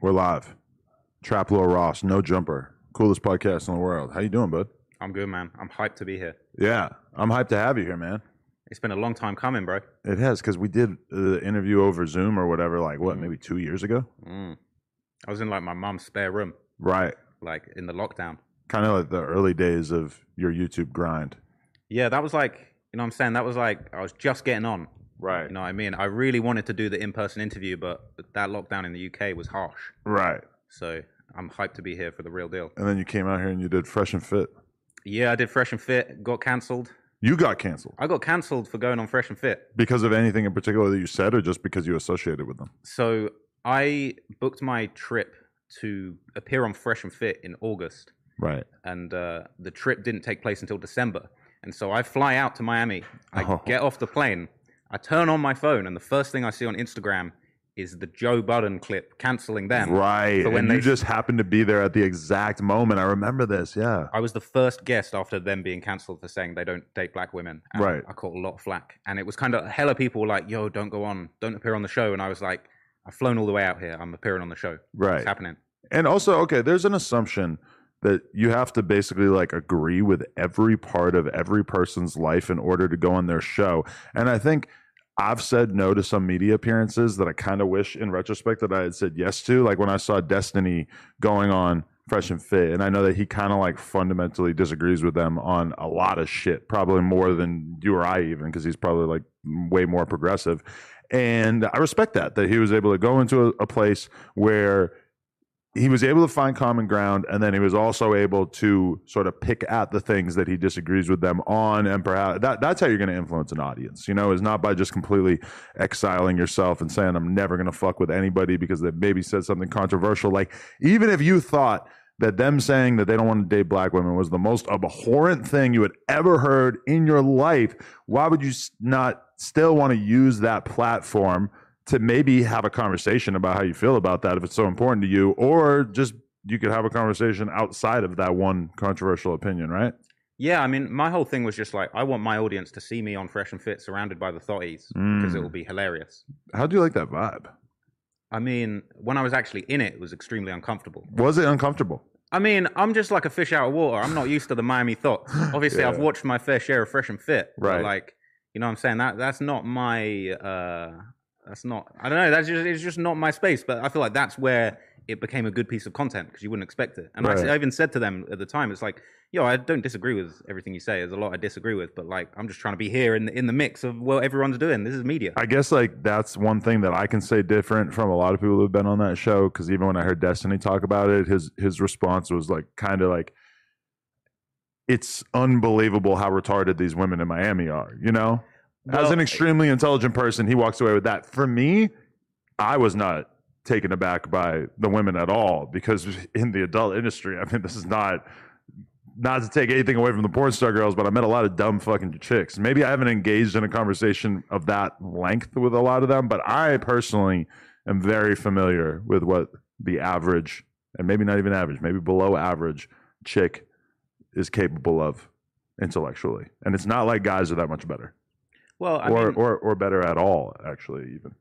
We're live. Trap Lore Ross, no jumper. Coolest podcast in the world. How you doing, bud? I'm good, man. I'm hyped to be here. Yeah, I'm hyped to have you here, man. It's been a long time coming, bro. It has because we did the interview over Zoom or whatever, like what, mm. maybe two years ago? Mm. I was in like my mom's spare room, Right. like in the lockdown. Kind of like the early days of your YouTube grind. Yeah, that was like, you know what I'm saying? That was like, I was just getting on. Right. You know what I mean? I really wanted to do the in person interview, but that lockdown in the UK was harsh. Right. So I'm hyped to be here for the real deal. And then you came out here and you did Fresh and Fit. Yeah, I did Fresh and Fit, got cancelled. You got canceled I got cancelled for going on Fresh and Fit. because of anything in particular that you said or just because you associated with them? So I booked my trip to appear on Fresh and Fit in August. Right. and uh, the trip didn't take place until December. And so I fly out to Miami. I Oh. get off the plane. I turn on my phone, and the first thing I see on Instagram is the Joe Budden clip canceling them. Right. When and they you just happened to be there at the exact moment. I remember this. Yeah. I was the first guest after them being cancelled for saying they don't date black women. Right. I caught a lot of flack. And it was kind of hella people were like, yo, don't go on, don't appear on the show. And I was like, I've flown all the way out here. I'm appearing on the show. Right. It's happening. And also, okay, there's an assumption that you have to basically like agree with every part of every person's life in order to go on their show. And I think I've said no to some media appearances that I kind of wish in retrospect that I had said yes to. Like when I saw Destiny going on Fresh and Fit, and I know that he kind of like fundamentally disagrees with them on a lot of shit, probably more than you or I even, because he's probably like way more progressive. And I respect that, that he was able to go into a, a place where he was able to find common ground and then he was also able to sort of pick at the things that he disagrees with them on and perhaps that, that's how you're going to influence an audience you know is not by just completely exiling yourself and saying i'm never going to fuck with anybody because they maybe said something controversial. Like even if you thought that them saying that they don't want to date black women was the most abhorrent thing you had ever heard in your life why would you not still want to use that platform to maybe have a conversation about how you feel about that if it's so important to you, or just you could have a conversation outside of that one controversial opinion, right? Yeah, I mean, my whole thing was just like, I want my audience to see me on Fresh and Fit surrounded by the thotties because it Mm. will be hilarious. How do you like that vibe? I mean, when I was actually in it, it was extremely uncomfortable. Was it uncomfortable? I mean, I'm just like a fish out of water. I'm not used to the Miami thoughts. Obviously, I've watched my fair share of Fresh and Fit. but, Right. like, you know what I'm saying? That that's not my uh that's not I don't know, that's just it's just not my space, but I feel like that's where it became a good piece of content because you wouldn't expect it. And I Right. I, even said to them at the time, it's like, yo, I don't disagree with everything you say. There's a lot I disagree with, but like I'm just trying to be here in the, in the mix of what everyone's doing. This is media. I guess like that's one thing that I can say different from a lot of people who've been on that show. Because even when I heard Destiny talk about it, his his response was like kind of like, "It's unbelievable how retarded these women in Miami are." You know, as an extremely intelligent person, he walks away with that. For me, I was not taken aback by the women at all because in the adult industry, I mean, this is not not to take anything away from the porn star girls, but I met a lot of dumb fucking chicks. Maybe I haven't engaged in a conversation of that length with a lot of them, but I personally am very familiar with what the average, and maybe not even average, maybe below average chick is capable of intellectually. And it's not like guys are that much better. Well, I or, mean, or or better at all, actually, even.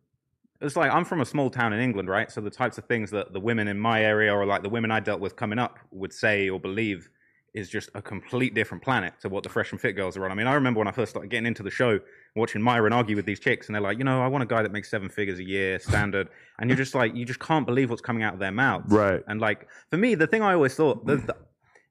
it's like I'm from a small town in England, right? So the types of things that the women in my area or like the women I dealt with coming up would say or believe is just a complete different planet to what the fresh and fit girls are on. I mean, I remember when I first started getting into the show, watching Myron argue with these chicks, and they're like, you know, I want a guy that makes seven figures a year, standard, and you're just like, you just can't believe what's coming out of their mouths, Right. And like for me, the thing I always thought, the, the,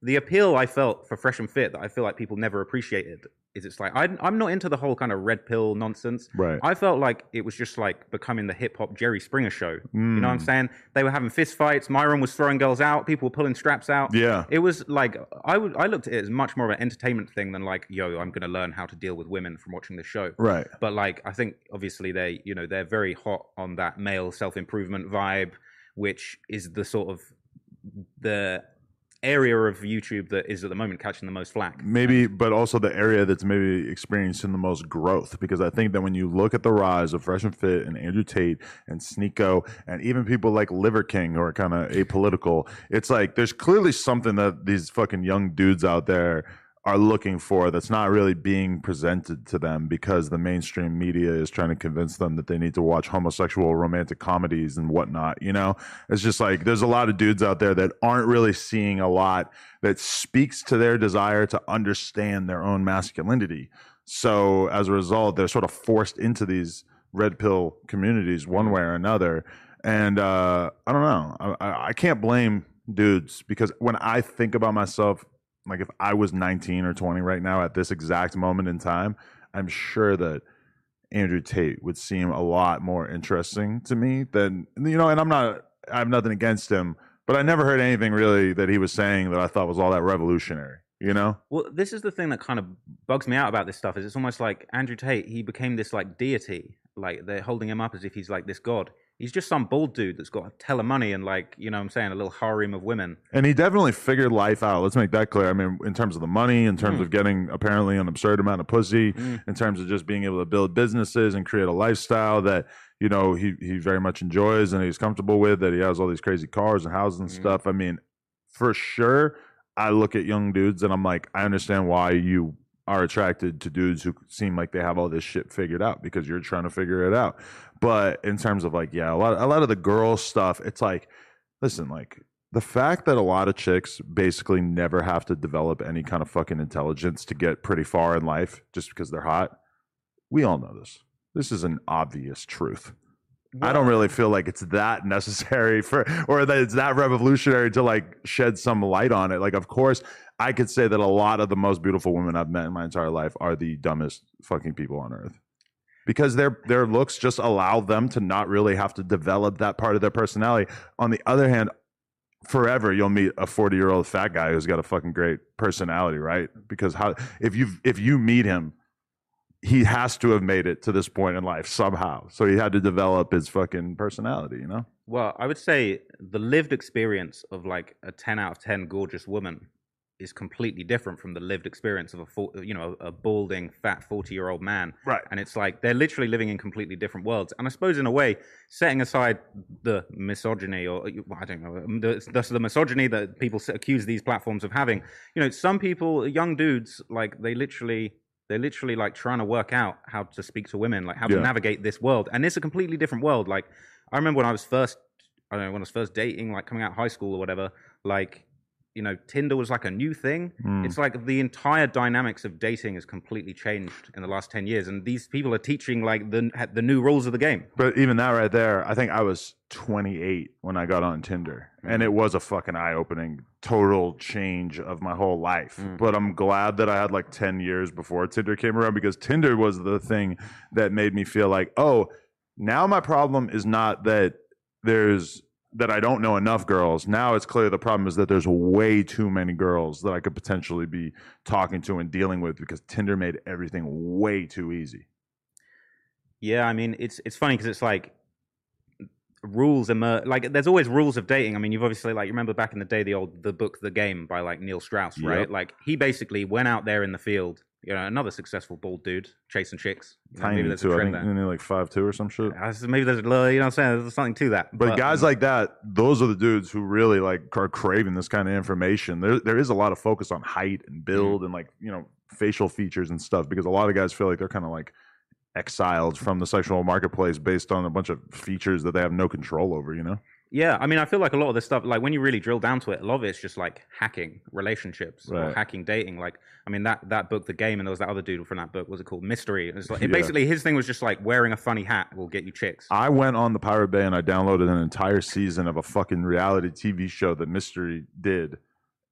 the appeal I felt for fresh and fit that I feel like people never appreciated is it's like I, I'm not into the whole kind of red pill nonsense. Right. I felt like it was just like becoming the hip hop Jerry Springer show. You Mm. know what I'm saying? They were having fist fights. Myron was throwing girls out. People were pulling straps out. Yeah. It was like I would I looked at it as much more of an entertainment thing than like, yo, I'm gonna learn how to deal with women from watching this show. Right. But like I think obviously they you know they're very hot on that male self improvement vibe, which is the sort of the area of YouTube that is at the moment catching the most flack. maybe but also the area that's maybe experiencing the most growth because i think that when you look at the rise of fresh and fit and andrew tate and Sneako and even people like liver king who are kind of apolitical it's like there's clearly something that these fucking young dudes out there are looking for that's not really being presented to them because the mainstream media is trying to convince them that they need to watch homosexual romantic comedies and whatnot. You know, it's just like there's a lot of dudes out there that aren't really seeing a lot that speaks to their desire to understand their own masculinity. So as a result, they're sort of forced into these red pill communities one way or another. And uh, I don't know. I, I, can't blame dudes because when I think about myself, like if I was 19 or 20 right now at this exact moment in time, I'm sure that Andrew Tate would seem a lot more interesting to me than you know. And I'm not. I have nothing against him, but I never heard anything really that he was saying that I thought was all that revolutionary. You know? Well, this is the thing that kind of bugs me out about this stuff. Is it's almost like Andrew Tate. He became this like deity. Like they're holding him up as if he's like this god. He's just some bald dude that's got a ton of money and like you know what I'm saying a little harem of women. And he definitely figured life out. Let's make that clear. I mean, in terms of the money, in terms Mm. of getting apparently an absurd amount of pussy, Mm. in terms of just being able to build businesses and create a lifestyle that you know he he very much enjoys and he's comfortable with. That he has all these crazy cars and houses and Mhm. stuff. I mean, for sure, I look at young dudes and I'm like, I understand why you are attracted to dudes who seem like they have all this shit figured out because you're trying to figure it out. But in terms of like, yeah, a lot, a lot of the girl stuff, it's like, listen, like the fact that a lot of chicks basically never have to develop any kind of fucking intelligence to get pretty far in life just because they're hot. We all know this. This is an obvious truth. I don't really feel like it's that necessary for, or that it's that revolutionary to like shed some light on it. Like, of course, I could say that a lot of the most beautiful women I've met in my entire life are the dumbest fucking people on earth because their their looks just allow them to not really have to develop that part of their personality. On the other hand, forever you'll meet a 40 year old fat guy who's got a fucking great personality, right? Because how if you if you meet him, he has to have made it to this point in life somehow. So he had to develop his fucking personality, you know? Well, I would say the lived experience of like a 10 out of 10 gorgeous woman is completely different from the lived experience of a you know a balding fat 40 year old man Right. and it's like they're literally living in completely different worlds and i suppose in a way setting aside the misogyny or i don't know um, the, the, the misogyny that people accuse these platforms of having you know some people young dudes like they literally they're literally like trying to work out how to speak to women like how to navigate this world. And it's a completely different world. Like i remember when i was first i don't know when i was first dating like coming out of high school or whatever like you know tinder was like a new thing Mm. it's like the entire dynamics of dating has completely changed in the last 10 years and these people are teaching like the the new rules of the game But even that right there, I think I was 28 when I got on Tinder, and it was a fucking eye opening, total change of my whole life. Mm. But I'm glad that I had like 10 years before Tinder came around because Tinder was the thing that made me feel like, oh, now my problem is not that there's that I don't know enough girls. Now it's clear the problem is that there's way too many girls that I could potentially be talking to and dealing with because Tinder made everything way too easy. Yeah, I mean, it's it's funny because it's like rules emerge. like there's always rules of dating. I mean, you've obviously like you remember back in the day the old the book The Game by like Neil Strauss, right? Yep. Like he basically went out there in the field, you know, another successful bald dude chasing chicks. You know, Tiny maybe there's too. I think like five two or some shit. Uh, so maybe there's a little, you know what I'm saying? There's something to that. But, guys um, like that, those are the dudes who really like are craving this kind of information. There, there is a lot of focus on height and build and like you know facial features and stuff because a lot of guys feel like they're kind of like exiled from the sexual marketplace based on a bunch of features that they have no control over. You know? Yeah, I mean, I feel like a lot of this stuff, like when you really drill down to it, a lot of it's just like hacking relationships or hacking dating. Like, I mean, that that book, The Game, and there was that other dude from that book. Was it called? Mystery. It's like, it Yeah. basically his thing was just like wearing a funny hat will get you chicks. I went on the Pirate Bay and I downloaded an entire season of a fucking reality TV show that Mystery did,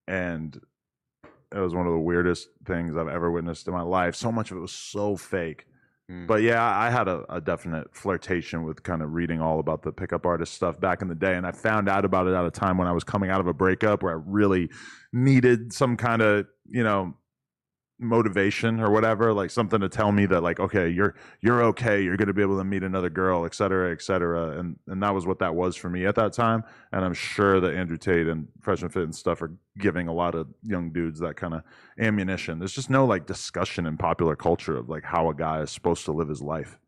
and it was one of the weirdest things I've ever witnessed in my life. So much of it was so fake. Mm. But yeah, I had a, a definite flirtation with kind of reading all about the pickup artist stuff back in the day, and I found out about it at a time when I was coming out of a breakup where I really needed some kind of you know motivation or whatever like something to tell me that like okay you're you're okay you're to be able to meet another girl et cetera et cetera and and that was what that was for me at that time and i'm sure that andrew tate and fresh and fit and stuff are giving a lot of young dudes that kind of ammunition. There's just no like discussion in popular culture of like how a guy is supposed to live his life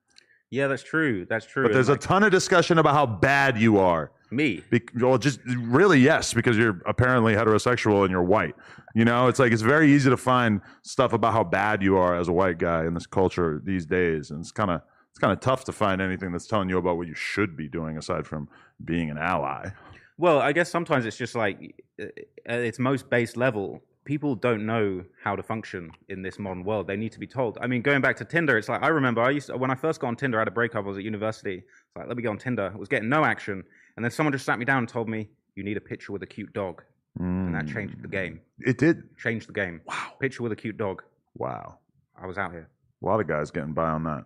yeah, that's true. That's true. but there's like, a ton of discussion about how bad you are me. Bec- well, just really yes, because you're apparently heterosexual and you're white. You know, it's like it's very easy to find stuff about how bad you are as a white guy in this culture these days, and it's kind of it's kind of tough to find anything that's telling you about what you should be doing aside from being an ally. Well, I guess sometimes it's just like uh, at its most base level, people don't know how to function in this modern world. They need to be told. I mean, going back to Tinder, it's like I remember I used to, when I first got on Tinder, I had a breakup. I was at university. It's like let me go on Tinder. I was getting no action, and then someone just sat me down and told me you need a picture with a cute dog, and that changed the mm. game. It did. Changed the game. Wow. Picture with a cute dog. Wow, I was out here. a lot of guys getting by on that.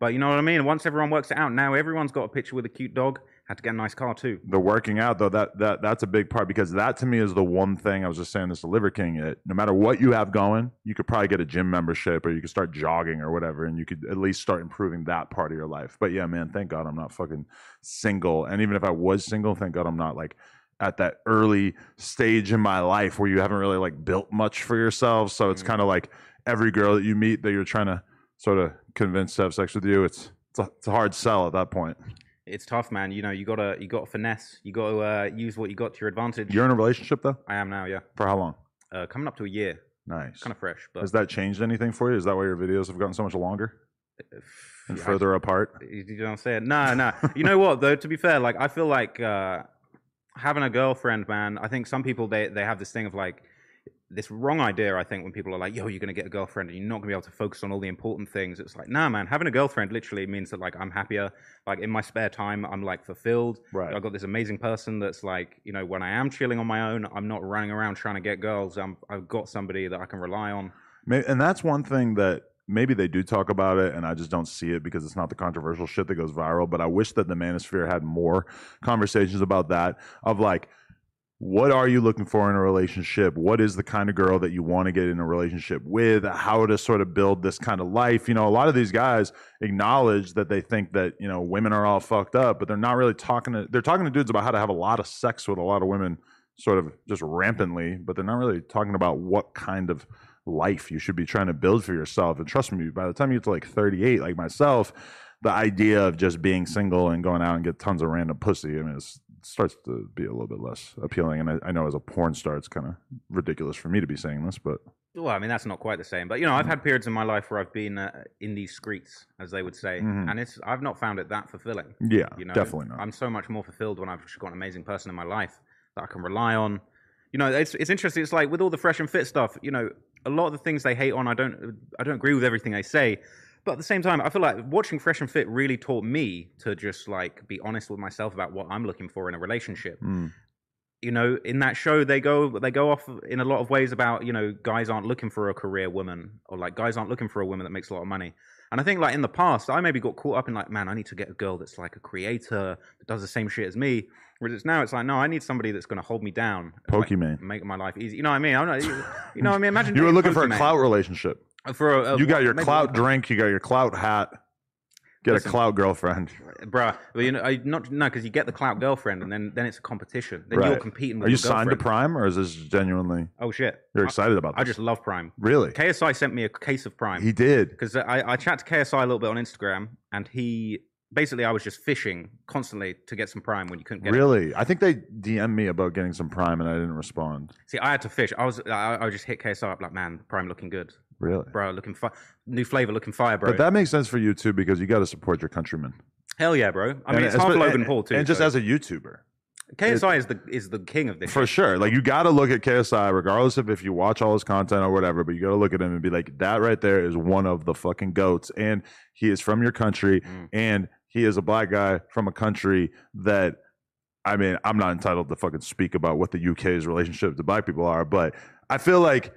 But you know what I mean? Once everyone works it out, now everyone's got a picture with a cute dog. Had to get a nice car too. the working out though that that that's a big part because that to me is the one thing I was just saying this to Liver King. It, no matter what you have going, you could probably get a gym membership or you could start jogging or whatever, and you could at least start improving that part of your life. But yeah, man, thank God I'm not fucking single. And even if I was single, thank God I'm not like at that early stage in my life where you haven't really like built much for yourself. So it's mm. kind of like every girl that you meet that you're trying to sort of convince to have sex with you, it's it's a, it's a hard sell at that point. It's tough, man. You know, you gotta you gotta finesse. You gotta uh, use what you got to your advantage. You're in a relationship though. I am now, yeah. For how long? Uh, coming up to a year, Nice. kind of fresh, but Has that changed anything for you? Is that why your videos have gotten so much longer and Yeah, further apart? You you know what I'm saying? No, no. you know what though? To be fair, like I feel like uh, having a girlfriend, man. I think some people they they have this thing of like this wrong idea. I think when people are like, "Yo, you're gonna get a girlfriend and you're not gonna be able to focus on all the important things." It's like, nah, man. Having a girlfriend literally means that like I'm happier. Like in my spare time, I'm like fulfilled. Right. I've got this amazing person that's like, you know, when I am chilling on my own, I'm not running around trying to get girls. I'm, I've got somebody that I can rely on. And that's one thing that maybe they do talk about it, and I just don't see it because it's not the controversial shit that goes viral. But I wish that the Manosphere had more conversations about that of like, what are you looking for in a relationship? What is the kind of girl that you want to get in a relationship with? How to sort of build this kind of life? You know, a lot of these guys acknowledge that they think that you know women are all fucked up, but they're not really talking to. They're talking to dudes about how to have a lot of sex with a lot of women, sort of just rampantly, but they're not really talking about what kind of life you should be trying to build for yourself. And trust me, by the time you get to like 38, like myself, the idea of just being single and going out and get tons of random pussy, I mean, it's, it starts to be a little bit less appealing. And I, I know as a porn star, it's kind of ridiculous for me to be saying this, but Well, I mean, that's not quite the same, but you know, I've had periods in my life where I've been uh, in these streets, as they would say, Mhm. and it's I've not found it that fulfilling. yeah, You know, definitely not. I'm so much more fulfilled when I've just got an amazing person in my life that I can rely on. You know, it's it's interesting. It's like with all the fresh and fit stuff. You know, a lot of the things they hate on, I don't I don't agree with everything they say. But at the same time, I feel like watching Fresh and Fit really taught me to just like be honest with myself about what I'm looking for in a relationship. Mm. you know in that show they go they go off in a lot of ways about you know guys aren't looking for a career woman or like guys aren't looking for a woman that makes a lot of money. And i think like in the past i maybe got caught up in like man i need to get a girl that's like a creator that does the same shit as me. Whereas it's now it's like no i need somebody that's going to hold me down and, like, Pokemon. make my life easy. You know what i mean? I'm not, you, know what i mean? Imagine You were looking for a clout relationship. For a, a- You got your clout drink, you got your clout hat. Get Listen. a clout girlfriend. bruh but you know I, not no because you get the clout girlfriend and then then it's a competition then you're competing with Are you signed to. Prime or is this genuinely oh shit you're I- excited about this? I just love Prime. really? KSI sent me a case of Prime He did. because I, I chat to KSI a little bit on Instagram, and he basically I was just fishing constantly to get some Prime when you couldn't get it. Really? I think they DM'd me about getting some Prime and I didn't respond. See, I had to fish. I was I, I just hit KSI up like, man, Prime looking good, Really? bro, looking fi- new flavor, looking fire, bro. But that makes sense for you too because you got to support your countrymen. Hell yeah, bro. I mean, And it's half Logan Paul too. And just so- as a YouTuber, KSI is the is the king of this. for sure. Like you got to look at KSI, regardless of if you watch all his content or whatever. But you got to look at him and be like, that right there is one of the fucking goats, and he is from your country, Mm. and he is a black guy from a country that. I mean, I'm not entitled to fucking speak about what the UK's relationship to black people are, but I feel like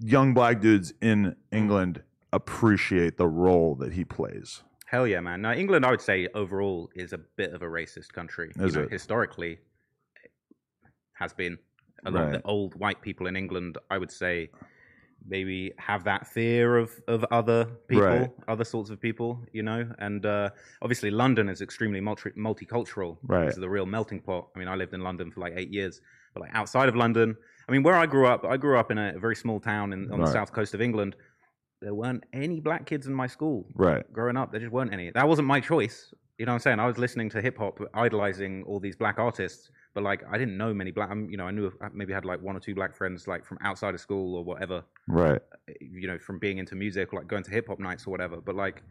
young black dudes in England appreciate the role that he plays. Hell yeah, man. Now England, I would say overall is a bit of a racist country. Is you know, it? historically has been. A lot of the old white people in England, I would say, maybe have that fear of of other people, Right. other sorts of people, you know. And uh, obviously, London is extremely multi- multicultural. Right. It's the real melting pot. I mean, I lived in London for like eight years, but like outside of London, I mean, where I grew up, I grew up in a very small town in, on the south coast of England. There weren't any black kids in my school Right. growing up. There just weren't any. That wasn't my choice. You know what I'm saying? I was listening to hip hop, idolizing all these black artists, but like I didn't know many black. You know, I knew I maybe had like one or two black friends like from outside of school or whatever. Right. Uh, you know, from being into music or like going to hip hop nights or whatever. But like,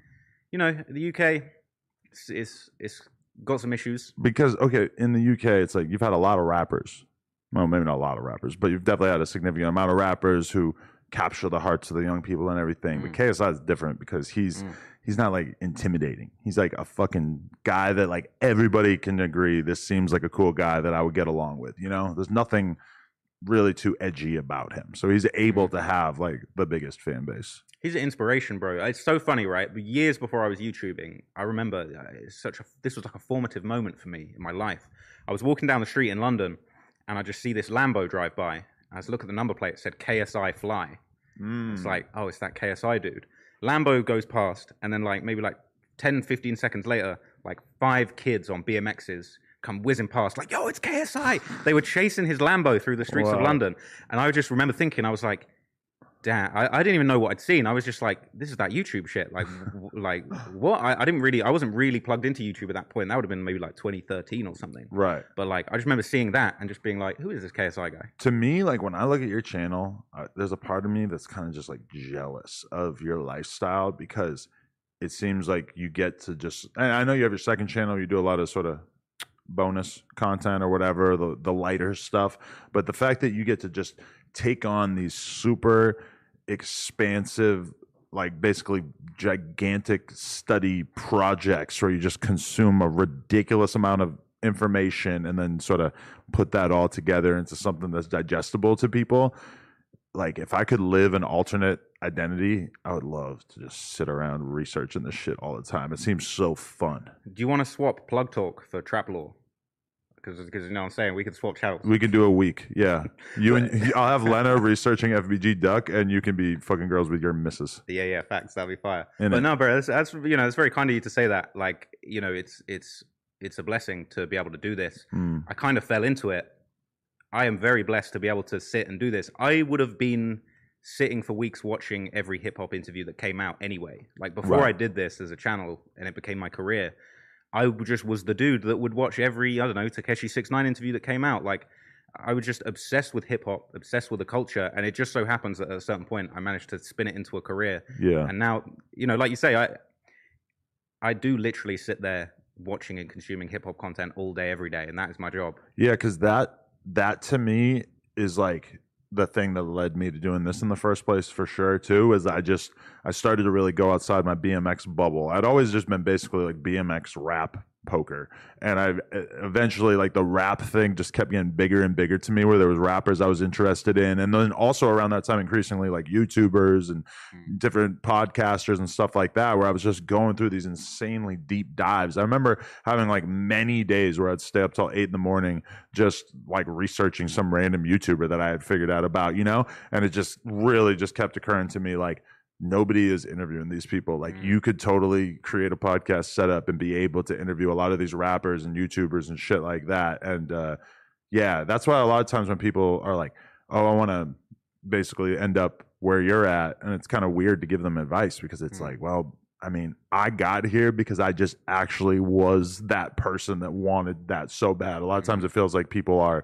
you know, the UK, it's it's, it's got some issues. because okay in the uk it's like you've had a lot of rappers well maybe not a lot of rappers but you've definitely had a significant amount of rappers who capture the hearts of the young people and everything but ksi is different because he's Mm. he's not like intimidating he's like a fucking guy that like everybody can agree this seems like a cool guy that i would get along with you know there's nothing really too edgy about him so he's able to have like the biggest fan base He's an inspiration, bro. It's so funny, right? But years before I was YouTubing, I remember uh, such a this was like a formative moment for me in my life. I was walking down the street in London, and I just see this Lambo drive by. I was look at the number plate. It said KSI Fly. It's hmm. like, oh, it's that KSI dude. Lambo goes past, and then like maybe like 10, 15 seconds later, like five kids on BMXs come whizzing past, like, yo, it's KSI. They were chasing his Lambo through the streets of London, and I just remember thinking, I was like damn I, I didn't even know what i'd seen i was just like this is that youtube shit like like what I, I didn't really i wasn't really plugged into youtube at that point that would have been maybe like 2013 or something right but like i just remember seeing that and just being like who is this ksi guy to me, like when I look at your channel, uh, there's a part of me that's kind of just like jealous of your lifestyle because it seems like you get to just. And I know you have your second channel. You do a lot of sort of bonus content or whatever, the the lighter stuff. But the fact that you get to just take on these super expansive like basically gigantic study projects where you just consume a ridiculous amount of information and then sort of put that all together into something that's digestible to people. Like if i could live an alternate identity i would love to just sit around researching this shit all the time. It seems so fun. Do you want to swap plug talk for Trap Lore because because you know what i'm saying we can swap channels we can do a week yeah you and i'll have lena researching fbg duck and you can be fucking girls with your missus Yeah, yeah, facts. That'll be fire. But no, bro, that's, that's you know, it's very kind of you to say that. Like, you know, it's it's it's a blessing to be able to do this. Mm. I kind of fell into it. I am very blessed to be able to sit and do this. I would have been sitting for weeks watching every hip hop interview that came out anyway. Like before Right. I did this as a channel and it became my career, I just was the dude that would watch every I don't know Tekashi Six Nine interview that came out. Like I was just obsessed with hip hop, obsessed with the culture, and it just so happens that at a certain point I managed to spin it into a career. yeah And now, you know, like you say, I I do literally sit there watching and consuming hip hop content all day, every day, and that is my job. Yeah, because that that to me is like the thing that led me to doing this in the first place for sure too is I just I started to really go outside my BMX bubble. I'd always just been basically like BMX rap poker and I eventually like the rap thing just kept getting bigger and bigger to me where there was rappers I was interested in and then also around that time increasingly like YouTubers and hmm. different podcasters and stuff like that where I was just going through these insanely deep dives. I remember having like many days where I'd stay up till eight in the morning just like researching some random YouTuber that I had figured out about, you know? And it just really just kept occurring to me like nobody is interviewing these people. Like Mm. you could totally create a podcast setup and be able to interview a lot of these rappers and YouTubers and shit like that. And uh yeah, that's why a lot of times when people are like, "Oh, I want to basically end up where you're at," and it's kind of weird to give them advice because it's Mm. like, well, I mean, I got here because I just actually was that person that wanted that so bad. A lot of times it feels like people are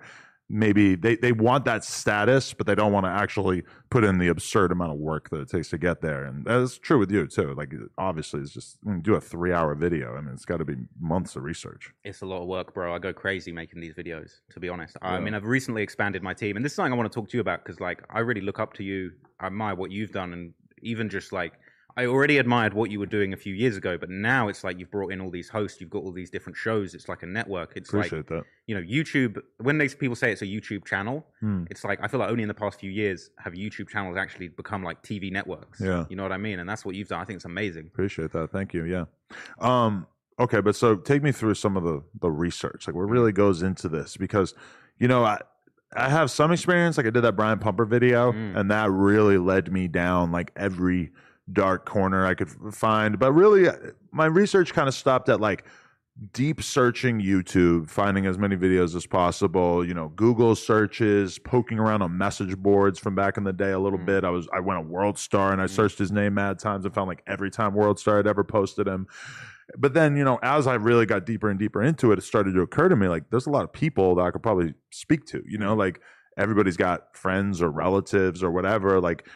maybe they, they want that status, but they don't want to actually put in the absurd amount of work that it takes to get there. And that's true with you too. Like obviously, it's just do a three hour video. I mean, it's got to be months of research. It's a lot of work, bro. I go crazy making these videos. To be honest, I mean, I've recently expanded my team, and this is something I want to talk to you about because, like, I really look up to you. Uh, I admire what you've done, and even just like. I already admired what you were doing a few years ago, but now it's like you've brought in all these hosts, you've got all these different shows. It's like a network. It's like that. you know, YouTube. When they people say it's a YouTube channel, Hmm. it's like I feel like only in the past few years have YouTube channels actually become like TV networks. Yeah. you know what I mean, and that's what you've done. I think it's amazing. Appreciate that. Thank you. Yeah. Um, okay, but so take me through some of the the research, like what really goes into this, because you know I I have some experience. Like I did that Brian Pumper video, Mm. and that really led me down like every dark corner I could find. But really, uh, my research kind of stopped at like deep searching YouTube, finding as many videos as possible, you know, Google searches, poking around on message boards from back in the day a little Mm. bit. I was I went on World Star and I Mm. searched his name mad times and found like every time World Star had ever posted him. But then, you know, as I really got deeper and deeper into it, it started to occur to me like there's a lot of people that I could probably speak to, you know, like everybody's got friends or relatives or whatever. Like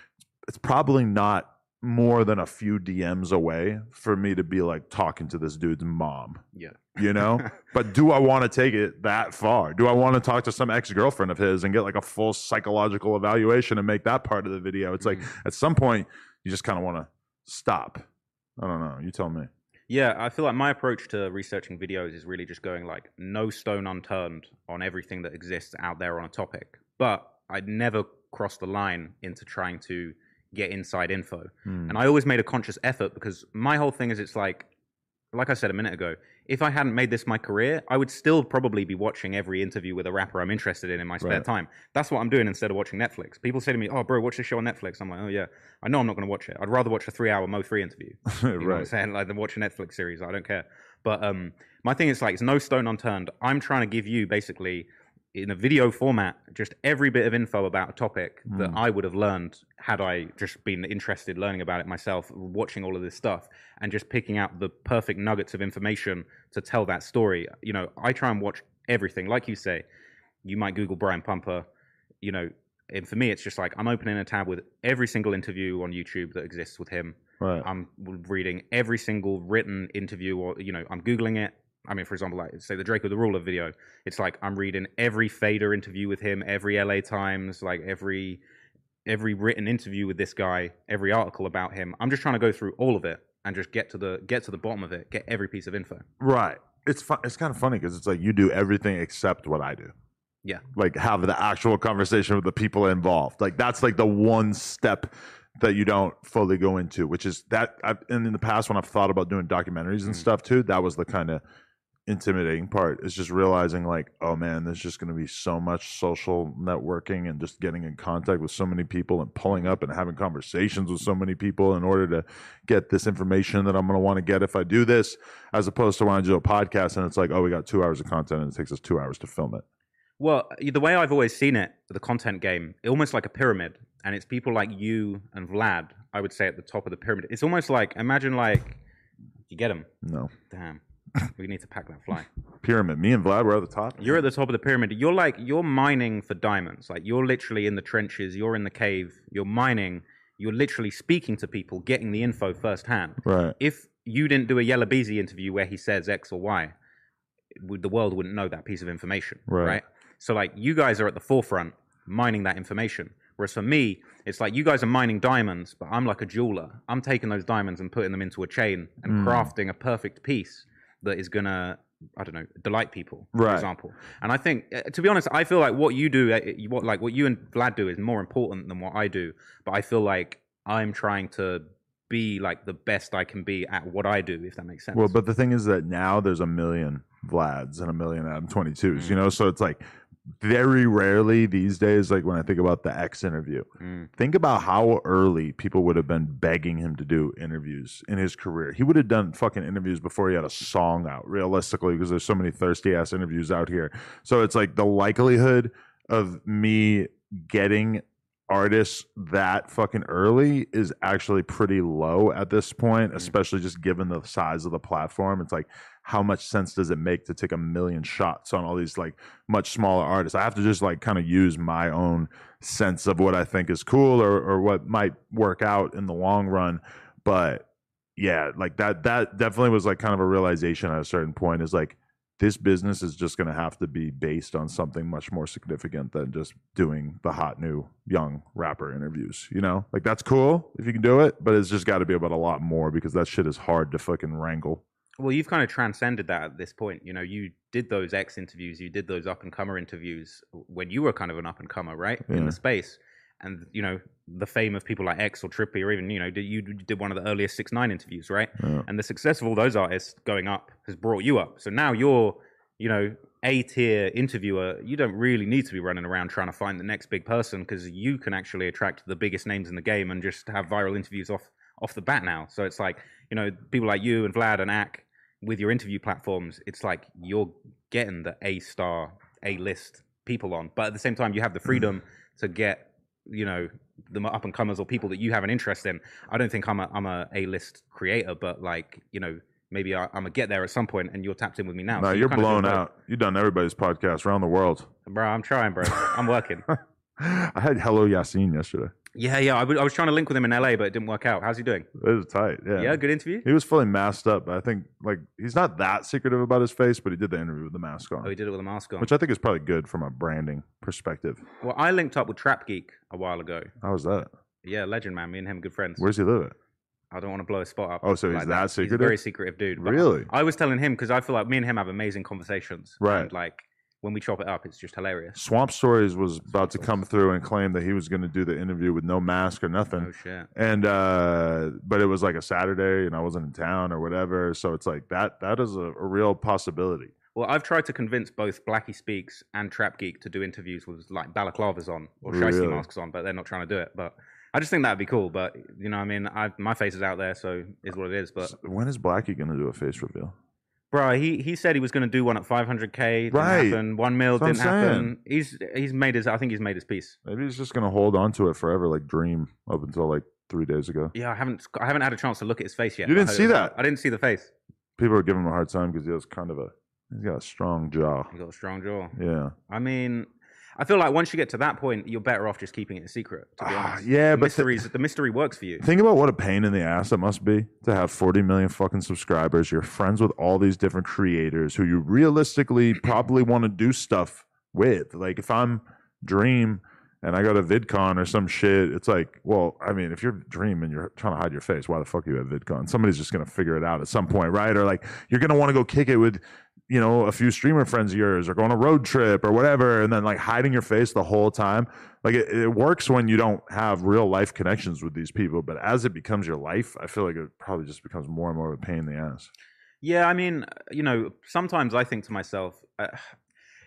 it's probably not more than a few DMs away for me to be like talking to this dude's mom Yeah. you know but do i want to take it that far do i want to talk to some ex-girlfriend of his and get like a full psychological evaluation and make that part of the video it's like Mhm. at some point you just kind of want to stop i don't know you tell me Yeah, I feel like my approach to researching videos is really just going like no stone unturned on everything that exists out there on a topic. But I'd never cross the line into trying to get inside info. Hmm. And I always made a conscious effort because my whole thing is it's like, like I said a minute ago, if I hadn't made this my career, I would still probably be watching every interview with a rapper I'm interested in in my spare Right. time. That's what I'm doing instead of watching Netflix. People say to me, "Oh, bro, watch this show on Netflix." I'm like, "Oh yeah, I know I'm not going to watch it. I'd rather watch a three-hour Mo three interview." You know what I'm right saying? Like, than watch a Netflix series. I don't care. But um, my thing is like, it's no stone unturned. I'm trying to give you basically in a video format just every bit of info about a topic that Mm. I would have learned had I just been interested learning about it myself, watching all of this stuff, and just picking out the perfect nuggets of information to tell that story. You know, I try and watch everything. Like you say, you might Google Brian Pumper. You know, and for me, it's just like I'm opening a tab with every single interview on YouTube that exists with him. right I'm reading every single written interview, or you know, I'm googling it. I mean, for example, like say the Drakeo the Ruler video. It's like I'm reading every Fader interview with him, every LA Times, like every every written interview with this guy, every article about him. I'm just trying to go through all of it and just get to the get to the bottom of it, get every piece of info. right it's fun it's kind of funny because it's like you do everything except what i do Yeah. like have the actual conversation with the people involved like that's like the one step that you don't fully go into which is that I've, and in the past when i've thought about doing documentaries and Mm. stuff too that was the kind of intimidating part is just realizing like oh man there's just going to be so much social networking and just getting in contact with so many people and pulling up and having conversations with so many people in order to get this information that i'm going to want to get if i do this as opposed to when i do a podcast and it's like oh we got two hours of content and it takes us two hours to film it Well, the way I've always seen it, the content game, almost like a pyramid, and it's people like you and Vlad. I would say at the top of the pyramid. It's almost like imagine like you get them no Damn, we need to pack that fly. pyramid. Me and Vlad were at the top. You're at the top of the pyramid. You're like you're mining for diamonds. Like you're literally in the trenches. You're in the cave. You're mining. You're literally speaking to people, getting the info firsthand. right. If you didn't do a Yella Beezy interview where he says X or Y, would the world wouldn't know that piece of information, Right. right? So like you guys are at the forefront mining that information. Whereas for me, it's like you guys are mining diamonds, but I'm like a jeweler. I'm taking those diamonds and putting them into a chain and Mm. crafting a perfect piece that is gonna, I don't know, delight people, for Right. example. And I think, uh, to be honest, I feel like what you do, uh, what like what you and Vlad do, is more important than what I do. But I feel like I'm trying to be like the best I can be at what I do, if that makes sense. Well, but the thing is that now there's a million Vlads and a million Adam 22s, Mm. you know? So it's like very rarely these days, like when I think about the X interview, Mm. think about how early people would have been begging him to do interviews in his career. He would have done fucking interviews before he had a song out, realistically, because there's so many thirsty ass interviews out here. So it's like the likelihood of me getting artists that fucking early is actually pretty low at this point, mm. especially just given the size of the platform. It's like, how much sense does it make to take a million shots on all these like much smaller artists? I have to just like kind of use my own sense of what I think is cool or, or what might work out in the long run. But yeah, like that, that definitely was like kind of a realization at a certain point is like, this business is just going to have to be based on something much more significant than just doing the hot new young rapper interviews. You know, like that's cool if you can do it, but it's just got to be about a lot more because that shit is hard to fucking wrangle. Well, you've kind of transcended that at this point. You know, you did those X interviews, you did those up and comer interviews when you were kind of an up and comer, right, in the space. And you know, the fame of people like X or Trippy, or even you know, did- you did one of the earliest six nine interviews, right? Yeah. And the success of all those artists going up has brought you up. So now you're, you know, a tier interviewer. You don't really need to be running around trying to find the next big person because you can actually attract the biggest names in the game and just have viral interviews off off the bat now. So it's like you know, people like you and Vlad and Ak with your interview platforms. It's like you're getting the A star, A list people on, but at the same time, you have the mm-hmm. freedom to get you know the up and comers or people that you have an interest in. I don't think I'm a I'm a A list creator, but like you know maybe I, I'm gonna get there at some point, and you're tapped in with me now. No, So you're doing blown out. You've done everybody's podcast around the world. bro. I'm trying, bro. I'm working. I had Hello Yassine yesterday. Yeah, yeah. I w- I was trying to link with him in LA, but it didn't work out. How's he doing? It was tight. Yeah. Yeah, good interview. He was fully masked up. but I think like he's not that secretive about his face, but he did the interview with the mask on, Oh, he did it with a mask on. which I think is probably good from a branding perspective. well, I linked up with Trap Geek a while ago. How was that? Yeah, legend man. Me and him good friends. Where's he live at? I don't want to blow his spot up. Oh, so he's that He's a very secretive dude. but Really? I was telling him because I feel like me and him have amazing conversations. Right. And like when we chop it up, it's just hilarious. Swamp Stories was about to come through and claim that he was going to do the interview with no mask or nothing. Oh shit. and uh but it was like a saturday and i wasn't in town or whatever so it's like that that is a, a real possibility Well, I've tried to convince both Blackie Speaks and Trap Geek to do interviews with like balaclavas on or shiesty Really? masks on, but they're not trying to do it. But I just think that'd be cool. But you know, what I mean, I, my face is out there, so is what it is. But when is blackie going to do a face reveal bro, he he said he was going to do one at 500k. Didn't Right. happen. One mil That's didn't what I'm happen. He's he's made his. I think he's made his peace. maybe he's just going to hold on to it forever like dream up until like three days ago Yeah, I haven't I haven't had a chance to look at his face yet. You didn't I see that? I didn't see the face. people are giving him a hard time because he has kind of a he's got a strong jaw He got a strong jaw. yeah I mean, I feel like once you get to that point, you're better off just keeping it a secret. To be Ah, honest, yeah, the but the- mysteries, the mystery works for you. Think about what a pain in the ass it must be to have 40 million fucking subscribers. You're friends with all these different creators who you realistically probably want to do stuff with. Like if I'm Dream and I go to VidCon or some shit, it's like, well, I mean, if you're Dream and you're trying to hide your face, why the fuck are you at VidCon? Somebody's just gonna figure it out at some point, right? Or like you're gonna want to go kick it with you know, a few streamer friends of yours or go on a road trip or whatever, and then like hiding your face the whole time. Like it, it works when you don't have real life connections with these people, but as it becomes your life, I feel like it probably just becomes more and more of a pain in the ass. Yeah, I mean, you know, sometimes I think to myself, uh,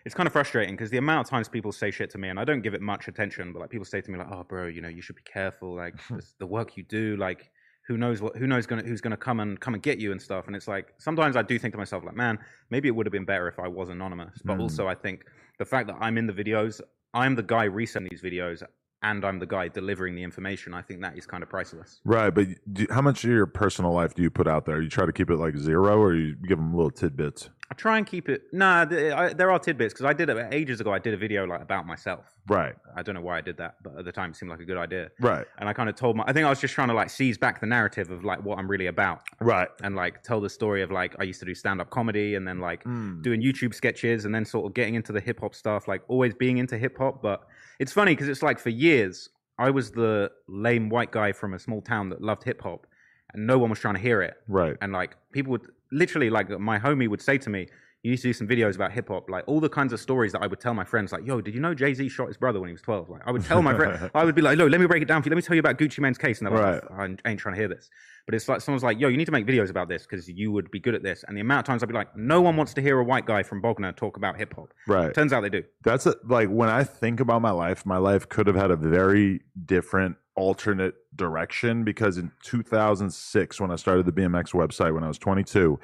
it's kind of frustrating because the amount of times people say shit to me, and I don't give it much attention, but like people say to me, like, "Oh, bro, you know, you should be careful. Like the work you do, like." Who knows what? Who knows gonna who's gonna come and come and get you and stuff? And it's like sometimes I do think to myself, like, man, maybe it would have been better if I was anonymous. But Mm. also, I think the fact that I'm in the videos, I'm the guy resending these videos, and I'm the guy delivering the information. I think that is kind of priceless. Right, but do, how much of your personal life do you put out there? You try to keep it like zero, or you give them little tidbits? I try and keep it. Nah, th- I, there are tidbits because I did it ages ago. I did a video like about myself. Right, I don't know why I did that, but at the time it seemed like a good idea. right, And I kind of told my. I think I was just trying to like seize back the narrative of like what I'm really about, right. and like tell the story of like I used to do stand up comedy, and then like Mm. doing YouTube sketches, and then sort of getting into the hip hop stuff. Like always being into hip hop, but it's funny because it's like for years I was the lame white guy from a small town that loved hip hop, and no one was trying to hear it. Right. And like people would literally like my homie would say to me, "You used to do some videos about hip hop, like all the kinds of stories that I would tell my friends, like, yo, did you know Jay Z shot his brother when he was 12? Like I would tell my friend, I would be like, no, let me break it down for you. Let me tell you about Gucci Mane's case, and they're like, Right. I ain't trying to hear this. But it's like someone's like, yo, you need to make videos about this because you would be good at this. And the amount of times I'd be like, no one wants to hear a white guy from Bognor talk about hip hop. Right. Turns out they do. That's a, like when I think about my life, my life could have had a very different alternate direction because in 2006 when I started the BMX website when I was 22,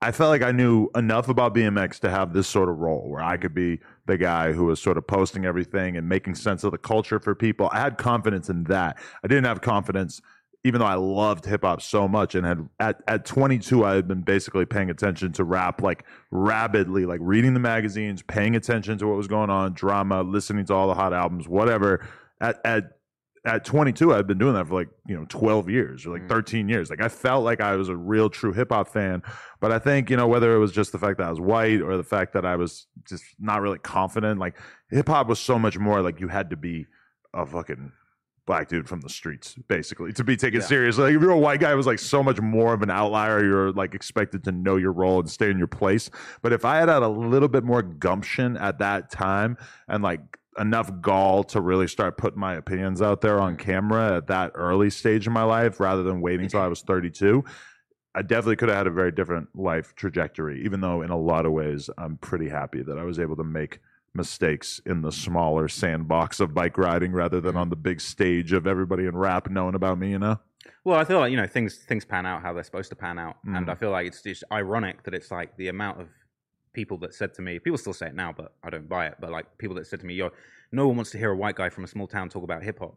I felt like I knew enough about BMX to have this sort of role where I could be the guy who was sort of posting everything and making sense of the culture for people. I had confidence in that. I didn't have confidence, even though I loved hip hop so much and had at, at 22, I had been basically paying attention to rap like rabidly, like reading the magazines, paying attention to what was going on, drama, listening to all the hot albums, whatever. At, at at 22 i'd been doing that for like you know 12 years or like Mm. 13 years like i felt like i was a real true hip-hop fan but i think you know whether it was just the fact that i was white or the fact that i was just not really confident like hip-hop was so much more like you had to be a fucking black dude from the streets basically to be taken Yeah. seriously like if you're a white guy it was like so much more of an outlier you're like expected to know your role and stay in your place but if i had had a little bit more gumption at that time and like enough gall to really start putting my opinions out there on camera at that early stage in my life rather than waiting until I was 32, I definitely could have had a very different life trajectory, even though in a lot of ways I'm pretty happy that I was able to make mistakes in the smaller sandbox of bike riding rather than on the big stage of everybody in rap knowing about me, you know? Well, I feel like you know things things pan out how they're supposed to pan out, and Mm. I feel like it's just ironic that it's like the amount of people that said to me, people still say it now, but I don't buy it. But like people that said to me, "Yo, no one wants to hear a white guy from a small town talk about hip hop."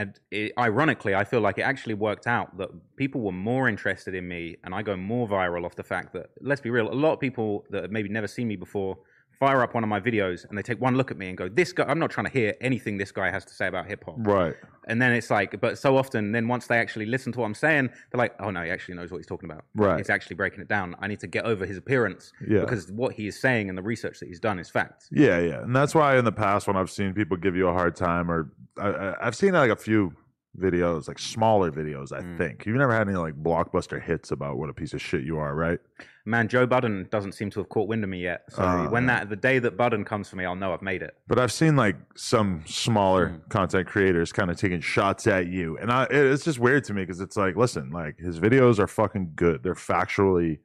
And it, ironically, I feel like it actually worked out that people were more interested in me, and I go more viral off the fact that, let's be real, a lot of people that have maybe never seen me before fire up one of my videos and they take one look at me and go, "This guy, I'm not trying to hear anything this guy has to say about hip hop." Right. And then it's like, but so often, then once they actually listen to what I'm saying, they're like, oh no, he actually knows what he's talking about. Right. He's actually breaking it down. I need to get over his appearance Yeah. because what he is saying and the research that he's done is fact. Yeah, yeah, and that's why in the past when I've seen people give you a hard time, or I, I, I've seen like a few videos, like smaller videos. I Mm. think you've never had any like blockbuster hits about what a piece of shit you are, right? Man, Joe Budden doesn't seem to have caught wind of me yet. So Oh, when that the day that Budden comes for me, I'll know I've made it. But I've seen like some smaller Mm. content creators kind of taking shots at you, and I, it- it's just weird to me because it's like, listen, like his videos are fucking good. They're factually,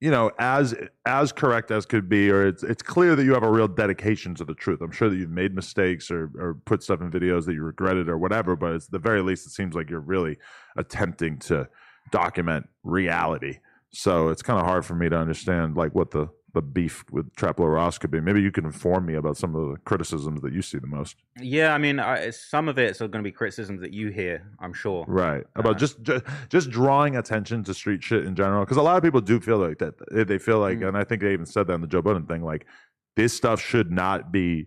you know, as as correct as could be, or it's it's clear that you have a real dedication to the truth. I'm sure that you've made mistakes or or put stuff in videos that you regretted or whatever, but it's the very least it seems like you're really attempting to document reality. So it's kind of hard for me to understand like what the the beef with Trap Lore Ross could be. Maybe you can inform me about some of the criticisms that you see the most. Yeah, I mean, I, some of it's going to be criticisms that you hear, I'm sure. Right. About Uh, just, just just drawing attention to street shit in general because a lot of people do feel like that. They- They feel like, Mm. and I think they even said that in the Joe Budden thing, like this stuff should not be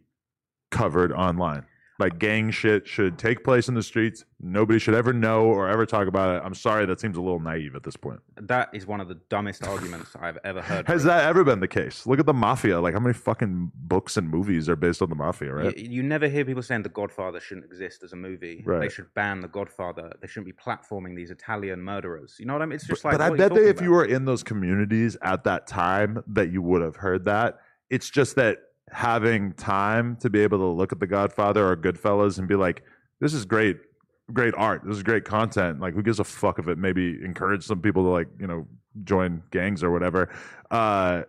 covered online. Like gang shit should take place in the streets. Nobody should ever know or ever talk about it. I'm sorry, that seems a little naive at this point. That is one of the dumbest arguments I've ever heard. Has that ever been the case? Look at the mafia. Like how many fucking books and movies are based on the mafia, right? You, you never hear people saying The Godfather shouldn't exist as a movie. They should ban The Godfather. They shouldn't be platforming these Italian murderers. You know what I mean? It's just but, like. but I bet that if you were in those communities at that time, that you would have heard that. It's just that having time to be able to look at The Godfather or Goodfellas and be like, "This is great, great art. This is great content. Like, who gives a fuck if it maybe encourage some people to like, you know, join gangs or whatever." Uh,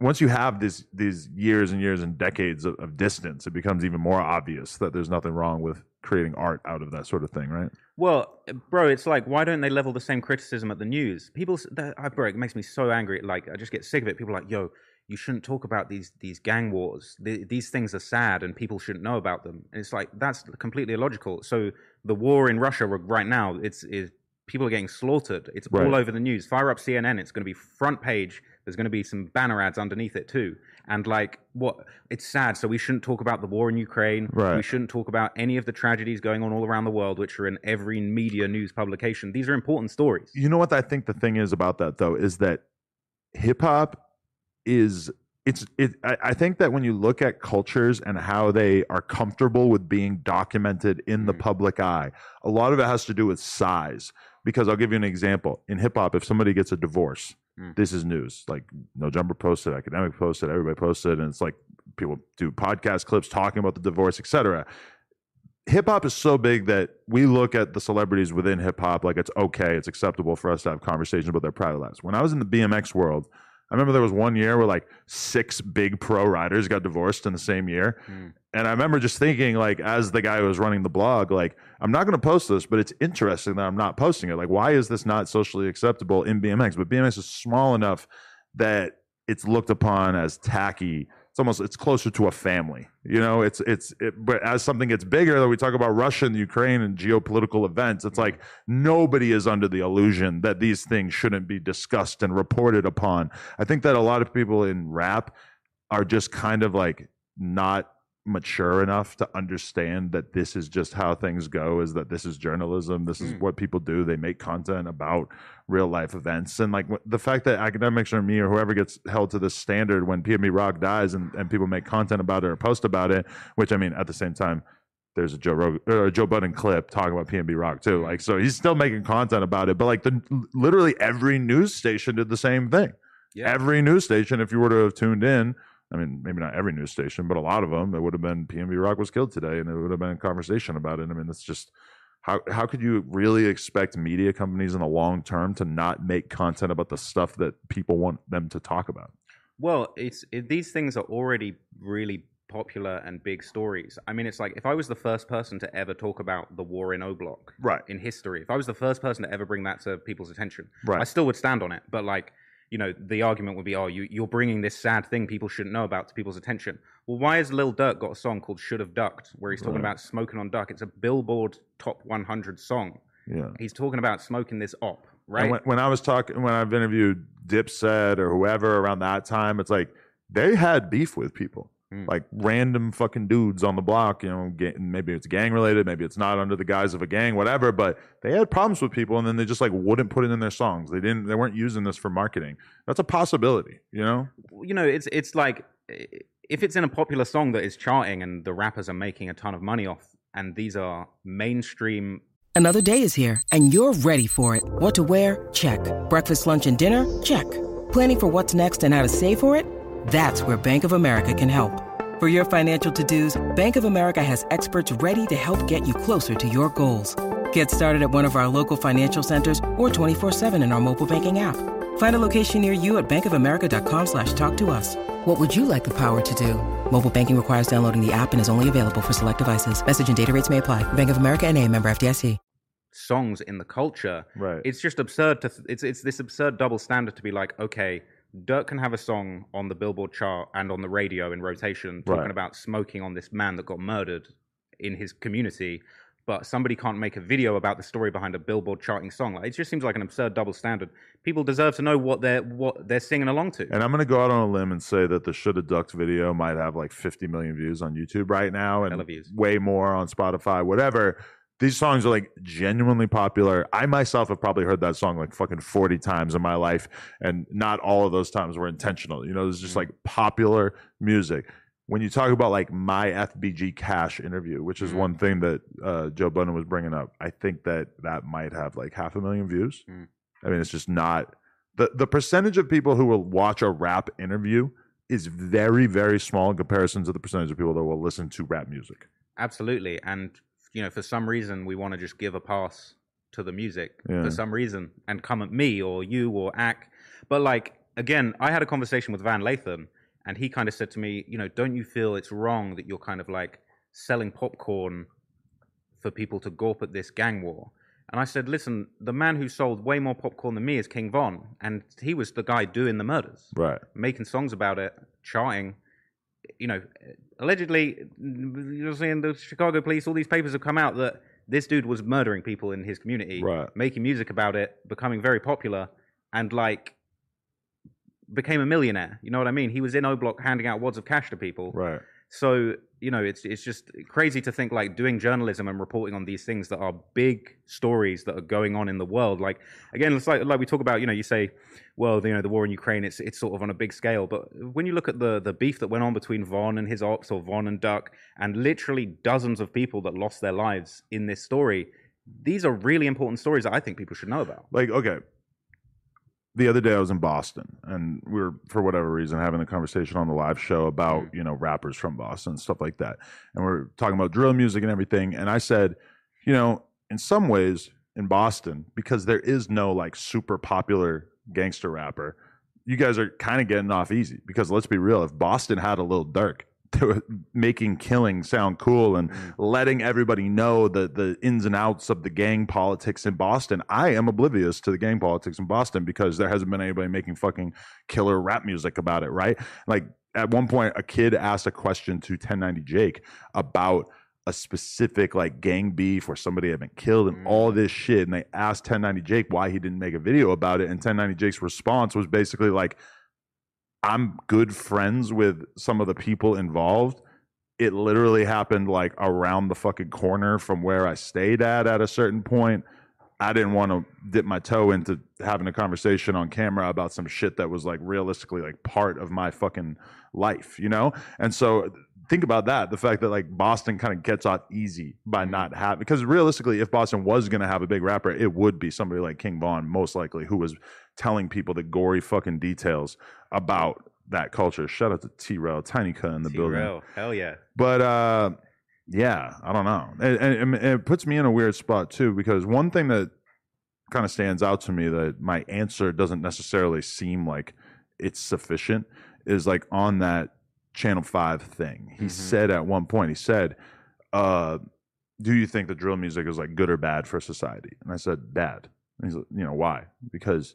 once you have this these years and years and decades of, of distance, it becomes even more obvious that there's nothing wrong with creating art out of that sort of thing, right? Well, bro, it's like why don't they level the same criticism at the news? People, I, bro, it makes me so angry. Like I just get sick of it. People are like, yo, you shouldn't talk about these these gang wars. The, these things are sad, and people shouldn't know about them. And it's like that's completely illogical. So the war in Russia right now, it's is people are getting slaughtered. It's Right. all over the news. Fire up CNN. It's going to be front page. There's going to be some banner ads underneath it too. And like what? It's sad. So we shouldn't talk about the war in Ukraine. Right. We shouldn't talk about any of the tragedies going on all around the world, which are in every media news publication. These are important stories. You know what I think the thing is about that though is that hip hop is it's it I, I think that when you look at cultures and how they are comfortable with being documented in the Mhm. public eye, a lot of it has to do with size. Because I'll give you an example. In hip hop, if somebody gets a divorce, Mm. this is news. Like No Jumper posted, Academic posted, everybody posted, and it's like people do podcast clips talking about the divorce, etc hip hop is so big that we look at the celebrities within hip hop like it's okay, it's acceptable for us to have conversations about their private lives. When I was in the BMX world, I remember there was one year where like six big pro riders got divorced in the same year. Mm. And I remember just thinking, like, as the guy who was running the blog, like, I'm not going to post this, but it's interesting that I'm not posting it. Like, why is this not socially acceptable in BMX? But BMX is small enough that it's looked upon as tacky. It's almost it's closer to a family, you know. It's it's it, but as something gets bigger, that we talk about Russia and Ukraine and geopolitical events. It's like nobody is under the illusion that these things shouldn't be discussed and reported upon. I think that a lot of people in rap are just kind of like not mature enough to understand that this is just how things go is that this is journalism this is Mm. what people do they make content about real life events and like the fact that academics or me or whoever gets held to this standard when PNB Rock dies and, and people make content about it or post about it which i mean at the same time there's a Joe Rogan, or a Joe Budden clip talking about PNB Rock too. Like, so he's still making content about it. But like, the literally every news station did the same thing Yeah. every news station, if you were to have tuned in, I mean, maybe not every news station, but a lot of them, it would have been PNB Rock was killed today, and it would have been a conversation about it. I mean, it's just how how could you really expect media companies in the long term to not make content about the stuff that people want them to talk about? Well, it's it, these things are already really popular and big stories. I mean, it's like if I was the first person to ever talk about the war in O Block Right. in history, if I was the first person to ever bring that to people's attention, Right. I still would stand on it. But like, you know, the argument would be, oh, you, you're bringing this sad thing people shouldn't know about to people's attention. Well, why has Lil Durk got a song called "Should Have Ducked," where he's talking Right. about smoking on duck? It's a Billboard Top 100 song. Yeah. He's talking about smoking this op, right? When, when I was talking, when I've interviewed Dipset or whoever around that time, it's like they had beef with people, Mm. like random fucking dudes on the block. You know, ga- maybe it's gang related, maybe it's not under the guise of a gang, whatever. But they had problems with people, and then they just like wouldn't put it in their songs. They didn't. They weren't using this for marketing. That's a possibility, you know. you know, it's it's like if it's in a popular song that is charting and the rappers are making a ton of money off, and these are mainstream. Another day is here, and you're ready for it. What to wear? Check. Breakfast, lunch, and dinner? Check. Planning for what's next and how to save for it? That's where Bank of America can help. For your financial to-dos, Bank of America has experts ready to help get you closer to your goals. Get started at one of our local financial centers or 24-7 in our mobile banking app. Find a location near you at bankofamerica.com slash talk to us. What would you like the power to do? Mobile banking requires downloading the app and is only available for select devices. Message and data rates may apply. Bank of America and a member FDIC. songs in the culture. Right. It's just absurd to th- it's it's this absurd double standard to be like, okay, Durk can have a song on the Billboard chart and on the radio in rotation talking Right. about smoking on this man that got murdered in his community, but somebody can't make a video about the story behind a Billboard charting song. Like, it just seems like an absurd double standard. People deserve to know what they're what they're singing along to. And I'm going to go out on a limb and say that the should have ducked video might have like 50 million views on YouTube right now, and way more on Spotify, whatever. These songs are like genuinely popular. I myself have probably heard that song like fucking 40 times in my life, and not all of those times were intentional. You know, it's just like popular music. When you talk about like my FBG Cash interview, which is Mhm. one thing that uh, Joe Budden was bringing up, I think that that might have like half a million views. Mm. I mean, it's just not the the percentage of people who will watch a rap interview is very very small in comparison to the percentage of people that will listen to rap music. Absolutely. And, you know, for some reason, we want to just give a pass to the music Yeah. for some reason and come at me or you or Ack. But, like, again, I had a conversation with Van Lathan and he kind of said to me, you know, don't you feel it's wrong that you're kind of like selling popcorn for people to gawp at this gang war? And I said, listen, the man who sold way more popcorn than me is King Von. And he was the guy doing the murders Right. making songs about it, charting. You know, allegedly, mm, you're seeing the Chicago police, all these papers have come out that this dude was murdering people in his community, Right. making music about it, becoming very popular, and like became a millionaire. You know what I mean? He was in O Block handing out wads of cash to people. Right. So you know, it's it's just crazy to think like doing journalism and reporting on these things that are big stories that are going on in the world. Like again, it's like like we talk about. You know, you say, well, you know, the war in Ukraine, it's it's sort of on a big scale. But when you look at the the beef that went on between Von and his ops, or Von and Duck, and literally dozens of people that lost their lives in this story, these are really important stories that I think people should know about. Like, okay. The other day I was in Boston and we were, for whatever reason, having a conversation on the live show about, mm. you know, rappers from Boston and stuff like that. And we're talking about drill music and everything. And I said, you know, in some ways in Boston, because there is no like super popular gangster rapper, you guys are kind of getting off easy because let's be real, if Boston had a little Durk, making killing sound cool and mm. letting everybody know the the ins and outs of the gang politics in Boston. I am oblivious to the gang politics in Boston because there hasn't been anybody making fucking killer rap music about it, right? Like at one point, a kid asked a question to 1090 Jake about a specific like gang beef or somebody had been killed and all mm. this shit. And they asked 1090 Jake why he didn't make a video about it. And 1090 Jake's response was basically like, I'm good friends with some of the people involved. It literally happened like around the fucking corner from where I stayed at at a certain point. I didn't want to dip my toe into having a conversation on camera about some shit that was like realistically like part of my fucking life, you know? And so think about that the fact that like Boston kind of gets off easy by not having because realistically if Boston was going to have a big rapper it would be somebody like King Von most likely who was telling people the gory fucking details about that culture shout out to T-Rail Tiny Cut in the building T-Rail, hell yeah. but uh, yeah, I don't know. And, and, and it puts me in a weird spot too because one thing that kind of stands out to me that my answer doesn't necessarily seem like it's sufficient is like on that Channel Five thing. He Mhm. said at one point, he said, uh, "Do you think that drill music is like good or bad for society?" And I said, "Bad." And he's like, "You know why?" Because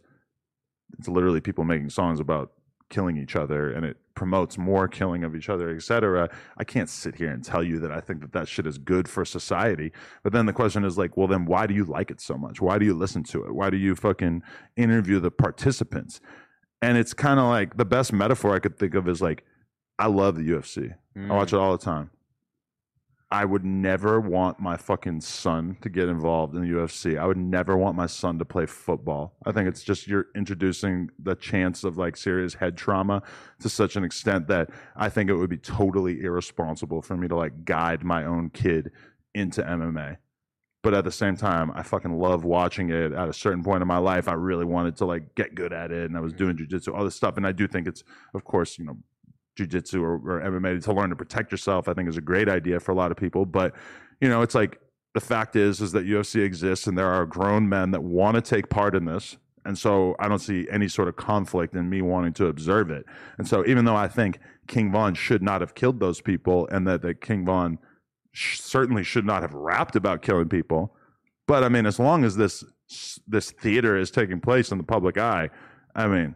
it's literally people making songs about killing each other and it promotes more killing of each other etc i can't sit here and tell you that i think that that shit is good for society but then the question is like well then why do you like it so much why do you listen to it why do you fucking interview the participants and it's kind of like the best metaphor i could think of is like i love the ufc i watch it mm. all the time I would never want my fucking son to get involved in the UFC. I would never want my son to play football. I think it's just you're introducing the chance of like serious head trauma to such an extent that I think it would be totally irresponsible for me to like guide my own kid into MMA. But at the same time, I fucking love watching it. At a certain point in my life, I really wanted to like get good at it, and I was mm. doing jujitsu, all this stuff. And I do think it's, of course, you know, jujitsu or, or MMA to learn to protect yourself, I think is a great idea for a lot of people. But you know, it's like the fact is is that UFC exists and there are grown men that want to take part in this. And so I don't see any sort of conflict in me wanting to observe it. And so even though I think King Von should not have killed those people and that, that King Von sh- certainly should not have rapped about killing people, but I mean, as long as this this theater is taking place in the public eye, I mean,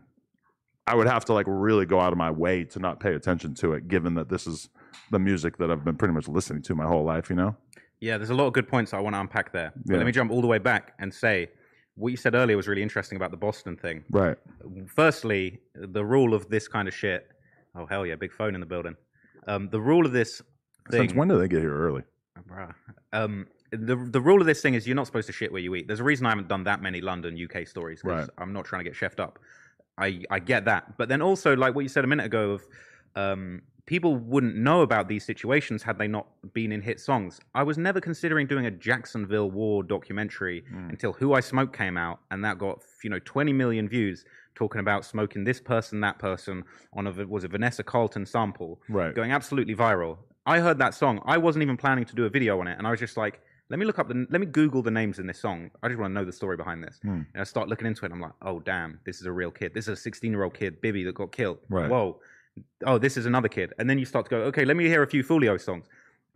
I would have to like really go out of my way to not pay attention to it, given that this is the music that I've been pretty much listening to my whole life. You know? Yeah, there's a lot of good points I want to unpack there. But Yeah. let me jump all the way back and say what you said earlier was really interesting about the Boston thing. Right. Firstly, the rule of this kind of shit. Oh hell yeah, big phone in the building. Um, the rule of this thing. Since when do they get here early? Bruh. Um, the the rule of this thing is you're not supposed to shit where you eat. There's a reason I haven't done that many London UK stories because Right. I'm not trying to get chefed up. I I get that, but then also like what you said a minute ago of um, people wouldn't know about these situations had they not been in hit songs. I was never considering doing a Jacksonville War documentary Hmm. until Who I Smoke came out, and that got you know 20 million views talking about smoking this person, that person on a was a Vanessa Carlton sample, Right. going absolutely viral. I heard that song. I wasn't even planning to do a video on it, and I was just like, let me look up the, let me Google the names in this song. I just want to know the story behind this. Hmm. And I start looking into it. and I'm like, oh damn, this is a real kid. This is a 16 year old kid, Bibby, that got killed. Right. Whoa. Oh, this is another kid. And then you start to go, okay, let me hear a few Foolio songs.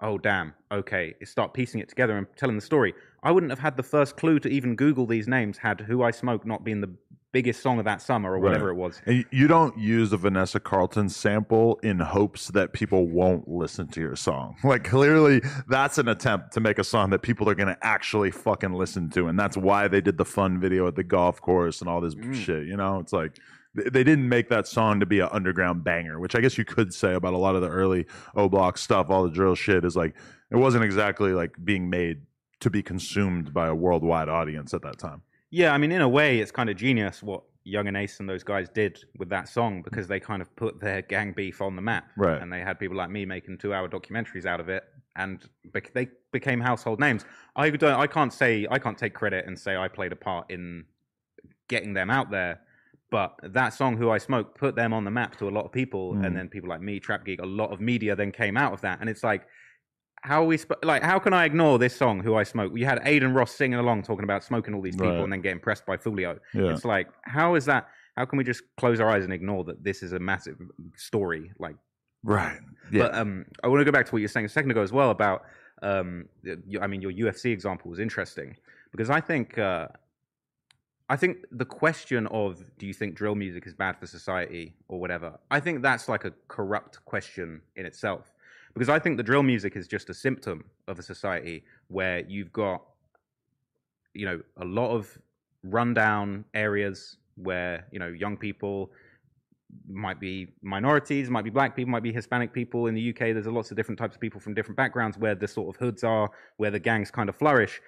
Oh damn. Okay, you start piecing it together and telling the story. I wouldn't have had the first clue to even Google these names had "Who I Smoke" not been the biggest song of that summer or whatever Right. it was. And you don't use the Vanessa Carlton sample in hopes that people won't listen to your song. Like clearly that's an attempt to make a song that people are going to actually fucking listen to and that's why they did the fun video at the golf course and all this Mm. shit, you know? It's like they didn't make that song to be an underground banger, which I guess you could say about a lot of the early O Block stuff, all the drill shit is like it wasn't exactly like being made to be consumed by a worldwide audience at that time. Yeah, I mean, in a way, it's kind of genius what Yungeen Ace and those guys did with that song because they kind of put their gang beef on the map. Right. And they had people like me making two-hour documentaries out of it, and bec- they became household names. I don't. I can't say. I can't take credit and say I played a part in getting them out there. But that song, "Who I Smoke," put them on the map to a lot of people, Mm. and then people like me, Trap Geek, a lot of media then came out of that, and it's like, how are we sp- like? How can I ignore this song, "Who I Smoke"? You had Adin Ross singing along, talking about smoking all these people, Right. and then getting pressed by Foolio. Yeah. It's like, how is that? How can we just close our eyes and ignore that this is a massive story? Like, Right. Yeah. But um, I want to go back to what you were saying a second ago as well about. Um, I mean, your UFC example was interesting because I think uh, I think the question of do you think drill music is bad for society or whatever, I think that's like a corrupt question in itself. Because I think the drill music is just a symptom of a society where you've got, you know, a lot of rundown areas where, you know, young people might be minorities, might be black people, might be Hispanic people. In the UK, there's lots of different types of people from different backgrounds where the sort of hoods are, where the gangs kind of flourish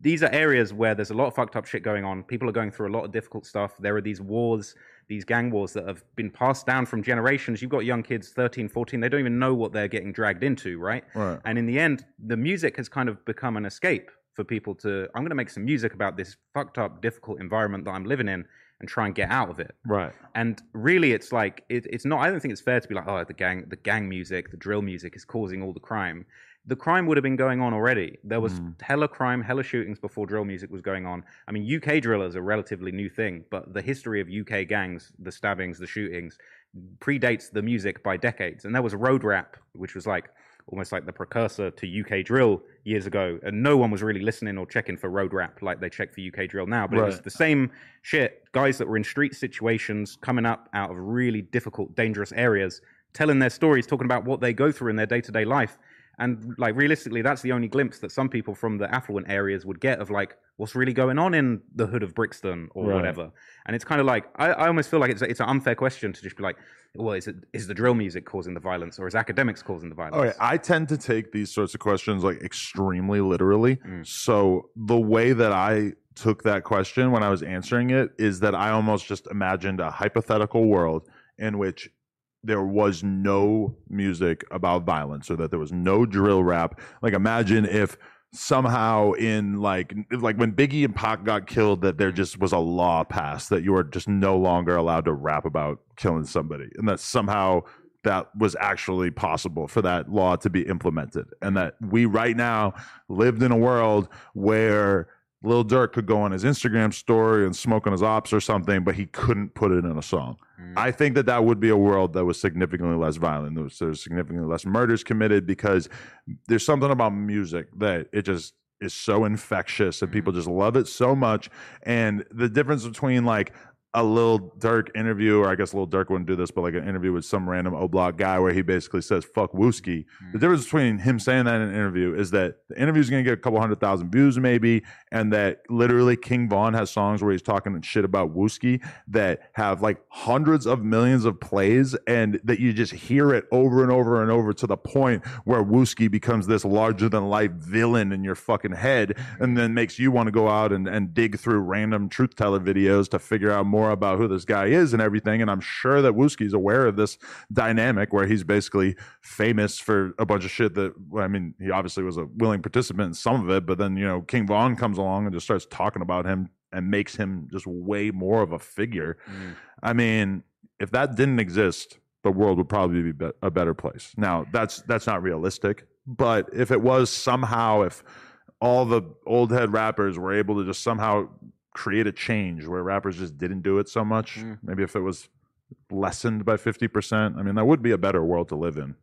these are areas where there's a lot of fucked up shit going on. People are going through a lot of difficult stuff. There are these wars, these gang wars that have been passed down from generations. You've got young kids, 13, 14, they don't even know what they're getting dragged into, right? Right. And in the end, the music has kind of become an escape for people to, I'm going to make some music about this fucked up, difficult environment that I'm living in and try and get out of it. right. And really, it's like it, it's not. I don't think it's fair to be like, oh, the gang, the gang music, the drill music is causing all the crime. The crime would have been going on already. There was hmm. hella crime, hella shootings before drill music was going on. I mean, UK drill is a relatively new thing, but the history of UK gangs, the stabbings, the shootings, predates the music by decades. And there was road rap, which was like almost like the precursor to UK drill years ago, and no one was really listening or checking for road rap like they check for UK drill now. But it was the same shit. Guys that were in street situations, coming up out of really difficult, dangerous areas, telling their stories, talking about what they go through in their day to day life. And like realistically, that's the only glimpse that some people from the affluent areas would get of like what's really going on in the hood of Brixton or Right. whatever. And it's kind of like I, I almost feel like it's it's an unfair question to just be like, well, is it is the drill music causing the violence or is academics causing the violence? I tend to take these sorts of questions like extremely literally. Mm. So the way that I took that question when I was answering it is that I almost just imagined a hypothetical world in which there was no music about violence or that there was no drill rap. Like imagine if somehow in like like when Biggie and Pac got killed that there just was a law passed that you were just no longer allowed to rap about killing somebody and that somehow that was actually possible for that law to be implemented and that we right now lived in a world where Lil Durk could go on his Instagram story and smoke on his ops or something, but he couldn't put it in a song. Hmm. I think that that would be a world that was significantly less violent. There was, there was significantly less murders committed because there's something about music that it just is so infectious and hmm. people just love it so much. And the difference between like a little Durk interview, or I guess Lil Durk wouldn't do this, but like an interview with some random O Block guy where he basically says "fuck Wooski." The hmm. difference between him saying that in an interview is that the interview is going to get a couple hundred thousand views, maybe, and that literally King Von has songs where he's talking shit about Wooski that have like hundreds of millions of plays, and that you just hear it over and over and over to the point where Wooski becomes this larger than life villain in your fucking head, and hmm. then makes you want to go out and, and dig through random truth teller videos to figure out more about who this guy is and everything. And I'm sure that Wooski's aware of this dynamic where he's basically famous for a bunch of shit that, I mean, he obviously was a willing participant in some of it, but then, you know, King Von comes along and just starts talking about him and makes him just way more of a figure. Mm. I mean, if that didn't exist, the world would probably be be- a better place. Now, that's that's not realistic, but if it was somehow if all the old head rappers were able to just somehow create a change where rappers just didn't do it so much, maybe if it was lessened by 50%, I mean, that would be a better world to live in.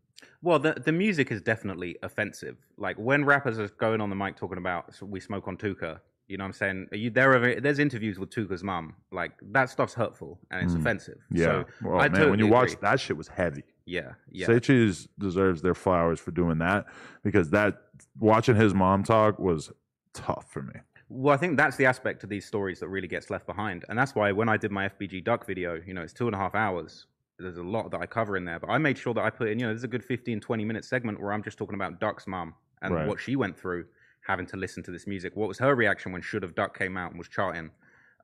Well, the the music is definitely offensive. Like when rappers are going on the mic talking about "So we smoke on Tooka, you know what I'm saying? Are you there? Ever, there's interviews with Tooka's mum. Like that stuff's hurtful and it's offensive. Mm. Yeah. So well, I man, totally when you watch that shit was heavy. yeah, yeah. Say Cheese deserves their flowers for doing that because that watching his mom talk was tough for me. Well, I think that's the aspect of these stories that really gets left behind. And that's why when I did my FBG Duck video, you know, it's two and a half hours. There's a lot that I cover in there, but I made sure that I put in, you know, there's a good 15, 20 minute segment where I'm just talking about Duck's mum and Right. what she went through having to listen to this music. What was her reaction when Should Have Duck came out and was charting?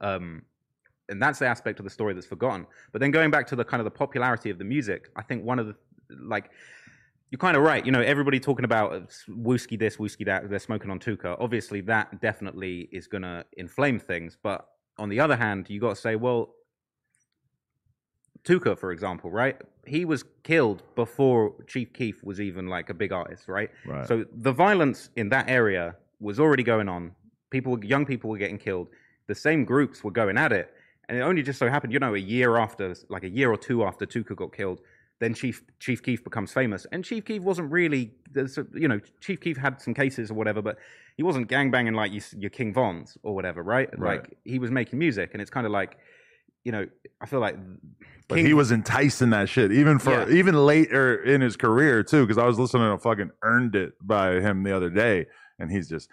Um, and that's the aspect of the story that's forgotten. But then going back to the kind of the popularity of the music, I think one of the, like, you're kind of right. You know, everybody talking about uh, wooski this, wooski that. They're smoking on Tooka. Obviously, that definitely is going to inflame things. But on the other hand, you got to say, well, Tooka, for example, right? He was killed before Chief Keef was even like a big artist, right? Right. So the violence in that area was already going on. People, young people were getting killed. The same groups were going at it, and it only just so happened, you know, a year after, like a year or two after Tooka got killed, then Chief Chief Keef becomes famous, and Chief Keef wasn't really, you know, Chief Keef had some cases or whatever, but he wasn't gangbanging like you, your King Vons or whatever, right? Right. Like he was making music, and it's kind of like, you know, I feel like But he was enticing that shit, even for Yeah. even later in his career too. Because I was listening to fucking "Earned It" by him the other day, and he's just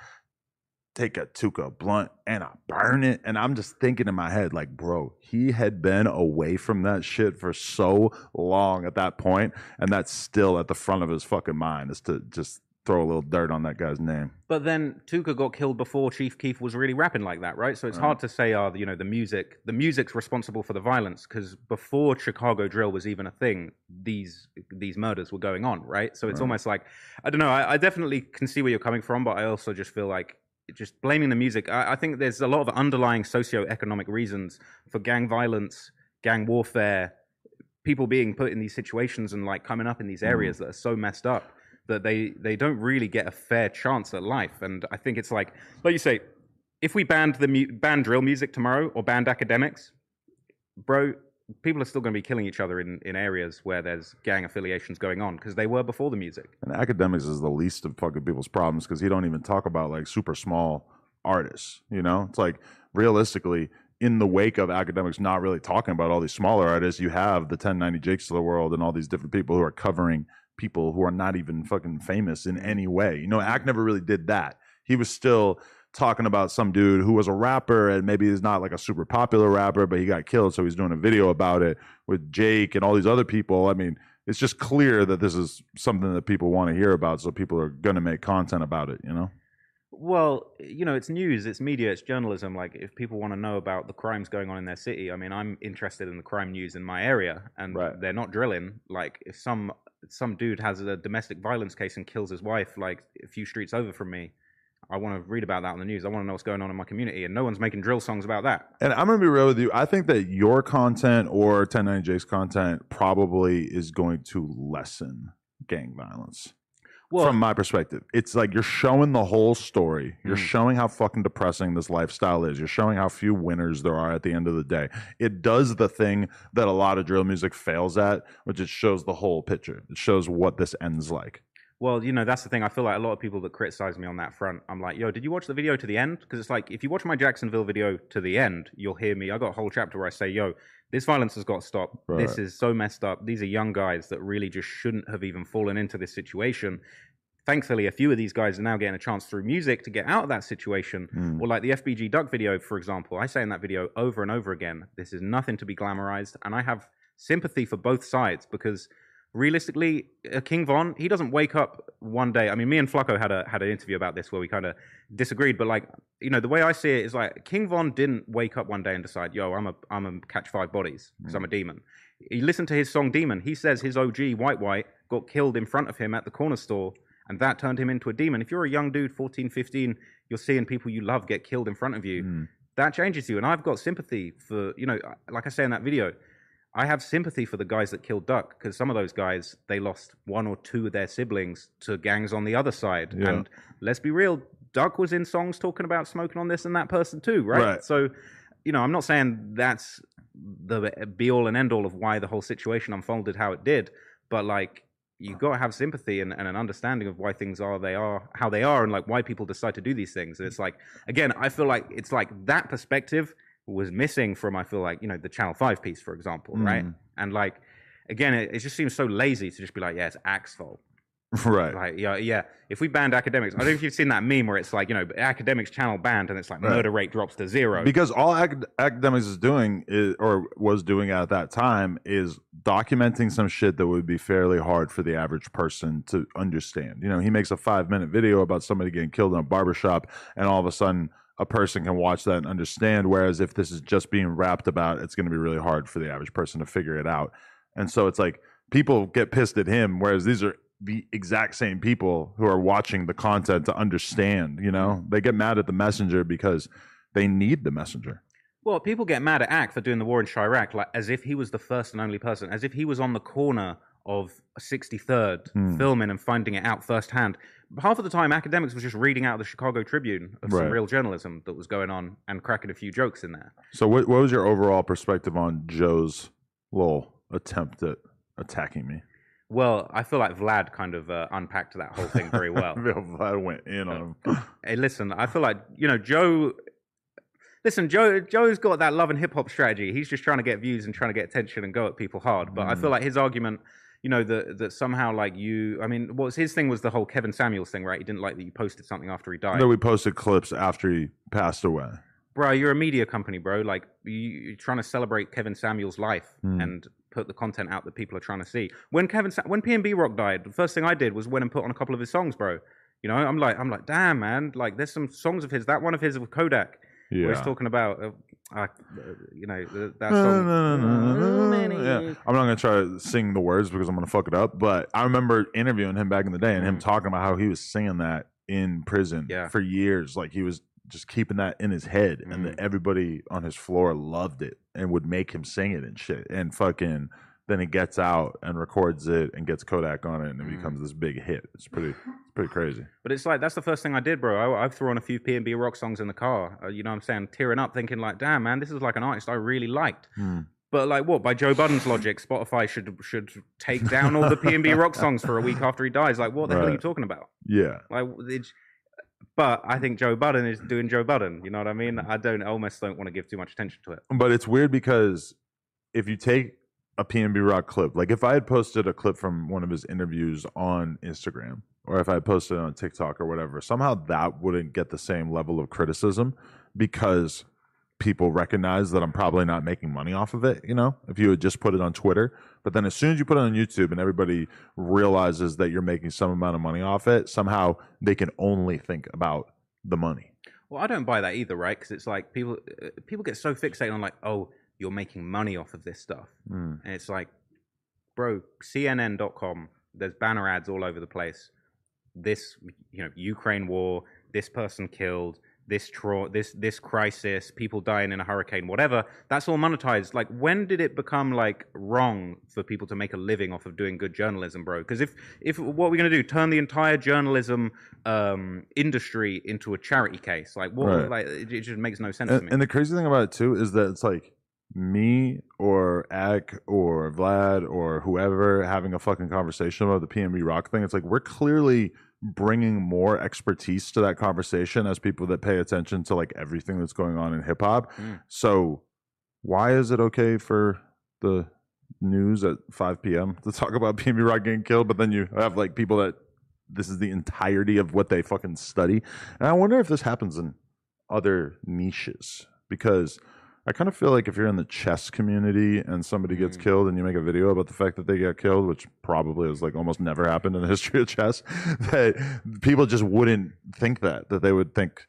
take a Tooka blunt and I burn it, and I'm just thinking in my head like, bro, he had been away from that shit for so long at that point, and that's still at the front of his fucking mind is to just throw a little dirt on that guy's name. But then Tooka got killed before Chief Keef was really rapping like that, right? So it's hard to say, uh, you know, the music, the music's responsible for the violence because before Chicago drill was even a thing, these these murders were going on, right? So it's almost like, I don't know. I, I definitely can see where you're coming from, but I also just feel like just blaming the music. I, I think there's a lot of underlying socioeconomic reasons for gang violence, gang warfare, people being put in these situations and like coming up in these mm. areas that are so messed up that they they don't really get a fair chance at life. And I think it's like, like you say, if we banned the mu- banned drill music tomorrow or banned academics, bro, people are still going to be killing each other in, in areas where there's gang affiliations going on because they were before the music. And academics is the least of fucking people's problems because he don't even talk about like super small artists. You know, it's like realistically, in the wake of academics not really talking about all these smaller artists, you have the 1090 Jakes of the world and all these different people who are covering people who are not even fucking famous in any way. You know, Ack never really did that. He was still talking about some dude who was a rapper and maybe he's not like a super popular rapper, but he got killed, so he's doing a video about it with Jake and all these other people. I mean, it's just clear that this is something that people want to hear about, so people are going to make content about it. You know? Well, you know, it's news, it's media, it's journalism. Like, if people want to know about the crimes going on in their city, I mean, I'm interested in the crime news in my area, and Right. they're not drilling. Like, if some some dude has a domestic violence case and kills his wife, like a few streets over from me, I want to read about that on the news. I want to know what's going on in my community, and no one's making drill songs about that. And I'm going to be real with you. I think that your content or 1090J's content probably is going to lessen gang violence. Well, from my perspective. It's like you're showing the whole story. You're Mm. showing how fucking depressing this lifestyle is. You're showing how few winners there are at the end of the day. It does the thing that a lot of drill music fails at, which it shows the whole picture. It shows what this ends like. Well, you know, that's the thing. I feel like a lot of people that criticize me on that front, I'm like, yo, did you watch the video to the end? Because it's like, if you watch my Jacksonville video to the end, you'll hear me. I got a whole chapter where I say, yo, this violence has got to stop. This is so messed up. These are young guys that really just shouldn't have even fallen into this situation. Thankfully, a few of these guys are now getting a chance through music to get out of that situation. Mm. Or like the FBG Duck video, for example. I say in that video over and over again, this is nothing to be glamorized. And I have sympathy for both sides because realistically, uh, King Von, he doesn't wake up one day. I mean, me and Flacco had a had an interview about this where we kind of disagreed, but like, you know, the way I see it is like King Von didn't wake up one day and decide, "Yo, I'm a I'm a catch five bodies because I'm a demon." He listened to his song Demon. He says his OG White White got killed in front of him at the corner store and that turned him into a demon. If you're a young dude, 14, 15, you're seeing people you love get killed in front of you. Mm. That changes you. And I've got sympathy for, you know, like I say in that video, I have sympathy for the guys that killed Duck because some of those guys they lost one or two of their siblings to gangs on the other side. Yeah. And let's be real, Duck was in songs talking about smoking on this and that person too, right? Right. So, you know, I'm not saying that's the be all and end all of why the whole situation unfolded how it did, but like you got to have sympathy and, and an understanding of why things are they are how they are and like why people decide to do these things. And it's like again, I feel like it's like that perspective was missing from I feel like you know the Channel Five piece, for example, right? Mm. And like again, it, it just seems so lazy to just be like, yeah, it's Ack's fault. Right. Like, yeah, yeah. If we banned academics, I don't know if you've seen that meme where it's like, you know, academics channel banned, and it's like Right. murder rate drops to zero. Because all acad- academics is doing is, or was doing at that time is documenting some shit that would be fairly hard for the average person to understand. You know, he makes a five minute video about somebody getting killed in a barbershop, and all of a sudden a person can watch that and understand. Whereas if this is just being rapped about, it's going to be really hard for the average person to figure it out. And so it's like people get pissed at him, whereas these are the exact same people who are watching the content to understand. You know, they get mad at the messenger because they need the messenger. Well, people get mad at Ack for doing the war in Chiraq, like as if he was the first and only person, as if he was on the corner of 63rd Hmm. filming and finding it out firsthand. Half of the time, academics was just reading out of the Chicago Tribune of some real journalism that was going on and cracking a few jokes in there. So, what, what was your overall perspective on Joe's little attempt at attacking me. Well, I feel like Vlad kind of uh, unpacked that whole thing very well. Vlad went in on him. hey, listen, I feel like you know Joe. Listen, Joe. Joe's got that love and hip hop strategy. He's just trying to get views and trying to get attention and go at people hard. But I feel like his argument, you know, that that somehow like you. I mean, what was his thing was the whole Kevin Samuels thing, right? He didn't like that you posted something after he died. No, we posted clips after he passed away. bro, you're a media company, bro. Like you, you're trying to celebrate Kevin Samuel's life Hmm. and put the content out that people are trying to see. When Kevin, Sa- when PNB Rock died, the first thing I did was went and put on a couple of his songs, bro. You know, I'm like, I'm like, damn, man. Like, there's some songs of his. That one of his with Kodak, where he's talking about, uh, uh, you know, th- that song. no, no, no, no, no. Yeah. I'm not gonna try to sing the words because I'm gonna fuck it up. But I remember interviewing him back in the day and him mm. talking about how he was singing that in prison Yeah. for years. Like he was just keeping that in his head, and that mm. everybody on his floor loved it and would make him sing it and shit. And fucking then he gets out and records it and gets Kodak on it, and it mm. becomes this big hit. It's pretty, it's pretty crazy. But it's like that's the first thing I did, bro. I, I've thrown a few P and B rock songs in the car. Uh, you know what I'm saying? Tearing up, thinking like, damn, man, this is like an artist I really liked. But like, what? By Joe Budden's logic, Spotify should should take down all the P and B rock songs for a week after he dies. Like, what the hell are you talking about? Yeah. Like, it's, but I think Joe Budden is doing Joe Budden. You know what I mean? I don't I almost don't want to give too much attention to it. But it's weird because if you take a PNB Rock clip, like if I had posted a clip from one of his interviews on Instagram, or if I posted it on TikTok or whatever, somehow that wouldn't get the same level of criticism because people recognize that I'm probably not making money off of it, you know, if you had just put it on Twitter. But then as soon as you put it on YouTube and everybody realizes that you're making some amount of money off it, somehow they can only think about the money. Well, I don't buy that either, right? Because it's like people uh, people get so fixated on like, oh, you're making money off of this stuff, Mm. and it's like, bro, CNN.com. There's banner ads all over the place. This, you know, Ukraine war. This person killed. This tro- this this crisis. People dying in a hurricane. Whatever. That's all monetized. Like, when did it become like wrong for people to make a living off of doing good journalism, bro? Because if if what we're gonna do? Turn the entire journalism um, industry into a charity case? Like, what? Right. Like, it, it just makes no sense to And, me. and the crazy thing about it too is that it's like me or Ak or Vlad or whoever having a fucking conversation about the PNB Rock thing. It's like we're clearly bringing more expertise to that conversation as people that pay attention to like everything that's going on in hip hop. Mm. So why is it okay for the news at 5 p.m. to talk about PNB Rock getting killed, but then you have like people that this is the entirety of what they fucking study. And I wonder if this happens in other niches because I kind of feel like if you're in the chess community and somebody gets Mm. killed and you make a video about the fact that they got killed, which probably has like almost never happened in the history of chess, that people just wouldn't think that, that they would think,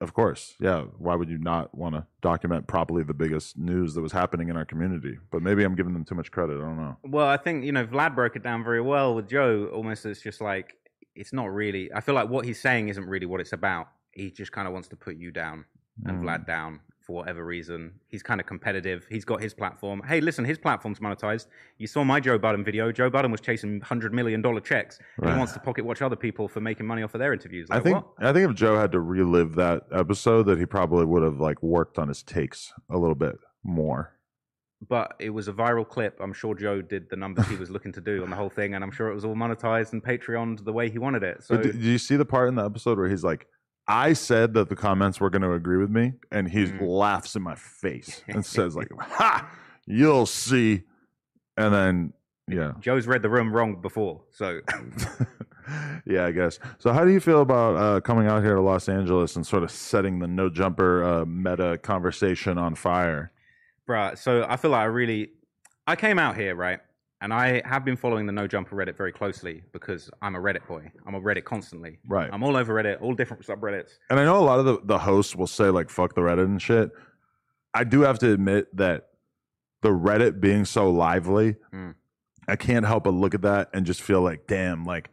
of course, yeah, why would you not want to document properly the biggest news that was happening in our community? But maybe I'm giving them too much credit. I don't know. Well, I think you know Vlad broke it down very well with Joe. Almost, it's just like it's not really. I feel like what he's saying isn't really what it's about. He just kind of wants to put you down and Mm. Vlad down for whatever reason. He's kind of competitive. He's got his platform. Hey, listen, his platform's monetized. You saw my Joe Budden video. Joe Budden was chasing hundred million dollar checks. Right. He wants to pocket watch other people for making money off of their interviews. Like, I think what? I think if Joe had to relive that episode, that he probably would have like worked on his takes a little bit more. but it was a viral clip. I'm sure Joe did the numbers he was looking to do on the whole thing, and I'm sure it was all monetized and Patreoned the way he wanted it. So did, did you see the part in the episode where he's like, "I said that the comments were going to agree with me," and he Mm. laughs in my face and says like, "Ha, you'll see," and then yeah, Joe's read the room wrong before, so yeah, I guess. So, how do you feel about uh, coming out here to Los Angeles and sort of setting the no jumper uh, meta conversation on fire? bruh. So I feel like I really, I came out here right, and I have been following the No Jumper Reddit very closely because I'm a Reddit boy. I'm a Reddit constantly. Right. I'm all over Reddit, all different subreddits. And I know a lot of the, the hosts will say like fuck the Reddit and shit. I do have to admit that the Reddit being so lively, Mm. I can't help but look at that and just feel like, damn, like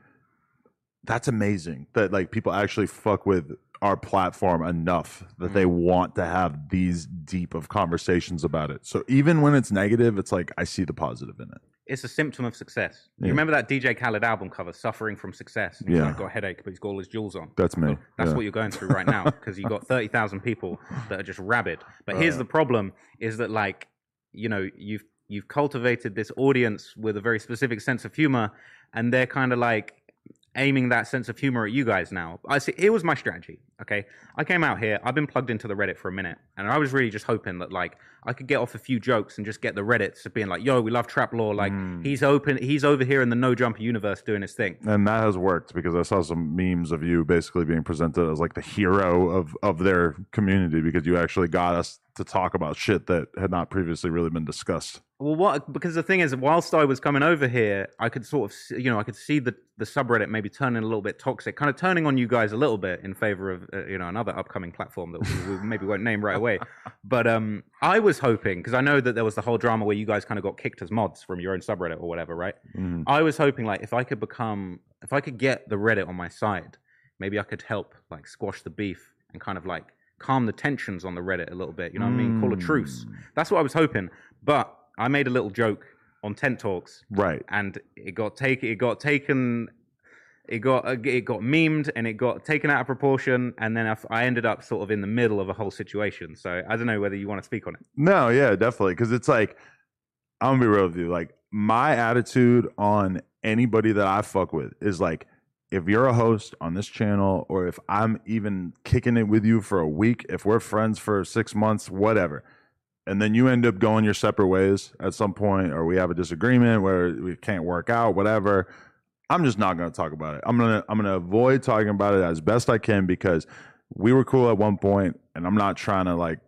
that's amazing that like people actually fuck with our platform enough that they want to have these deep of conversations about it. So even when it's negative, it's like I see the positive in it. It's a symptom of success. Yeah. You remember that DJ Khaled album cover, "Suffering from Success"? Yeah. like, got a headache, but he's got all his jewels on. That's me. That's Yeah. what you're going through right now because you've got 30,000 people that are just rabid. But oh, here's the problem is that, like, you know, you've you've cultivated this audience with a very specific sense of humor, and they're kind of like aiming that sense of humor at you guys now. I see. It was my strategy. Okay, I came out here. I've been plugged into the Reddit for a minute, and I was really just hoping that like I could get off a few jokes and just get the Reddits of being like, "Yo, we love Trap Lore." Like mm. he's open. He's over here in the no jumper universe doing his thing. and that has worked because I saw some memes of you basically being presented as like the hero of of their community because you actually got us to talk about shit that had not previously really been discussed. Well, what? Because the thing is, whilst I was coming over here, I could sort of, see, you know, I could see the the subreddit maybe turning a little bit toxic, kind of turning on you guys a little bit in favor of, uh, you know, another upcoming platform that we, we maybe won't name right away. But um, I was hoping because I know that there was the whole drama where you guys kind of got kicked as mods from your own subreddit or whatever, right? Mm. I was hoping like if I could become, if I could get the Reddit on my side, maybe I could help like squash the beef and kind of like calm the tensions on the Reddit a little bit. You know what I mean? Call a truce. That's what I was hoping. But I made a little joke on Tent Talks, Right. and it got taken. It got taken. It got uh, it got memed and it got taken out of proportion, and then I f- I ended up sort of in the middle of a whole situation. So I don't know whether you want to speak on it. No, yeah, definitely. Because it's like, I'm gonna be real with you. Like, my attitude on anybody that I fuck with is like, if you're a host on this channel, or if I'm even kicking it with you for a week, if we're friends for six months, whatever, and then you end up going your separate ways at some point, or we have a disagreement where we can't work out, whatever. I'm just not gonna talk about it. I'm gonna I'm gonna avoid talking about it as best I can because we were cool at one point, and I'm not trying to like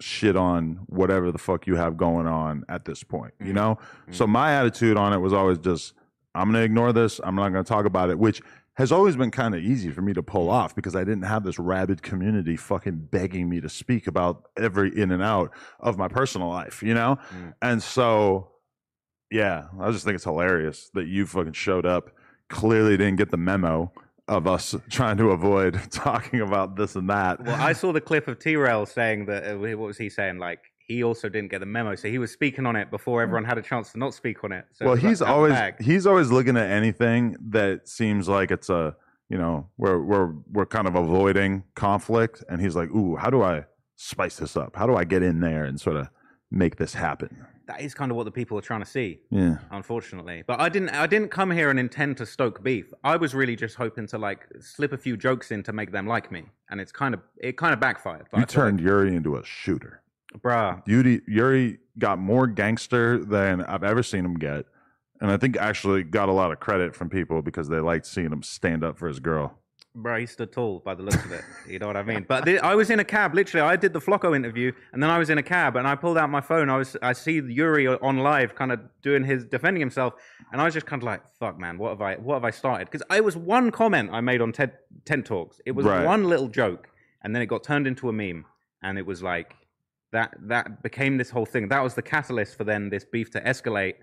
shit on whatever the fuck you have going on at this point, you mm-hmm. know? So mm-hmm. my attitude on it was always just I'm going to ignore this. I'm not going to talk about it, which has always been kind of easy for me to pull off because I didn't have this rabid community fucking begging me to speak about every in and out of my personal life, you know? And so yeah, I just think it's hilarious that you fucking showed up, clearly didn't get the memo of us trying to avoid talking about this and that. Well, I saw the clip of T Rail saying that. Uh, what was he saying? Like he also didn't get the memo, so he was speaking on it before hmm. everyone had a chance to not speak on it. So well, it was like he's always bag. he's always looking at anything that seems like it's a you know we're we're we're kind of avoiding conflict, and he's like, "Ooh, how do I spice this up? How do I get in there and sort of make this happen?" that is kind of what the people are trying to see. Yeah, unfortunately. But I didn't I didn't come here and intend to stoke beef. I was really just hoping to like slip a few jokes in to make them like me. And it's kind of it kind of backfired. You turned Yuri into a shooter. Bruh. Yuri Yuri got more gangster than I've ever seen him get, and I think actually got a lot of credit from people because they liked seeing him stand up for his girl. Bro, he stood tall by the looks of it. You know what I mean? But the, I was in a cab, literally. I did the Flocko interview, and then I was in a cab, and I pulled out my phone. I was, I see Yuri on live, kind of doing his defending himself, and I was just kind of like, "Fuck, man, what have I, what have I started?" Because it was one comment I made on TED, TED Talks. It was Right. one little joke, and then it got turned into a meme, and it was like that. That became this whole thing. That was the catalyst for then this beef to escalate,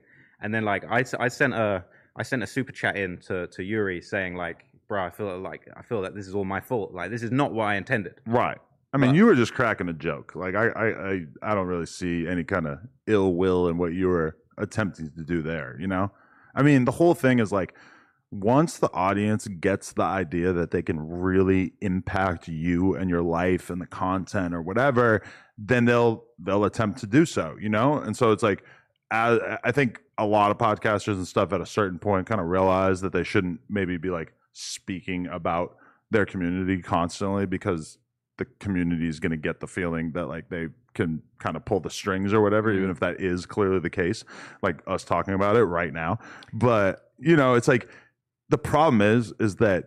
and then like I, I sent a, I sent a super chat in to to Yuri saying like bro, I feel like I feel that this is all my fault. Like this is not what I intended. Right. I mean, But- you were just cracking a joke. Like I, I, I, I don't really see any kind of ill will in what you were attempting to do there. You know, I mean, the whole thing is like once the audience gets the idea that they can really impact you and your life and the content or whatever, then they'll they'll attempt to do so. You know, and so it's like I, I think a lot of podcasters and stuff at a certain point kind of realize that they shouldn't maybe be like speaking about their community constantly because the community is going to get the feeling that like they can kind of pull the strings or whatever even mm-hmm. if that is clearly the case like us talking about it right now but you know it's like the problem is is that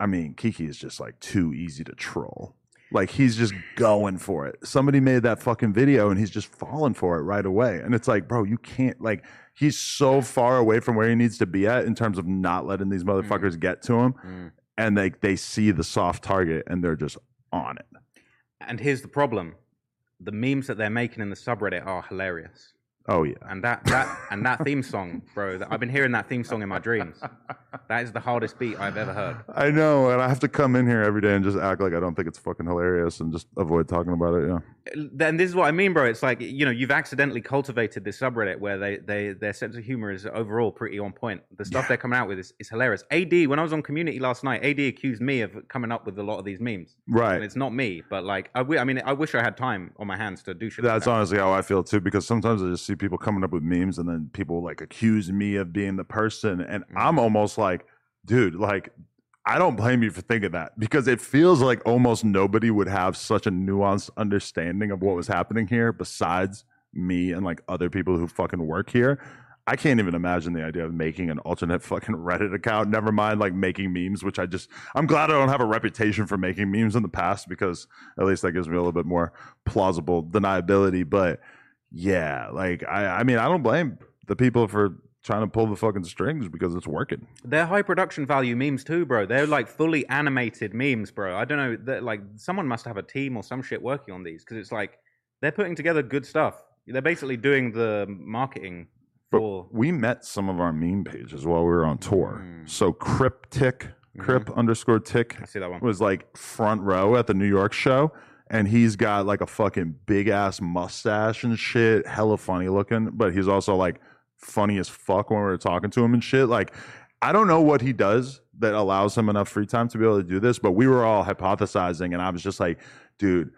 i mean kiki is just like too easy to troll. Like he's just going for it. Somebody made that fucking video and he's just falling for it right away. And it's like bro you can't like he's so far away from where he needs to be at in terms of not letting these motherfuckers get to him Mm. and they they see the soft target and they're just on it. And here's the problem: the memes that they're making in the subreddit are hilarious. Oh yeah And that that and that theme song, bro. That, I've been hearing that theme song in my dreams. That is the hardest beat I've ever heard. I know, and I have to come in here every day and just act like I don't think it's fucking hilarious and just avoid talking about it. Yeah, Then this is what I mean, bro. It's like you know you've accidentally cultivated this subreddit where they, they their sense of humor is overall pretty on point. The stuff they're coming out with is, is hilarious. AD, when I was on Community last night, AD accused me of coming up with a lot of these memes. right. And it's not me, but like I I mean, I wish I had time on my hands to do shit. like That's that. honestly how I feel too, because sometimes I just see people coming up with memes and then people like accuse me of being the person. And Mm. I'm almost like, dude, like, I don't blame you for thinking that because it feels like almost nobody would have such a nuanced understanding of what was happening here besides me and like other people who fucking work here. I can't even imagine the idea of making an alternate fucking Reddit account. Never mind like making memes, which I just I'm glad I don't have a reputation for making memes in the past because at least that gives me a little bit more plausible deniability. But yeah, like I I mean I don't blame the people for trying to pull the fucking strings because it's working. They're high production value memes too, bro. They're like fully animated memes, bro. I don't know. Like someone must have a team or some shit working on these because it's like they're putting together good stuff. They're basically doing the marketing But for. we met some of our meme pages while we were on tour. Mm. So Cryptic, Crip underscore tick I see that one. was like front row at the New York show. And he's got like a fucking big ass mustache and shit, hella funny looking, but he's also like funny as fuck when we were talking to him and shit. Like, I don't know what he does that allows him enough free time to be able to do this, but we were all hypothesizing, and I was just like, dude,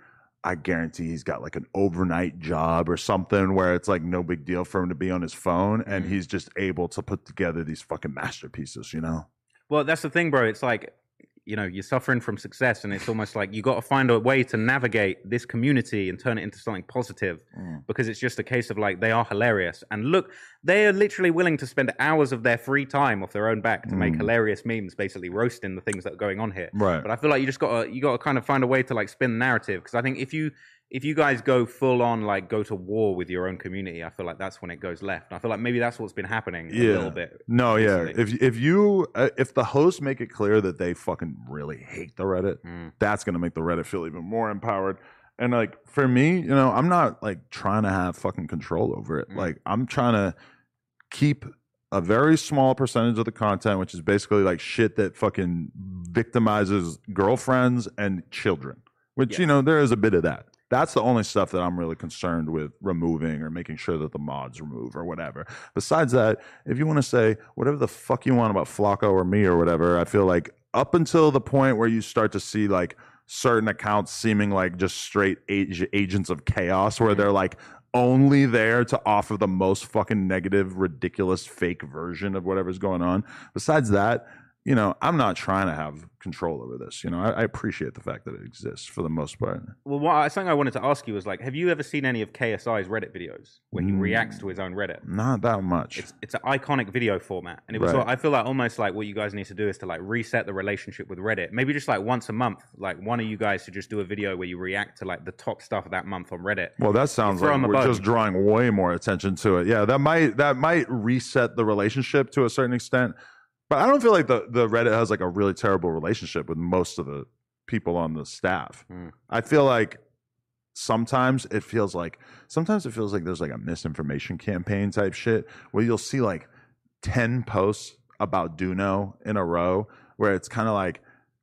I guarantee he's got like an overnight job or something where it's like no big deal for him to be on his phone and Mhm. he's just able to put together these fucking masterpieces, you know? Well, that's the thing, bro. It's like, you know, you're suffering from success, and it's almost like you got to find a way to navigate this community and turn it into something positive Mm. because it's just a case of like they are hilarious. And look, they are literally willing to spend hours of their free time off their own back to make Mm. hilarious memes, basically roasting the things that are going on here. Right. But I feel like you just got to you got to kind of find a way to like spin the narrative because I think if you if you guys go full on like go to war with your own community, I feel like that's when it goes left. I feel like maybe that's what's been happening yeah. a little bit. No, yeah. If if you uh, if the hosts make it clear that they fucking really hate the Reddit, Mm. that's gonna make the Reddit feel even more empowered. And like for me, you know, I'm not like trying to have fucking control over it. Mm. Like I'm trying to keep a very small percentage of the content, which is basically like shit that fucking victimizes girlfriends and children. Which Yeah. you know there is a bit of that. That's the only stuff that I'm really concerned with removing or making sure that the mods remove or whatever. Besides that, if you want to say whatever the fuck you want about Flacco or me or whatever, I feel like up until the point where you start to see like certain accounts seeming like just straight ag- agents of chaos, where mm-hmm. they're like only there to offer the most fucking negative, ridiculous, fake version of whatever's going on. Besides that, you know, I'm not trying to have control over this. You know, I, I appreciate the fact that it exists for the most part. Well, what, I- something I wanted to ask you was like, have you ever seen any of KSI's Reddit videos where he Mm. reacts to his own Reddit? Not that much. It's it's an iconic video format, and it was. Right. I feel like almost like what you guys need to do is to like reset the relationship with Reddit. Maybe just like once a month, like one of you guys should just do a video where you react to like the top stuff of that month on Reddit. Well, that sounds like we're just drawing way more attention to it. Yeah, that might that might reset the relationship to a certain extent. But I don't feel like the the Reddit has like a really terrible relationship with most of the people on the staff. Hmm. I feel like sometimes it feels like sometimes it feels like there's like a misinformation campaign type shit where you'll see like 10 posts about Duno in a row where it's kind of like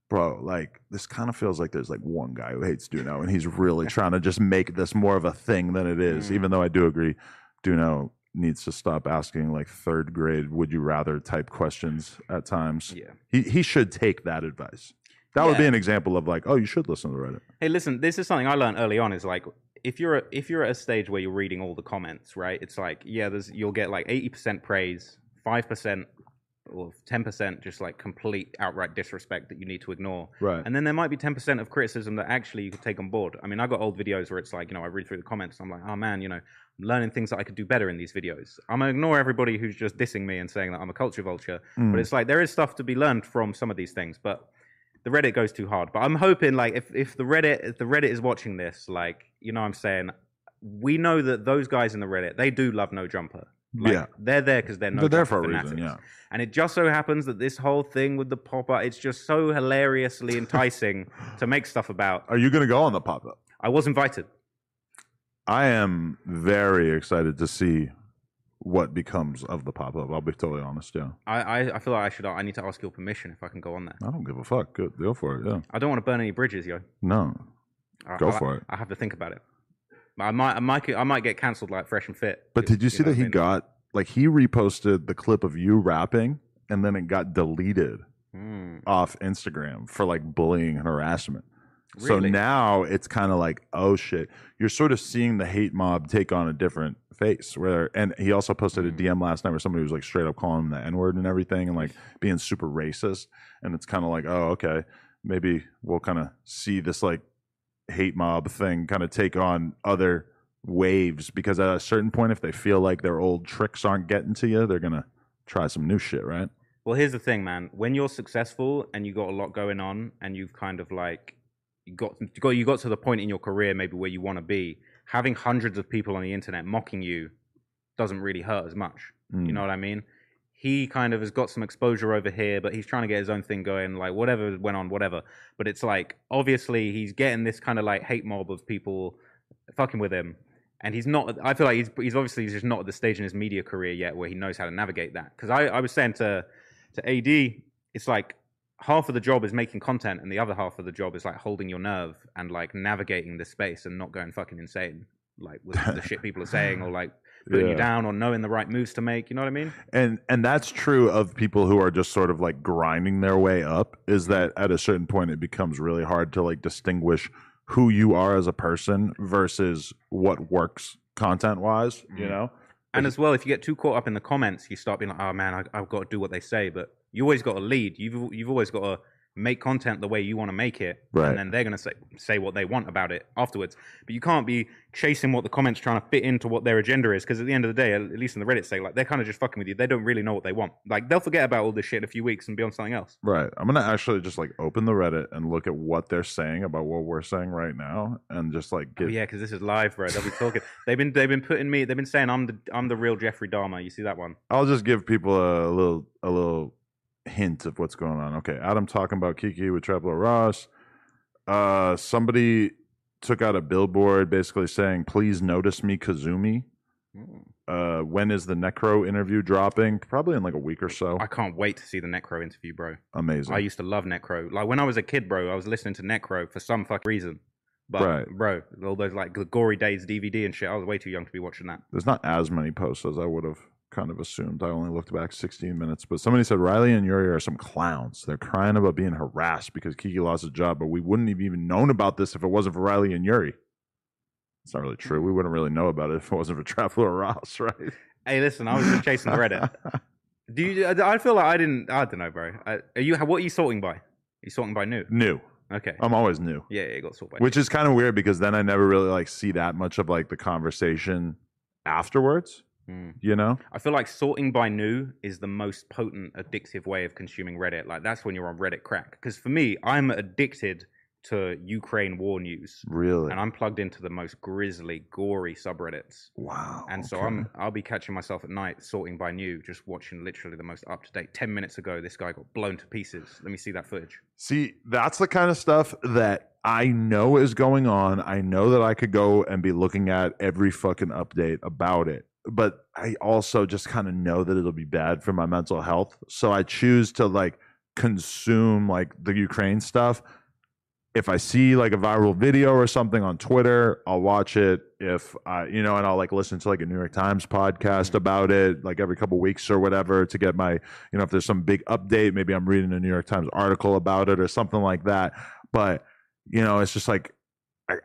bro like this kind of feels like there's like one guy who hates Duno and he's really trying to just make this more of a thing than it is Mm. even though I do agree Duno needs to stop asking like third grade would you rather type questions at times Yeah. he he should take that advice that would be an example of like oh you should listen to the Reddit Hey, listen, this is something I learned early on. Is like if you're a, if you're at a stage where you're reading all the comments, right? It's like yeah, there's you'll get like eighty percent praise, five percent or ten percent just like complete outright disrespect that you need to ignore. right And then there might be 10% of criticism that actually you could take on board. I mean, I got old videos where it's like, you know, I read through the comments. I'm like, oh man, you know, I'm learning things that I could do better in these videos. I'm going to ignore everybody who's just dissing me and saying that I'm a culture vulture. Mm. But it's like, there is stuff to be learned from some of these things. But the Reddit goes too hard. But I'm hoping, like, if, if the Reddit if the Reddit is watching this, like, you know what I'm saying? We know that those guys in the Reddit, they do love No Jumper. Like, Yeah. They're there because they're no They're there for a reason, yeah. And it just so happens that this whole thing with the pop up, it's just so hilariously enticing to make stuff about. Are you going to go on the pop up? I was invited. I am very excited to see what becomes of the pop up. I'll be totally honest. Yeah, I, I, I feel like I should. I need to ask your permission if I can go on there. I don't give a fuck. Good, go for it. Yeah, I don't want to burn any bridges, yo. no, I, Go I- for it. I have to think about it. I might, I might, I might get cancelled like fresh and fit. but did you see know that I he mean? got like he reposted the clip of you rapping and then it got deleted Hmm. off Instagram for like bullying and harassment. So now it's kind of like, oh shit, you're sort of seeing the hate mob take on a different face. Where and he also posted a Mm. DM last night where somebody was like straight up calling him the N word and everything, and like being super racist. And it's kind of like, oh okay, maybe we'll kind of see this like hate mob thing kind of take on other waves because at a certain point, if they feel like their old tricks aren't getting to you, they're gonna try some new shit, right? Well, here's the thing, man. When you're successful and you got a lot going on, and you've kind of like you got you got you got to the point in your career maybe where you want to be, having hundreds of people on the internet mocking you doesn't really hurt as much. Mm. You know what I mean? He kind of has got some exposure over here, but he's trying to get his own thing going. Like whatever went on, whatever. But it's like obviously he's getting this kind of like hate mob of people fucking with him. And he's not. I feel like he's he's obviously just not at the stage in his media career yet where he knows how to navigate that. Because I, I was saying to to AD, it's like half of the job is making content, and the other half of the job is like holding your nerve and like navigating the space and not going fucking insane, like with the shit people are saying or like putting Yeah. you down or knowing the right moves to make. You know what I mean? and and that's true of people who are just sort of like grinding their way up is that at a certain point it becomes really hard to like distinguish who you are as a person versus what works content wise you Mhm. know And as well, if you get too caught up in the comments, you start being like, "Oh man, I, I've got to do what they say." But you always got to lead. You've you've always got to make content the way you want to make it, Right. and then they're going to say say what they want about it afterwards. But you can't be chasing what the comments trying to fit into what their agenda is, because at the end of the day, at least in the Reddit say, like they're kind of just fucking with you. They don't really know what they want. Like they'll forget about all this shit in a few weeks and be on something else. right i'm gonna actually just like open the reddit and look at what they're saying about what we're saying right now and just like Oh, yeah, because this is live, bro. They'll be talking. they've been they've been putting me. They've been saying I'm the I'm the real Jeffrey Dahmer. You see that one? I'll just give people a little a little hint of what's going on. Okay, Adam talking about Kiki with Trap Lore Ross. Uh, somebody took out a billboard basically saying, "Please notice me, Kazumi." Uh, when is the Necro interview dropping? Probably in like a week or so. I can't wait to see the Necro interview, bro. Amazing. I used to love Necro. Like when I was a kid, bro, I was listening to Necro for some fucking reason. But Right. bro, all those like the Gory Days DVD and shit, I was way too young to be watching that. There's not as many posts as I would have kind of assumed. I only looked back 16 minutes, but somebody said Riley and Yuri are some clowns. They're crying about being harassed because Kiki lost his job, but we wouldn't have even known about this if it wasn't for Riley and Yuri. It's not really true. We wouldn't really know about it if it wasn't for Trap Lore Ross, right? Hey, listen, I was just chasing Reddit. Do you? I feel like I didn't. I don't know, bro. I, are you? What are you sorting by? Are you sorting by new? new. Okay. I'm always new. yeah, yeah, you got sorted by. Which is kind of weird because then I never really like see that much of like the conversation afterwards, Hmm. you know? I feel like sorting by new is the most potent, addictive way of consuming Reddit. Like that's when you're on Reddit crack. Because for me, I'm addicted to Ukraine war news, Really? and I'm plugged into the most grisly, gory subreddits. wow. And so okay. I'm I'll be catching myself at night sorting by new, just watching literally the most up to date. Ten minutes ago, this guy got blown to pieces. Let me see that footage. See, that's the kind of stuff that I know is going on. I know that I could go and be looking at every fucking update about it. But I also just kind of know that it'll be bad for my mental health. So I choose to like consume like the Ukraine stuff. If I see like a viral video or something on Twitter, I'll watch it. If I, you know, and I'll like listen to like a New York Times podcast mm-hmm. about it, like every couple weeks or whatever, to get my, you know, if there's some big update, maybe I'm reading a New York Times article about it or something like that. But you know, it's just like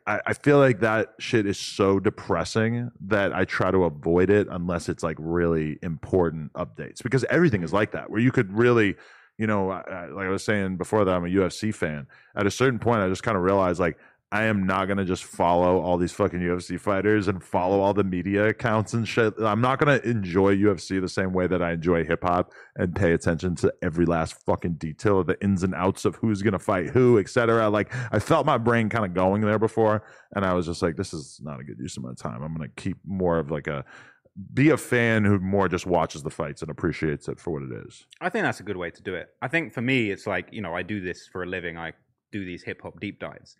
I, I feel like that shit is so depressing that I try to avoid it unless it's like really important updates because everything is like that where you could really, you know, I, I- like I was saying before that I'm a UFC fan. At a certain point, I just kind of realized like I am not gonna just follow all these fucking UFC fighters and follow all the media accounts and shit. I'm not gonna enjoy UFC the same way that I enjoy hip hop and pay attention to every last fucking detail of the ins and outs of who's gonna fight who, etc. Like I felt my brain kind of going there before, and I was just like, this is not a good use of my time. I'm gonna keep more of like a be a fan who more just watches the fights and appreciates it for what it is. I think that's a good way to do it. I think for me, it's like, you know, I do this for a living. I do these hip hop deep dives.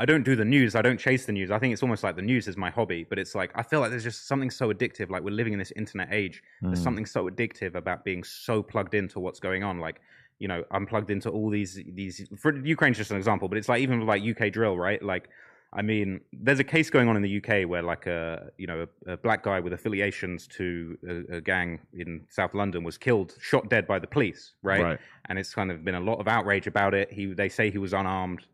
I don't do the news. I don't chase the news. I think it's almost like the news is my hobby, but it's like, I feel like there's just something so addictive. Like we're living in this internet age. There's Mm. something so addictive about being so plugged into what's going on. Like, you know, I'm plugged into all these, these, for Ukraine's just an example, but it's like even with like UK drill, right? Like, I mean, there's a case going on in the UK where, like, a you know, a, a black guy with affiliations to a, a gang in South London was killed, shot dead by the police, right? Right. And it's kind of been a lot of outrage about it. He, they say he was unarmed.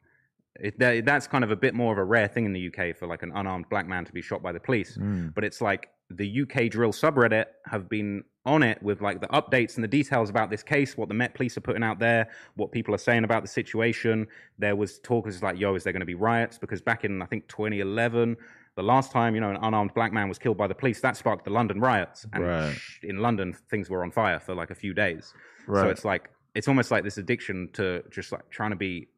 It, that, that's kind of a bit more of a rare thing in the UK for like an unarmed black man to be shot by the police. Mm. But it's like the UK drill subreddit have been on it with like the updates and the details about this case, what the Met Police are putting out there, what people are saying about the situation. There was talk was like, yo, is there going to be riots? Because back in I think 2011, the last time you know an unarmed black man was killed by the police, that sparked the London riots, and Right. in London things were on fire for like a few days. So it's like it's almost like this addiction to just like trying to be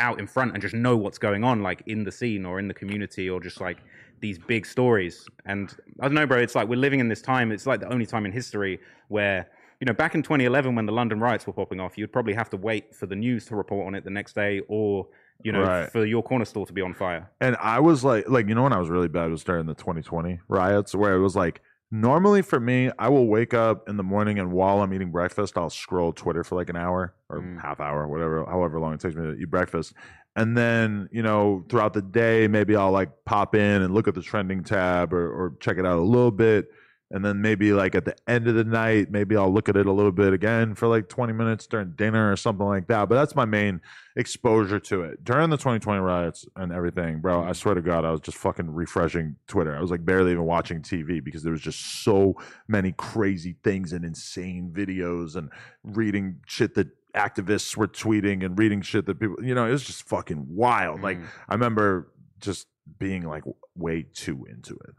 out in front and just know what's going on like in the scene or in the community or just like these big stories and i don't know bro it's like we're living in this time it's like the only time in history where you know back in 2011 when the london riots were popping off you'd probably have to wait for the news to report on it the next day or you know Right. for your corner store to be on fire And I was like, like you know, when I was really bad was during the 2020 riots, where it was like, normally for me, I will wake up in the morning and while I'm eating breakfast, I'll scroll Twitter for like an hour or Mm. half hour, whatever, however long it takes me to eat breakfast. And then, you know, throughout the day, maybe I'll like pop in and look at the trending tab or, or check it out a little bit. And then maybe like at the end of the night, maybe I'll look at it a little bit again for like 20 minutes during dinner or something like that. But that's my main exposure to it. During the 2020 riots and everything, bro, I swear to God, I was just fucking refreshing Twitter. I was like barely even watching TV because there was just so many crazy things and insane videos and reading shit that activists were tweeting and reading shit that people, you know, it was just fucking wild. Like, Mm. I remember just being like way too into it.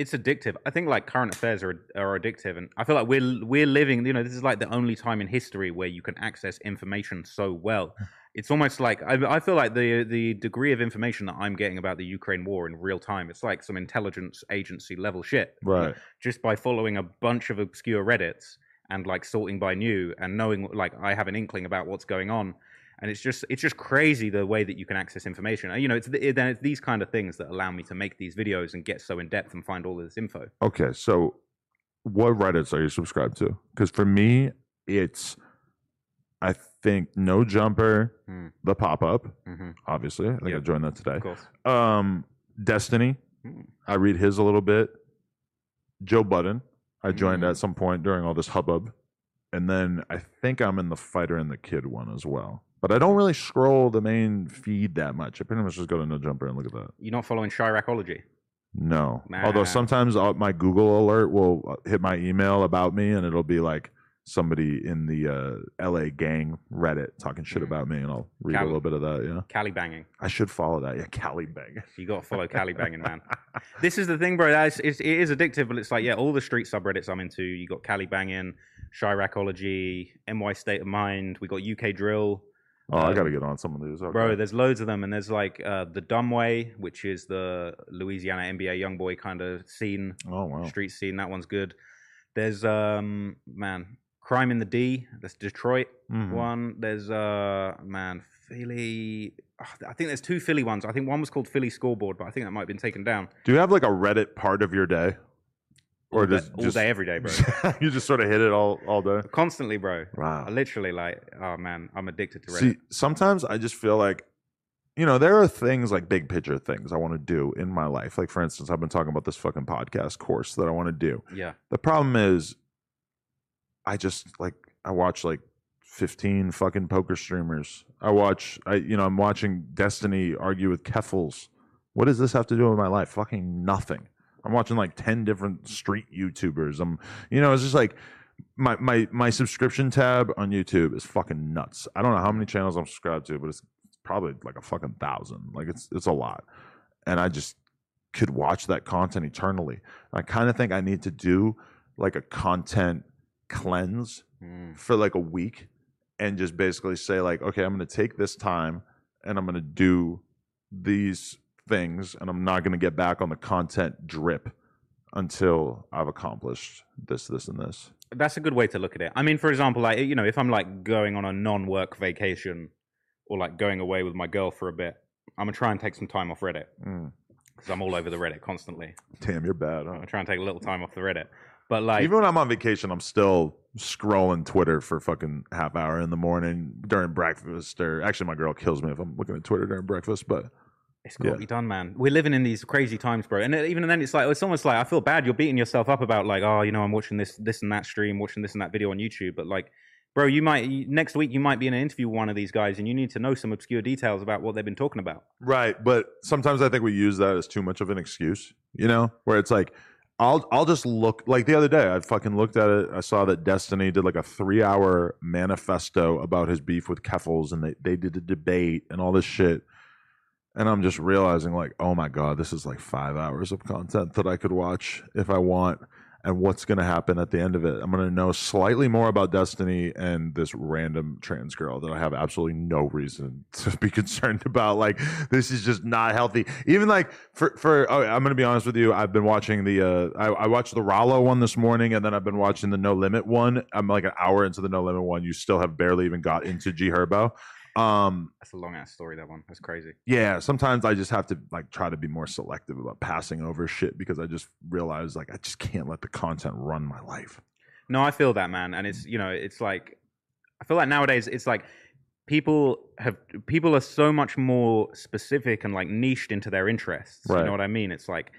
It's addictive. I think like current affairs are are addictive, and I feel like we're we're living. You know, this is like the only time in history where you can access information so well. Hmm. It's almost like I, I feel like the the degree of information that I'm getting about the Ukraine war in real time. It's like some intelligence agency level shit. Right. Just by following a bunch of obscure Reddits and like sorting by new and knowing like I have an inkling about what's going on. And it's just it's just crazy the way that you can access information. You know, it's the, then it's these kind of things that allow me to make these videos and get so in depth and find all of this info. Okay, so what Reddits are you subscribed to? Because for me, it's I think No Jumper, Hmm. the pop up, hmm obviously. I think I joined that today. Of course. Um, Destiny, Hmm. I read his a little bit. Joe Budden, I joined Mm. at some point during all this hubbub, and then I think I'm in the Fighter and the Kid one as well. But I don't really scroll the main feed that much. I pretty much just go to No Jumper and look at that. You're not following Chiraqology. No. Nah. Although sometimes uh, my Google alert will uh, hit my email about me and it'll be like somebody in the uh, LA gang Reddit talking shit about me and I'll read Cal- a little bit of that. Yeah. Cali banging. I should follow that. Yeah. Cali banging. You got to follow Cali banging, man. This is the thing, bro. That is, it's, it is addictive, but it's like, yeah, all the street subreddits I'm into. You got Cali banging, Chiraqology, NY State of Mind. We got UK Drill. Oh, I got to get on some of these. Okay. Bro, there's loads of them, and there's like uh, the Dumb Way, which is the Louisiana NBA YoungBoy kind of scene, oh, wow. street scene. That one's good. There's um man, Crime in the D. That's Detroit Mhm. one. There's uh man, Philly. ah, I think there's two Philly ones. I think one was called Philly Scoreboard, but I think that might have been taken down. Do you have like a Reddit part of your day? Or all, just, all just day, every day, bro. you just sort of hit it all, all day? Constantly, bro. Wow. I literally like, oh man, I'm addicted to Reddit. See, sometimes I just feel like, you know, there are things like big picture things I want to do in my life. Like, for instance, I've been talking about this fucking podcast course that I want to do. yeah, The problem is, I just like, I watch like 15 fucking poker streamers. I watch, I, you know, I'm watching Destiny argue with Keffals. What does this have to do with my life? Fucking nothing. I'm watching like 10 different street YouTubers. I'm, you know, it's just like, my, my my subscription tab on YouTube is fucking nuts. I don't know how many channels I'm subscribed to, but it's probably like a fucking thousand. Like it's it's a lot, and I just could watch that content eternally. I kind of think I need to do like a content cleanse Mm. for like a week, and just basically say like, okay, I'm going to take this time and I'm going to do these things, and I'm not going to get back on the content drip until I've accomplished this, this, and this. that's a good way to look at it. I mean, for example, like you know, if I'm like going on a non-work vacation or like going away with my girl for a bit, I'm gonna try and take some time off Reddit Mm. because I'm all over the Reddit constantly. Damn, you're bad. I'm Huh? gonna take a little time off the Reddit, but like, Even when I'm on vacation, I'm still scrolling Twitter for fucking half hour in the morning during breakfast. Or actually, my girl kills me if I'm looking at Twitter during breakfast. But It's got to be done, man. We're living in these crazy times, bro. And uh, even then, it's like it's almost like I feel bad. You're beating yourself up about like, oh, you know, I'm watching this, this and that stream, watching this and that video on YouTube. But like, bro, you might next week you might be in an interview with one of these guys, and you need to know some obscure details about what they've been talking about. Right, but sometimes I think we use that as too much of an excuse, you know, where it's like I'll I'll just look like the other day I fucking looked at it. I saw that Destiny did like a three hour manifesto about his beef with Keffals and they, they did a debate and all this shit. And I'm just realizing like, oh my God, this is like five hours of content that I could watch if I want and what's going to happen at the end of it. I'm going to know slightly more about Destiny and this random trans girl that I have absolutely no reason to be concerned about. Like, this is just not healthy. Even like for for oh, I'm going to be honest with you. I've been watching the uh, I, I watched the Rollo one this morning, and then I've been watching the No Limit one. I'm like an hour into the No Limit one. You still have barely even got into G Herbo. Um, That's a long ass story. That one. That's crazy. yeah, sometimes I just have to like try to be more selective about passing over shit because I just realize like I just can't let the content run my life. No, I feel that man, and it's you know, it's like I feel like nowadays it's like people have people are so much more specific and like niched into their interests. You know what I mean? It's like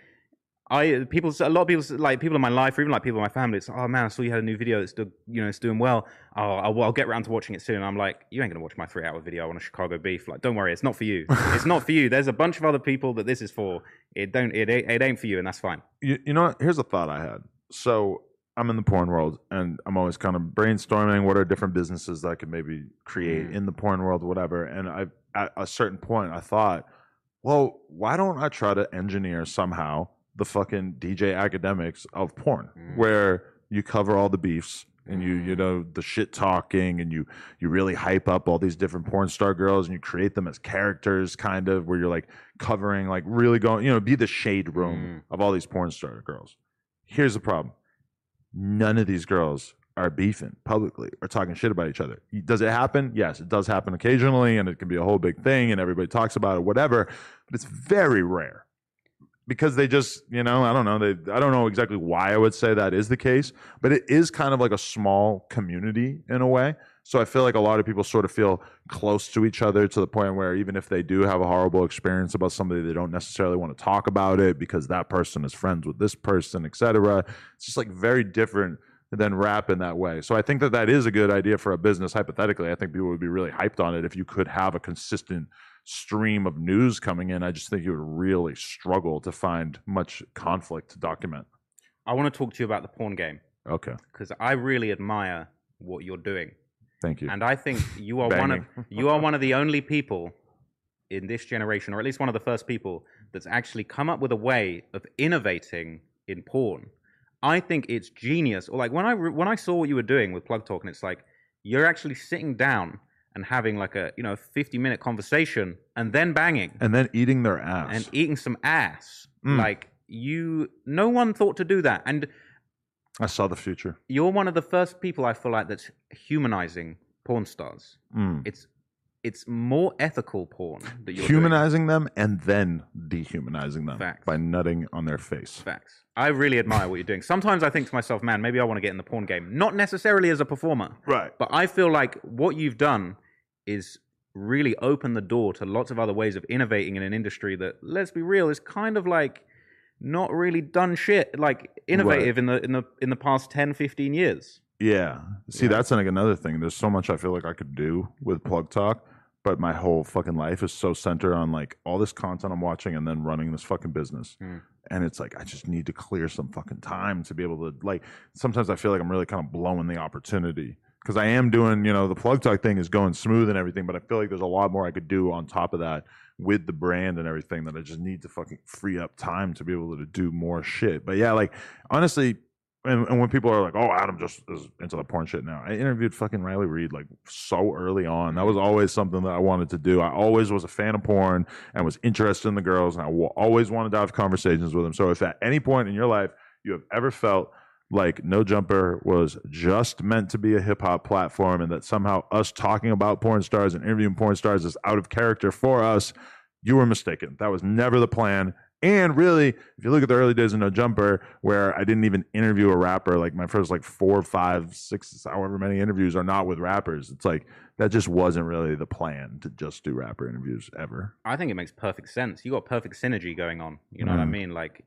I people a lot of people like people in my life or even like people in my family. It's oh man, I saw you had a new video that's do, you know it's doing well. Oh, I'll, I'll get around to watching it soon. I'm like, you ain't gonna watch my three hour video on a Chicago beef. Like, don't worry, it's not for you. it's not for you. There's a bunch of other people that this is for. It don't it ain't- it ain't for you, and that's fine. You, you know what? Here's a thought I had. So I'm in the porn world and I'm always kind of brainstorming what are different businesses that I could maybe create Mm. in the porn world, whatever. And I, at a certain point, I thought, well, why don't I try to engineer somehow the fucking DJ Akademiks of porn, Mm. where you cover all the beefs and you you know the shit talking and you you really hype up all these different porn star girls and you create them as characters kind of where you're like covering like really going you know be the shade room of all these porn star girls. Here's the problem. None of these girls are beefing publicly or talking shit about each other. Does it happen? Yes it does happen occasionally and it can be a whole big thing and everybody talks about it whatever but it's very rare because they just you know i don't know they i don't know exactly why i would say that is the case but it is kind of like a small community in a way. So i feel like a lot of people sort of feel close to each other to the point where even if they do have a horrible experience about somebody they don't necessarily want to talk about it because that person is friends with this person etc it's just like very different than rap in that way. So i think that that is a good idea for a business. Hypothetically i think people would be really hyped on it if you could have a consistent stream of news coming in, I just think you would really struggle to find much conflict to document. I want to talk to you about the porn game Okay, because I really admire what you're doing. thank you. And I think you are one of you are one of the only people in this generation, or at least one of the first people, that's actually come up with a way of innovating in porn. I think it's genius. Or like when I when I saw what you were doing with Plug Talk, and it's like you're actually sitting down and having like a you know 50 minute conversation and then banging and then eating their ass. and eating some ass. Mm. Like you, no one thought to do that, and I saw the future. you're one of the first people I feel like that's humanizing porn stars. Mm. It's it's more ethical porn that you're Humanizing them and then dehumanizing them Facts. by nutting on their face. Facts. I really admire what you're doing. Sometimes I think to myself, man, maybe I want to get in the porn game. Not necessarily as a performer, Right. but I feel like what you've done is really open the door to lots of other ways of innovating in an industry that, let's be real, is kind of like not really done shit like innovative in the in the in the past 10 15 years Yeah. See, Yeah. that's like another thing. There's so much I feel like I could do with Plug Talk, but my whole fucking life is so centered on like all this content I'm watching and then running this fucking business. Hmm. And it's like I just need to clear some fucking time to be able to like sometimes I feel like I'm really kind of blowing the opportunity because I am doing, you know, the Plug Talk thing is going smooth and everything, but I feel like there's a lot more I could do on top of that with the brand and everything that I just need to fucking free up time to be able to do more shit. But yeah, like honestly, and, and when people are like, "Oh, Adam just is into the porn shit now," I interviewed fucking Riley Reid like so early on. That was always something that I wanted to do. I always was a fan of porn and was interested in the girls, and I always wanted to have conversations with them. So, if at any point in your life you have ever felt like No Jumper was just meant to be a hip hop platform, and that somehow us talking about porn stars and interviewing porn stars is out of character for us, you were mistaken. That was never the plan. And really, if you look at the early days of No Jumper, where I didn't even interview a rapper, like my first like four, five, six, however many interviews are not with rappers. It's like that just wasn't really the plan to just do rapper interviews ever. i think it makes perfect sense you got perfect synergy going on you know what i Mm. mean like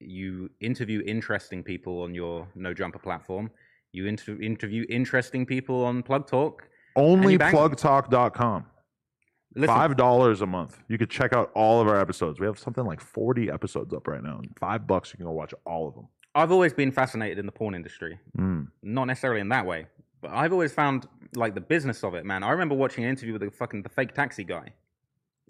you interview interesting people on your no jumper platform You inter- interview interesting people on Plug Talk. Only plugtalk.com. Listen, Five dollars a month. You could check out all of our episodes. We have something like forty episodes up right now. And five bucks, you can go watch all of them. I've always been fascinated in the porn industry. Mm. Not necessarily in that way, but I've always found like the business of it, man. I remember watching an interview with the fucking the fake taxi guy.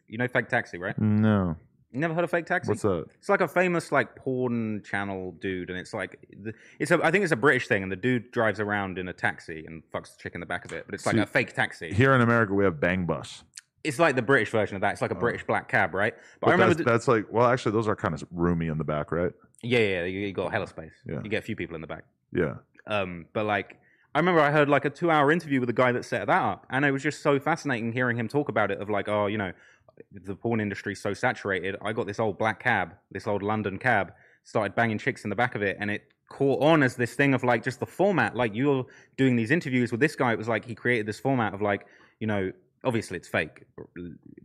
You know fake taxi, right? No, You never heard of fake taxi? what's that? It's like a famous like porn channel dude, and it's like the- it's a I think it's a British thing, and the dude drives around in a taxi and fucks the chick in the back of it, but it's like See, a fake taxi. Here in America, we have Bang Bus. It's like the British version of that. It's like a British black cab, right? But, But I remember, that's, th- that's like, well, actually, those are kind of roomy in the back, right? yeah, yeah, you, you got hella space. Yeah. You get a few people in the back. Yeah. Um, but like, I remember I heard like a two-hour interview with the guy that set that up, and it was just so fascinating hearing him talk about it. Of like, oh, you know, the porn industry's so saturated. I got this old black cab, this old London cab, started banging chicks in the back of it, and it caught on as this thing of like just the format. Like you're doing these interviews with this guy. It was like he created this format of like, you know. Obviously, it's fake,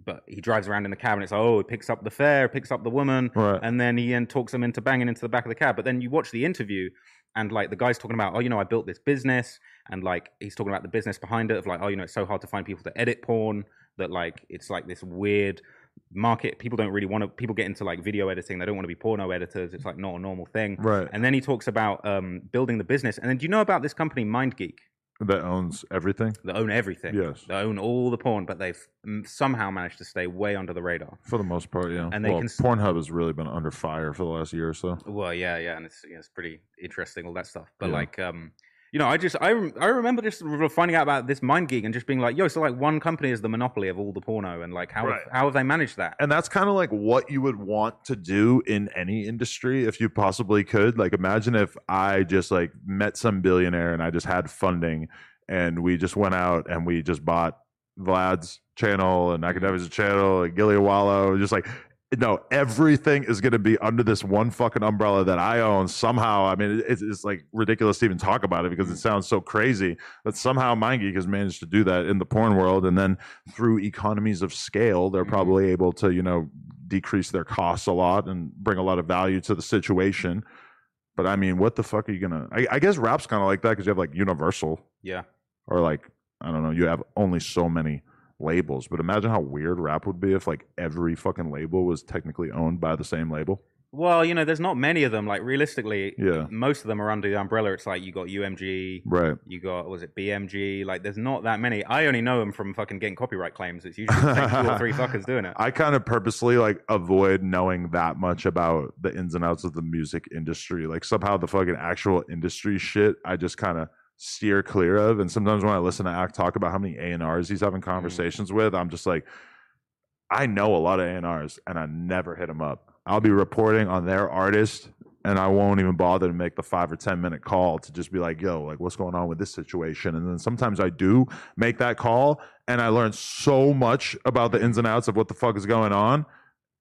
but he drives around in the cab and it's like, oh, he picks up the fare, picks up the woman, Right. and then he then talks them into banging into the back of the cab. But then you watch the interview, and like the guy's talking about, oh, you know, I built this business, and like he's talking about the business behind it of like, oh, you know, it's so hard to find people to edit porn that like it's like this weird market. People don't really want to. People get into like video editing. They don't want to be porno editors. It's like not a normal thing. Right. And then he talks about um, building the business. And then do you know about this company MindGeek? That owns everything They own everything. Yes. They own all the porn, but they've somehow managed to stay way under the radar. for the most part. Yeah. And they well, can Pornhub has really been under fire for the last year or so. Well, yeah, yeah, and it's yeah, it's pretty interesting all that stuff. But Yeah. like, um, you know, I just I I remember just finding out about this MindGeek and just being like, yo, so like one company is the monopoly of all the porno, and like how Right. how have they managed that? and that's kind of like what you would want to do in any industry if you possibly could like imagine if i just like met some billionaire and i just had funding and we just went out and we just bought vlad's channel and Akademiks channel and Gillie Wallo, just like no everything is going to be under this one fucking umbrella that i own somehow. I mean it's, it's like ridiculous to even talk about it because it sounds so crazy But somehow mindgeek has managed to do that in the porn world and then through economies of scale they're Mhm. probably able to you know decrease their costs a lot and bring a lot of value to the situation. But i mean what the fuck are you gonna i, I guess rap's kind of like that because you have like universal. Yeah, or like i don't know you have only so many labels but imagine how weird rap would be if like every fucking label was technically owned by the same label well, you know, there's not many of them. Like realistically, Yeah. most of them are under the umbrella. It's like you got UMG, right you got was it BMG? Like, there's not that many. I only know them from fucking getting copyright claims. It's usually two or three fuckers doing it. I kind of purposely like avoid knowing that much about the ins and outs of the music industry. Like somehow the fucking actual industry shit, I just kind of steer clear of. And sometimes when I listen to Ack talk about how many A and R's he's having mm. conversations with, I'm just like, I know a lot of A and R's, and I never hit them up. I'll be reporting on their artist. And I won't even bother to make the five or 10 minute call to just be like, yo, like, what's going on with this situation? And then sometimes I do make that call and I learn so much about the ins and outs of what the fuck is going on.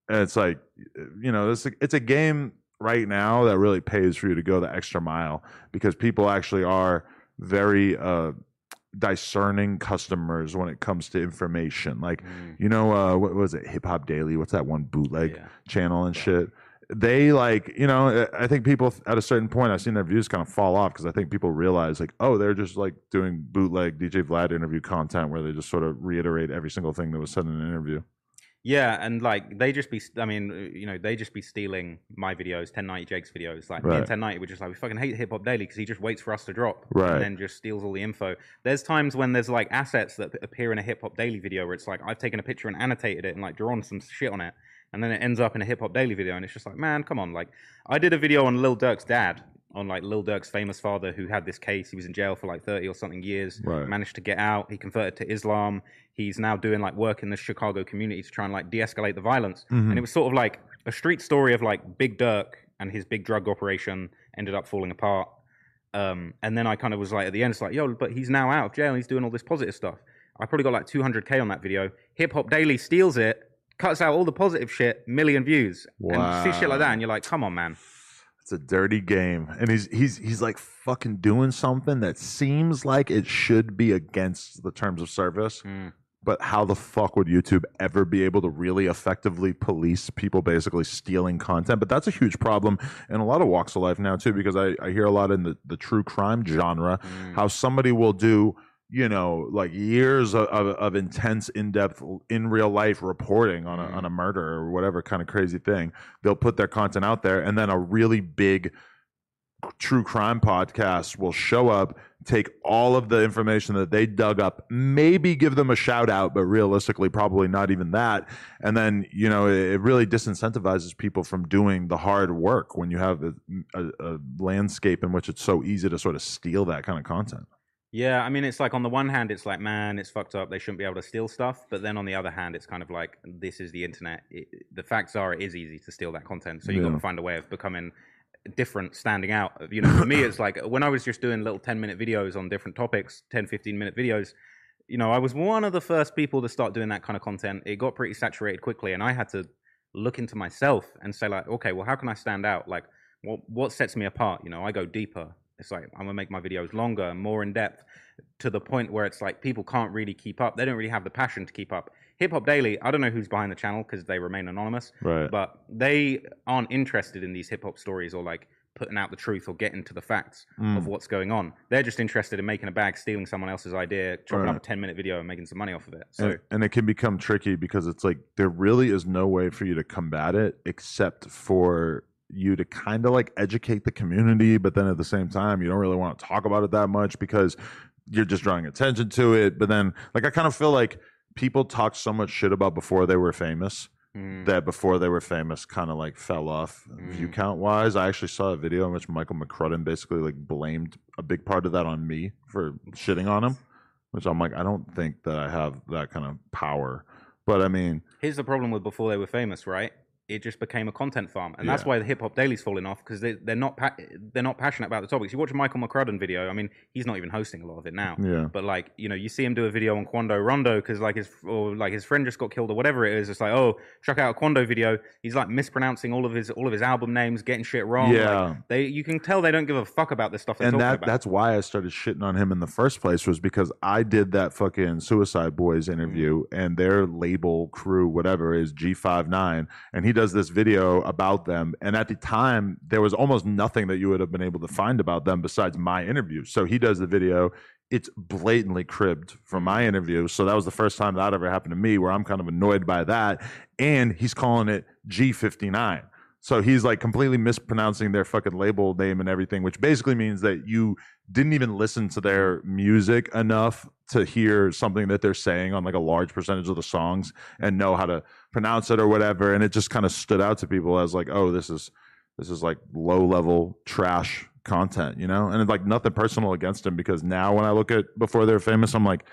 And it's like, you know, it's a, it's a game right now that really pays for you to go the extra mile because people actually are very uh, discerning customers when it comes to information. Like, Mm, you know, uh, what was it? Hip Hop Daily. What's that one bootleg yeah. channel and shit? They like, you know, I think people at a certain point, I've seen their views kind of fall off because I think people realize, like, oh, they're just like doing bootleg DJ Vlad interview content where they just sort of reiterate every single thing that was said in an interview. Yeah, and like they just be, I mean, uh, you know, they just be stealing my videos, 1090 Jake's videos. Like me and 1090, we're just like, we fucking hate Hip Hop Daily because he just waits for us to drop Right. and then just steals all the info. There's times when there's like assets that appear in a Hip Hop Daily video where it's like, I've taken a picture and annotated it and like drawn some shit on it. And then it ends up in a Hip Hop Daily video. And it's just like, man, come on. Like, I did a video on Lil Durk's dad, on like Lil Durk's famous father who had this case. He was in jail for like 30 or something years Right. managed to get out. He converted to Islam. He's now doing like work in the Chicago community to try and like de-escalate the violence. And it was sort of like a street story of like Big Durk and his big drug operation ended up falling apart. Um, and then I kind of was like at the end, it's like, yo, but he's now out of jail. and He's doing all this positive stuff. I probably got like 200k on that video. Hip Hop Daily steals it, cuts out all the positive shit, million views, and you see shit like that, and you're like, come on, man. It's a dirty game, and he's he's he's like fucking doing something that seems like it should be against the terms of service, Mm. but how the fuck would YouTube ever be able to really effectively police people basically stealing content? But that's a huge problem in a lot of walks of life now too, because I, I hear a lot in the, the true crime genre Mm. how somebody will do you know like years of, of, of intense in-depth in real life reporting on a, Mm. on a murder or whatever kind of crazy thing they'll put their content out there and then a really big true crime podcast will show up take all of the information that they dug up maybe give them a shout out but realistically probably not even that and then you know it, really disincentivizes people from doing the hard work when you have a, a, a landscape in which it's so easy to sort of steal that kind of content Yeah, I mean, it's like on the one hand, it's like, man, it's fucked up. They shouldn't be able to steal stuff. But then on the other hand, it's kind of like, this is the internet. It, the facts are, it is easy to steal that content. So you've got to find a way of becoming different, standing out. You know, for me, it's like uh, when I was just doing little 10 minute videos on different topics, 10, 15 minute videos, you know, I was one of the first people to start doing that kind of content. It got pretty saturated quickly. And I had to look into myself and say, like, okay, well, how can I stand out? Like, what, what sets me apart? You know, I go deeper. It's like I'm gonna make my videos longer and more in depth to the point where it's like people can't really keep up. They don't really have the passion to keep up. Hip Hop Daily, I don't know who's behind the channel because they remain anonymous, Right. but they aren't interested in these hip hop stories or like putting out the truth or getting to the facts Mm. of what's going on. They're just interested in making a bag, stealing someone else's idea, chopping up a 10 minute video and making some money off of it. So and, and it can become tricky because it's like there really is no way for you to combat it except for you to kind of like educate the community but then at the same time you don't really want to talk about it that much because you're just drawing attention to it but then like i kind of feel like people talk so much shit about before they were famous mm, that before they were famous kind of like fell off view Mm. count wise i actually saw a video in which michael mccrudden basically like blamed a big part of that on me for shitting on him which i'm like i don't think that i have that kind of power but i mean here's the problem with before they were famous, right? It just became a content farm, and that's why the hip hop daily's falling off because they, they're not pa- they're not passionate about the topics. You watch a Michael McCrudden video. I mean, he's not even hosting a lot of it now. yeah But like, you know, you see him do a video on Quando Rondo because like his or like his friend just got killed or whatever it is. It's like, oh, check out a Quando video. He's like mispronouncing all of his all of his album names, getting shit wrong. Yeah. Like, they you can tell they don't give a fuck about this stuff. And that about. that's why I started shitting on him in the first place was because I did that fucking Suicide Boys interview Mm-hmm. and their label crew whatever is G five nine, and does this video about them. And at the time there was almost nothing that you would have been able to find about them besides my interview. So he does the video. It's blatantly cribbed from my interview. So that was the first time that ever happened to me where I'm kind of annoyed by that. And he's calling it G59 so he's like completely mispronouncing their fucking label name and everything, which basically means that you didn't even listen to their music enough to hear something that they're saying on like a large percentage of the songs and know how to pronounce it or whatever. And it just kind of stood out to people as like, oh, this is this is like low level trash content, you know? And it's like nothing personal against him because now when I look at before they're famous, I'm like,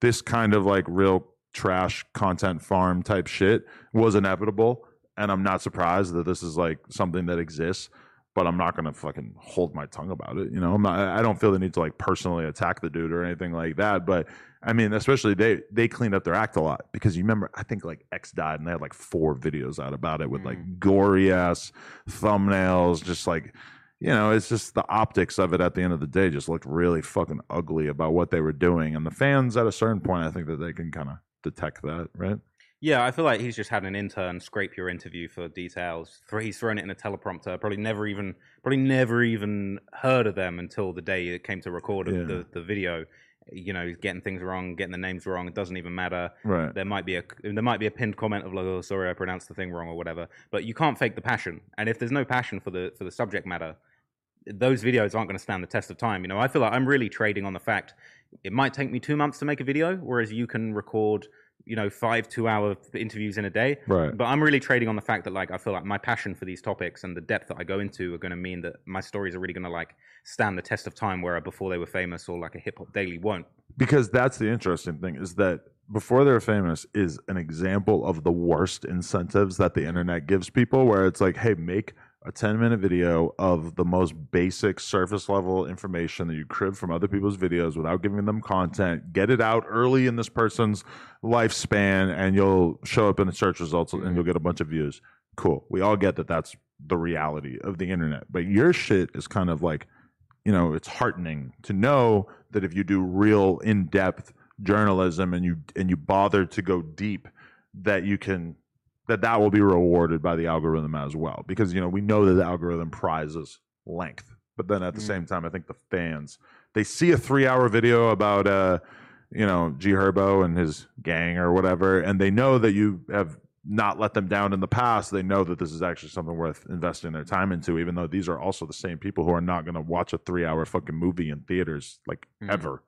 this kind of like real trash content farm type shit was inevitable and i'm not surprised that this is like something that exists but i'm not gonna fucking hold my tongue about it you know i'm not i don't feel the need to like personally attack the dude or anything like that but i mean especially they they cleaned up their act a lot because you remember i think like x died and they had like four videos out about it with like mm. gory ass thumbnails just like you know, it's just the optics of it at the end of the day just looked really fucking ugly about what they were doing. And the fans at a certain point, I think that they can kind of detect that, right? Yeah, I feel like he's just had an intern scrape your interview for details. He's thrown it in a teleprompter. Probably never even, probably never even heard of them until the day it came to record Yeah. the, the video. You know, he's getting things wrong, getting the names wrong. It doesn't even matter. Right. There might be a there might be a pinned comment of like, "Oh, sorry, I pronounced the thing wrong" or whatever. But you can't fake the passion. And if there's no passion for the for the subject matter, those videos aren't going to stand the test of time. You know, I feel like I'm really trading on the fact it might take me two months to make a video, whereas you can record, you know, five two hour interviews in a day. Right. But I'm really trading on the fact that like I feel like my passion for these topics and the depth that I go into are going to mean that my stories are really going to like stand the test of time, where before they were famous or like a hip hop daily won't. because that's the interesting thing is that before they're famous is an example of the worst incentives that the internet gives people where it's like hey make a 10 minute video of the most basic surface level information that you crib from other people's videos without giving them content. Get it out early in this person's lifespan and you'll show up in the search results and you'll get a bunch of views. Cool. We all get that that's the reality of the internet. But your shit is kind of like you know, it's heartening to know that if you do real in depth journalism and you and you bother to go deep, that you can that that will be rewarded by the algorithm as well. Because you know we know that the algorithm prizes length, but then at the Mm. same time, I think the fans they see a three hour video about uh you know G Herbo and his gang or whatever, and they know that you have not let them down in the past. They know that this is actually something worth investing their time into, even though these are also the same people who are not going to watch a three hour fucking movie in theaters like Mm. ever.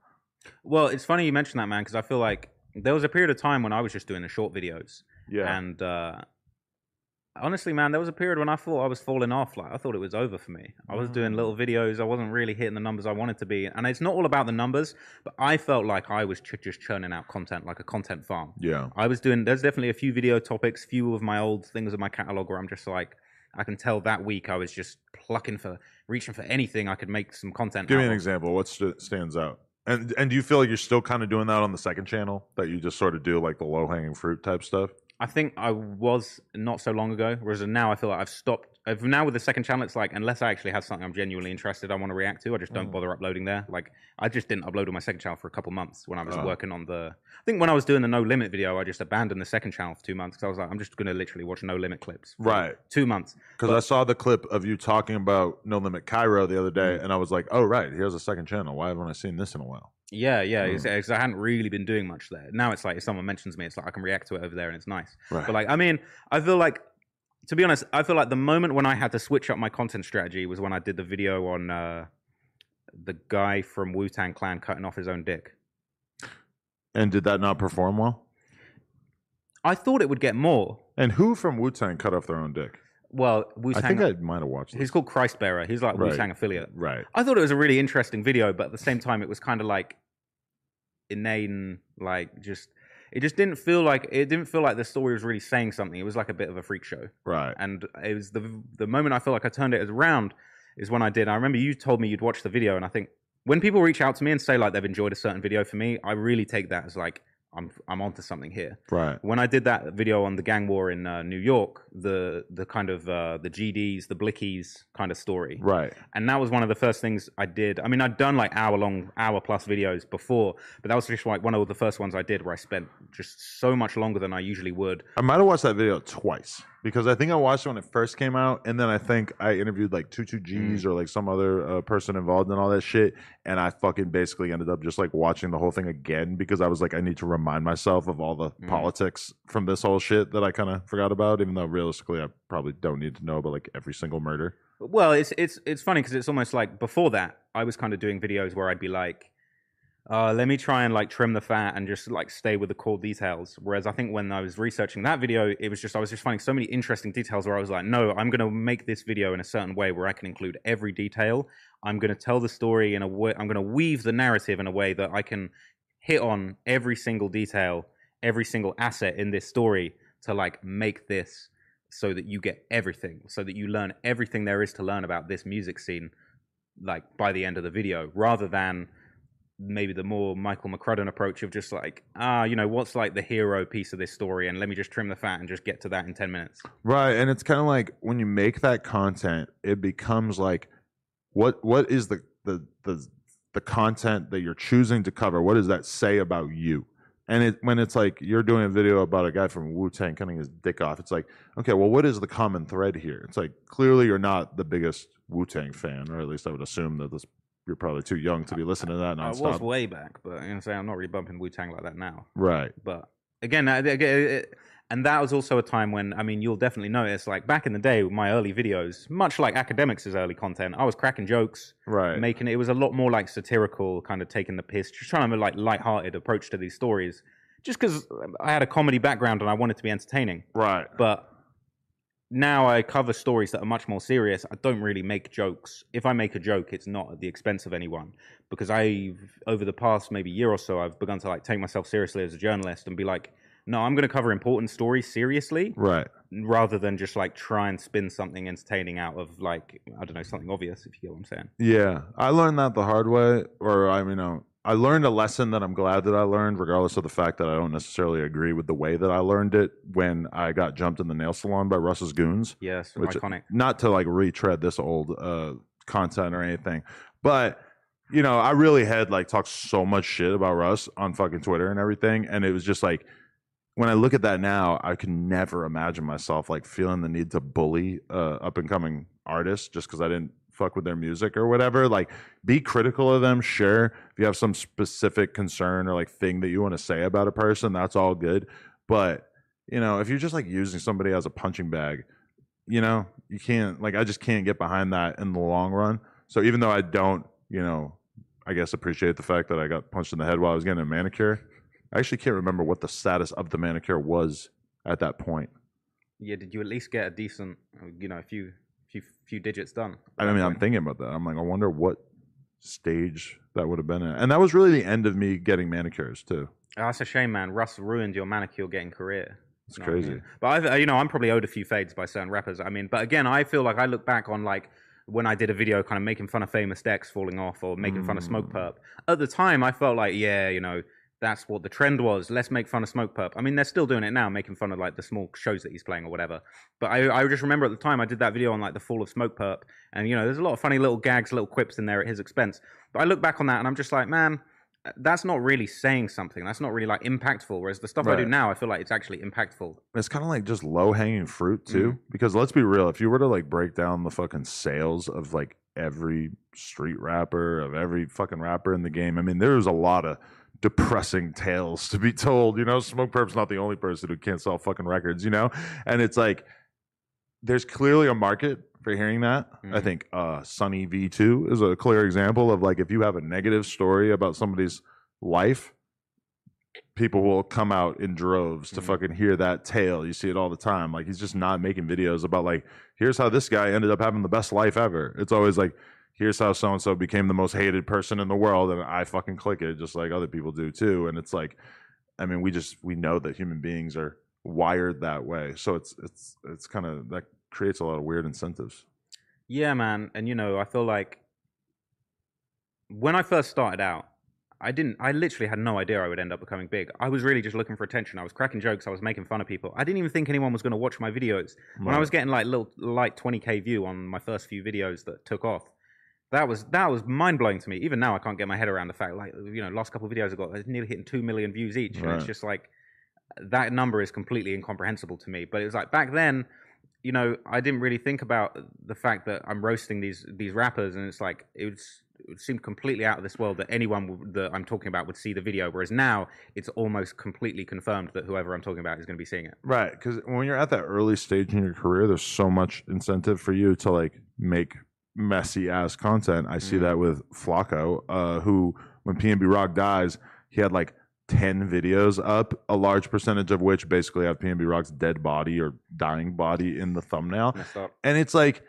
Well, it's funny you mentioned that, man, because I feel like there was a period of time when I was just doing the short videos, Yeah. and uh, honestly, man, there was a period when I thought I was falling off. Like I thought it was over for me. I was Mm. doing little videos. I wasn't really hitting the numbers I wanted to be, and it's not all about the numbers, but I felt like I was ch- just churning out content like a content farm. yeah. I was doing. There's definitely a few video topics, few of my old things in my catalog where I'm just like, I can tell that week I was just plucking for, reaching for anything I could make some content. Give me out an of. example. What st- stands out? And and do you feel like you're still kind of doing that on the second channel? That you just sort of do like the low hanging fruit type stuff? I think I was not so long ago, whereas now I feel like I've stopped. I've, now with the second channel, it's like unless I actually have something I'm genuinely interested, I want to react to, I just don't Mm. bother uploading there. Like I just didn't upload on my second channel for a couple months when I was Oh. working on the. I think when I was doing the No Limit video, I just abandoned the second channel for two months because I was like, I'm just going to literally watch No Limit clips. Right. Two months. Because I saw the clip of you talking about No Limit Cairo the other Mm. day, and I was like, oh right, here's a second channel. Why haven't I seen this in a while? Yeah, yeah, Mm. because I hadn't really been doing much there. Now it's like if someone mentions me, it's like I can react to it over there, and it's nice. Right. But like, I mean, I feel like, to be honest, I feel like the moment when I had to switch up my content strategy was when I did the video on uh, the guy from Wu Tang Clan cutting off his own dick. and did that not perform well? I thought it would get more. And who from Wu Tang cut off their own dick? Well, Wu Tang. I think I might have watched this. He's called Christbearer. He's like Right. Wu Tang affiliate. Right. I thought it was a really interesting video, but at the same time, it was kind of like inane, like just. It just didn't feel like it didn't feel like the story was really saying something. It was like a bit of a freak show. Right. and it was the the moment I felt like I turned it around is when I did. I remember you told me you'd watch the video, and I think when people reach out to me and say like they've enjoyed a certain video for me, I really take that as like I'm I'm onto something here. Right. When I did that video on the gang war in uh, New York, the the kind of uh, the GDs, the Blickies kind of story, Right. and that was one of the first things I did. I mean, I'd done like hour long, hour plus videos before, but that was just like one of the first ones I did where I spent just so much longer than I usually would. I might have watched that video twice because I think I watched it when it first came out, and then I think I interviewed like two two Gs or like some other uh, person involved in all that shit, and I fucking basically ended up just like watching the whole thing again because I was like, I need to remind myself of all the Mm. politics from this whole shit that I kind of forgot about, even though realistically I probably don't need to know about like every single murder. Well, it's it's it's funny because it's almost like before that I was kind of doing videos where I'd be like, uh, let me try and like trim the fat and just like stay with the core details. Whereas I think when I was researching that video, it was just I was just finding so many interesting details where I was like, no, I'm going to make this video in a certain way where I can include every detail. I'm going to tell the story in a way. I'm going to weave the narrative in a way that I can hit on every single detail, every single asset in this story to like make this so that you get everything, so that you learn everything there is to learn about this music scene, like by the end of the video, rather than maybe the more Michael McCrudden approach of just like, ah, you know, what's like the hero piece of this story, and let me just trim the fat and just get to that in ten minutes. Right, and it's kind of like when you make that content, it becomes like, what what is the the the the content that you're choosing to cover? What does that say about you? And it when it's like you're doing a video about a guy from Wu Tang cutting his dick off, it's like, okay, well, what is the common thread here? It's like clearly you're not the biggest Wu Tang fan, or at least I would assume that this you're probably too young to be listening to that I was way back, but you know, say I'm not really bumping Wu Tang like that now. Right. But again, I- and that was also a time when I mean, you'll definitely notice, like back in the day, with my early videos, much like Akademiks' early content, I was cracking jokes, Right. making it. It was a lot more like satirical, kind of taking the piss, just trying to have a like light-hearted approach to these stories, just because I had a comedy background and I wanted to be entertaining. right. But now I cover stories that are much more serious. I don't really make jokes. If I make a joke, it's not at the expense of anyone because I've over the past maybe year or so I've begun to like take myself seriously as a journalist and be like, no, I'm going to cover important stories seriously Right. rather than just like try and spin something entertaining out of like I don't know something obvious if you get what I'm saying. Yeah, I learned that the hard way, or I mean, you know, I learned a lesson that I'm glad that I learned, regardless of the fact that I don't necessarily agree with the way that I learned it when I got jumped in the nail salon by Russ's goons. Yes, Which- iconic. Not to like retread this old uh, content or anything, but you know, I really had like talked so much shit about Russ on fucking Twitter and everything, and it was just like when I look at that now, I can never imagine myself like feeling the need to bully uh, up and coming artists just because I didn't fuck with their music or whatever. Like, be critical of them, sure. If you have some specific concern or like thing that you want to say about a person, that's all good. But you know, if you're just like using somebody as a punching bag, you know, you can't like I just can't get behind that in the long run. So even though I don't, you know, I guess appreciate the fact that I got punched in the head while I was getting a manicure. I actually can't remember what the status of the manicure was at that point. Yeah, did you at least get a decent, you know, a few, few, few digits done? I mean, I'm thinking about that. I'm like, I wonder what stage that would have been at. And that was really the end of me getting manicures too. Oh, that's a shame, man. Russ ruined your manicure getting career. It's You know what I crazy. mean? But I've, uh, you know, I'm probably owed a few fades by certain rappers. I mean, but again, I feel like I look back on like when I did a video kind of making fun of famous Dex falling off or making fun of Smoke Mm. Perp. At the time, I felt like, yeah, you know, that's what the trend was. Let's make fun of Smoke Perp. I mean, they're still doing it now, making fun of like the small shows that he's playing or whatever. But I, I just remember at the time I did that video on like the fall of Smoke Perp, and you know, there's a lot of funny little gags, little quips in there at his expense. But I look back on that and I'm just like, man, that's not really saying something. That's not really like impactful. Whereas the stuff I do now, I feel like it's actually impactful. It's kind of like just low hanging fruit too. Mm-hmm. Because let's be real, if you were to like break down the fucking sales of like every street rapper, of every fucking rapper in the game, I mean, there's a lot of depressing tales to be told. You know, Smoke Perp's not the only person who can't sell fucking records, you know? And it's like there's clearly a market for hearing that. I Mhm. think uh Sunny V2 is a clear example of like if you have a negative story about somebody's life, people will come out in droves to Mhm. fucking hear that tale. You see it all the time. Like he's just not making videos about like, here's how this guy ended up having the best life ever. It's always like, here's how so and so became the most hated person in the world, and I fucking click it just like other people do too. And it's like, I mean, we just we know that human beings are wired that way. So it's it's it's kind of that creates a lot of weird incentives. Yeah, man. And you know, I feel like when I first started out, I didn't I literally had no idea I would end up becoming big. I was really just looking for attention. I was cracking jokes, I was making fun of people. I didn't even think anyone was going to watch my videos. When I was getting like little light 20k view on my first few videos that took off, that was that was mind blowing to me. Even now I can't get my head around the fact like you know, last couple of videos I got nearly hitting 2 million views each and it's just like that number is completely incomprehensible to me. But it was like back then you know, I didn't really think about the fact that I'm roasting these these rappers, and it's like it, was, it seemed completely out of this world that anyone that I'm talking about would see the video. Whereas now, it's almost completely confirmed that whoever I'm talking about is going to be seeing it. Right, because when you're at that early stage in your career, there's so much incentive for you to like make messy ass content. I see Mm. that with Flakko, uh, who when PNB Rock dies, he had like ten videos up, a large percentage of which basically have PNB Rock's dead body or dying body in the thumbnail. And it's like,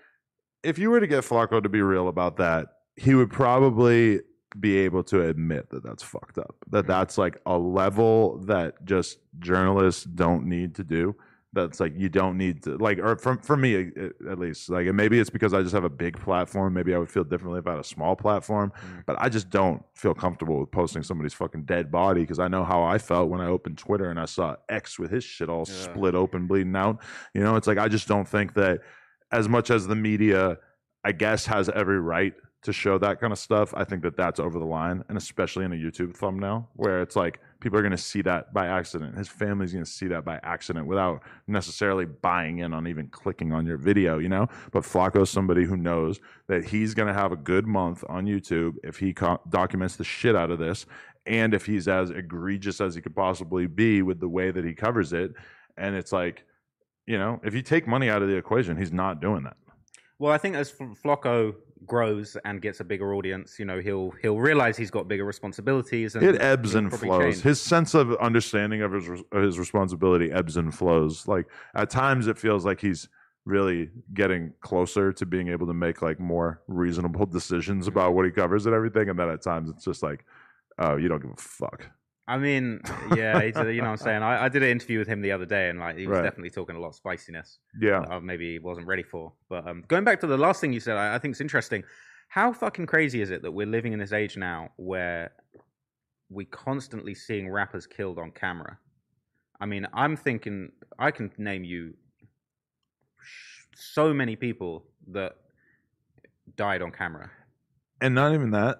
if you were to get Flakko to be real about that, he would probably be able to admit that that's fucked up. That that's like a level that just journalists don't need to do. That's like you don't need to like, or from for me at- at least, like, and maybe it's because I just have a big platform. Maybe I would feel differently if I had a small platform, Mm. but I just don't feel comfortable with posting somebody's fucking dead body because I know how I felt when I opened Twitter and I saw X with his shit all Yeah. split open, bleeding out. You know, it's like I just don't think that as much as the media, I guess, has every right to show that kind of stuff. I think that that's over the line, and especially in a YouTube thumbnail where it's like people are going to see that by accident. His family's going to see that by accident without necessarily buying in on even clicking on your video, you know. But Flakko's somebody who knows that he's going to have a good month on YouTube if he co- documents the shit out of this, and if he's as egregious as he could possibly be with the way that he covers it. And it's like, you know, if you take money out of the equation, he's not doing that. Well, I think as Fl- Flakko grows and gets a bigger audience, you know, he'll he'll realize he's got bigger responsibilities. And It ebbs and flows. change. His sense of understanding of his his responsibility ebbs and flows. Like at times, it feels like he's really getting closer to being able to make like more reasonable decisions about what he covers and everything. And then at times, it's just like, oh, you don't give a fuck. I mean, yeah, uh, you know what I'm saying? I, I did an interview with him the other day, and like he was Right. definitely talking a lot of spiciness. Yeah, I maybe wasn't ready for. But um, going back to the last thing you said, I, I think it's interesting. How fucking crazy is it that we're living in this age now where we're constantly seeing rappers killed on camera? I mean, I'm thinking I can name you so many people that died on camera. and not even that.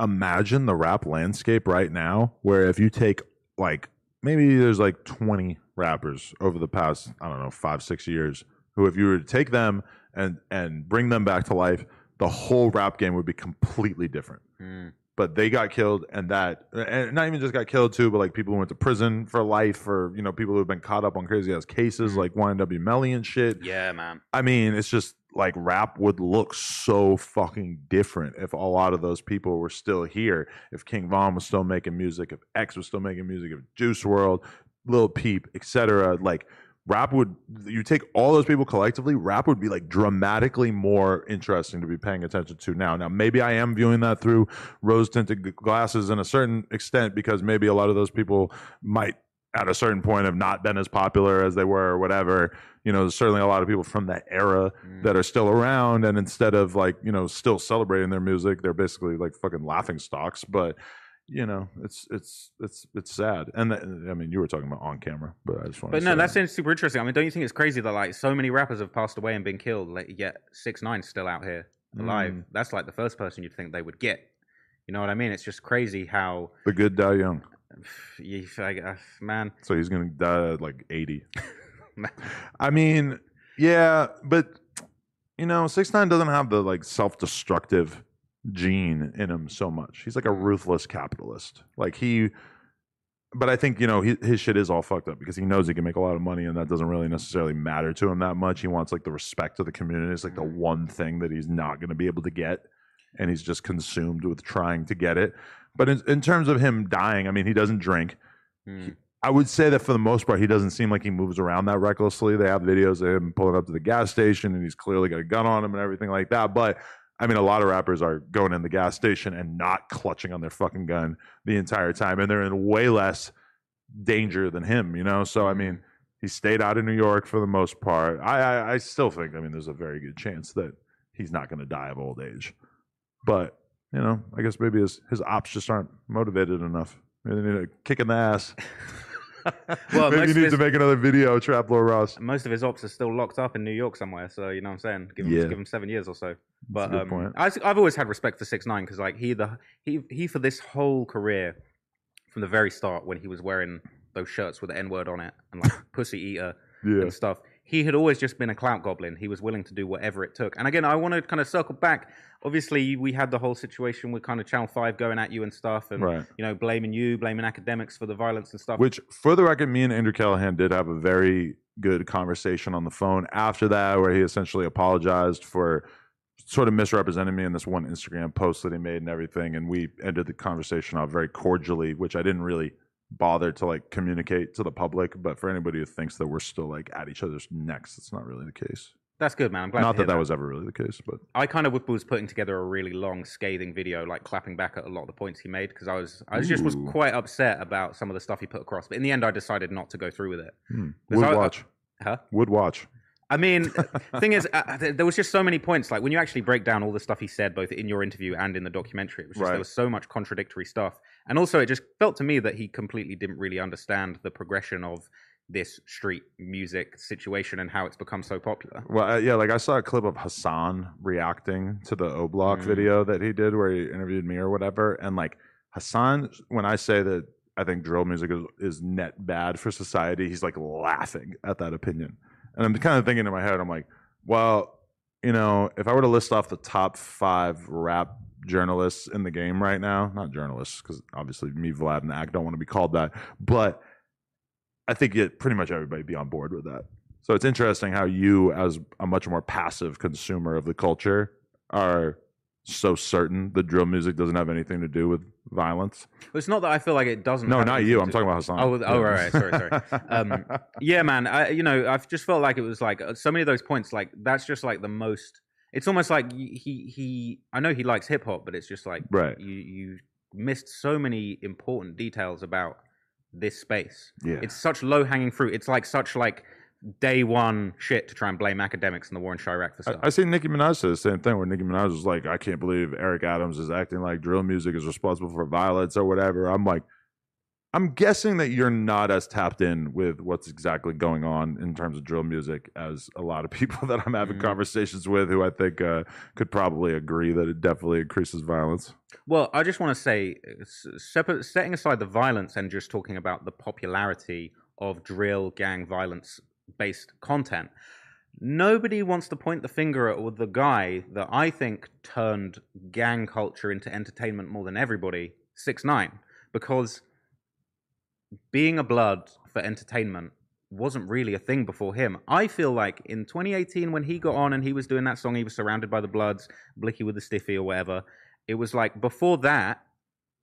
Imagine the rap landscape right now, where if you take like maybe there's like 20 rappers over the past I don't know five six years who if you were to take them and and bring them back to life, the whole rap game would be completely different. Mm. But they got killed, and that, and not even just got killed too, but like people who went to prison for life, or you know, people who have been caught up on crazy ass cases, like YNW Melly and shit. Yeah, man. I mean, it's just like rap would look so fucking different if a lot of those people were still here. If King Von was still making music, if X was still making music, if Juice WRLD, Lil Peep, etc. Like rap would you take all those people collectively, rap would be like dramatically more interesting to be paying attention to now. Now maybe I am viewing that through rose tinted glasses in a certain extent because maybe a lot of those people might at a certain point have not been as popular as they were or whatever you know there's certainly a lot of people from that era Mm. that are still around and instead of like you know still celebrating their music they're basically like fucking laughing stocks but you know it's it's it's it's sad and that, i mean you were talking about on camera but i just want But to no, that's super interesting. I mean, don't you think it's crazy that like so many rappers have passed away and been killed, like, yet Six Nine's still out here alive? Mm. That's like the first person you'd think they would get. You know what I mean? It's just crazy how, the good die young you, I, uh, man. so he's gonna die at like 80 I mean, yeah, but you know, six nine doesn't have the like self destructive gene in him so much. He's like a ruthless capitalist. Like he, but I think you know he, his shit is all fucked up because he knows he can make a lot of money and that doesn't really necessarily matter to him that much. He wants like the respect of the community. It's like the one thing that he's not going to be able to get, and he's just consumed with trying to get it. But in, in terms of him dying, I mean, he doesn't drink. Mm. I would say that for the most part, he doesn't seem like he moves around that recklessly. They have videos of him pulling up to the gas station and he's clearly got a gun on him and everything like that. But I mean, a lot of rappers are going in the gas station and not clutching on their fucking gun the entire time. And they're in way less danger than him, you know? So, I mean, he stayed out of New York for the most part. I, I, I still think, I mean, there's a very good chance that he's not going to die of old age. But, you know, I guess maybe his, his ops just aren't motivated enough. Maybe they need a kick in the ass. Well, Maybe he needs his, to make another video, Trap Lore Ross. most of his ops are still locked up in New York somewhere. So you know what I'm saying? Give him, Yeah. give him seven years or so. But um. I, have always had respect for Six Nine because like he the he he for this whole career from the very start when he was wearing those shirts with the N word on it and like pussy eater Yeah. and stuff. He had always just been a clout goblin. He was willing to do whatever it took. And again, I want to kind of circle back. Obviously, we had the whole situation with kind of Channel Five going at you and stuff, and Right. you know blaming you, blaming Akademiks for the violence and stuff. Which, for the record, me and Andrew Callaghan did have a very good conversation on the phone after that, where he essentially apologized for sort of misrepresenting me in this one Instagram post that he made and everything. And we ended the conversation off very cordially, which I didn't really bother to like communicate to the public. But for anybody who thinks that we're still like at each other's necks, it's not really the case. That's good, man. I'm glad. not to hear that that was ever really the case, but I kind of was putting together a really long, scathing video, like clapping back at a lot of the points he made because I was, I was just was quite upset about some of the stuff he put across. But in the end, I decided not to go through with it. hmm. Would I- watch. Huh? Would watch. I mean, thing is, uh, there was just so many points. Like when you actually break down all the stuff he said, both in your interview and in the documentary, it was just Right. there was so much contradictory stuff. And also, it just felt to me that he completely didn't really understand the progression of this street music situation and how it's become so popular. Well, uh, yeah, like I saw a clip of Hasan reacting to the O Block Mm. video that he did where he interviewed me or whatever. And like Hasan, when I say that I think drill music is, is net bad for society, he's like laughing at that opinion. And I'm kind of thinking in my head, I'm like, well, you know, if I were to list off the top five rap journalists in the game right now, not journalists, because obviously me, Vlad, and Ack don't want to be called that, but I think it, pretty much everybody be on board with that. So it's interesting how you, as a much more passive consumer of the culture, are so certain that drill music doesn't have anything to do with violence. But it's not that I feel like it doesn't. No, not you. I'm talking about Hasan. Oh, oh, right, right. Sorry, sorry. Um, yeah, man. I, you know, I've just felt like it was like uh, so many of those points. Like that's just like the most. It's almost like he he. I know he likes hip hop, but it's just like Right. you you missed so many important details about this space. Yeah. It's such low hanging fruit. It's like such like day one shit to try and blame Akademiks and the war in Chiraq for I, stuff. I see Nicki Minaj say the same thing where Nicki Minaj was like, I can't believe Eric Adams is acting like drill music is responsible for violence or whatever. I'm like, I'm guessing that you're not as tapped in with what's exactly going on in terms of drill music as a lot of people that I'm having Mhm. conversations with who I think uh, could probably agree that it definitely increases violence. Well, I just want to say, uh, setting aside the violence and just talking about the popularity of drill gang violence based content, nobody wants to point the finger at the guy that I think turned gang culture into entertainment more than everybody, Six Nine, because being a blood for entertainment wasn't really a thing before him. I feel like in 2018 when he got on and he was doing that song, he was surrounded by the Bloods, Blicky with the Stiffy or whatever. It was like before that,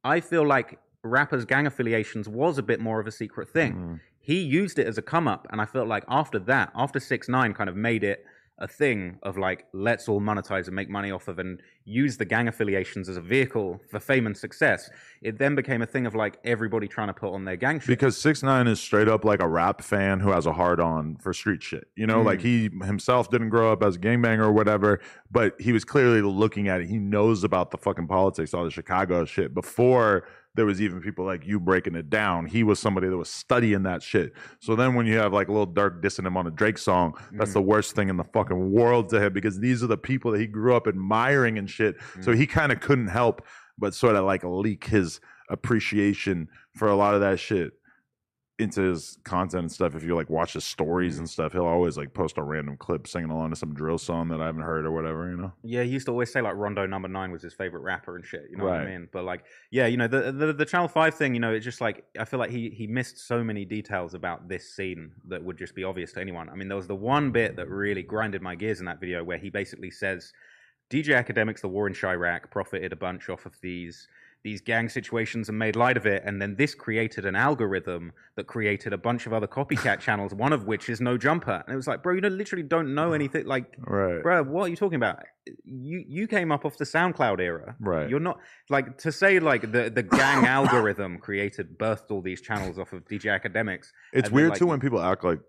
I feel like rappers' gang affiliations was a bit more of a secret thing. Mm. He used it as a come up, and I felt like after that, after Six Nine kind of made it a thing of like let's all monetize and make money off of and use the gang affiliations as a vehicle for fame and success. It then became a thing of like everybody trying to put on their gang shit. Because six nine is straight up like a rap fan who has a hard on for street shit. You know, Mm. like he himself didn't grow up as a gangbanger or whatever, but he was clearly looking at it. He knows about the fucking politics, all the Chicago shit before there was even people like you breaking it down. He was somebody that was studying that shit. So then when you have like a Lil Durk dissing him on a Drake song, that's Mm. the worst thing in the fucking world to him because these are the people that he grew up admiring and shit. So Mm. he kind of couldn't help but sort of like leak his appreciation for a lot of that shit into his content and stuff. If you like watch his stories and stuff, he'll always like post a random clip singing along to some drill song that I haven't heard or whatever, you know? Yeah, he used to always say like Rondo Number Nine was his favorite rapper and shit. You know what I mean? But like, yeah, you know the, the the Channel Five thing. You know, it's just like I feel like he he missed so many details about this scene that would just be obvious to anyone. I mean, there was the one bit that really grinded my gears in that video where he basically says, "DJ Akademiks, the war in Chiraq, profited a bunch off of these." These gang situations and made light of it, and then this created an algorithm that created a bunch of other copycat channels. One of which is No Jumper, and it was like, bro, you don't, literally don't know anything. Like, Right. bro, what are you talking about? You you came up off the SoundCloud era, Right. You're not like to say like the the gang algorithm created birthed all these channels off of DJ Akademiks. It's and then, weird like, too when people act like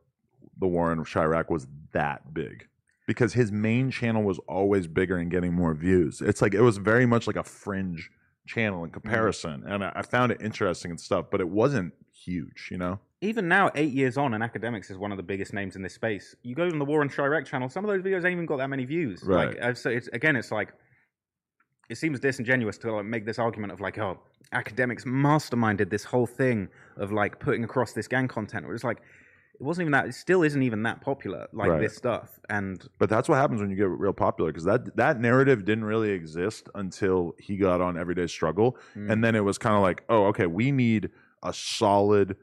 the War in Chiraq was that big. Because his main channel was always bigger and getting more views. It's like it was very much like a fringe channel Mm-hmm. in comparison. And I, I found it interesting and stuff, but it wasn't huge, you know? Even now, eight years on, and Akademiks is one of the biggest names in this space. You go on the War on Chiraq channel, some of those videos ain't even got that many views. Right. Like, so it's again, it's like it seems disingenuous to like make this argument of like, oh, Akademiks masterminded this whole thing of like putting across this gang content. Where it's like it wasn't even that. It still isn't even that popular. Like Right. this stuff, and But that's what happens when you get real popular because that that narrative didn't really exist until he got on Everyday Struggle, Mm. and then it was kind of like, oh, okay, we need a solid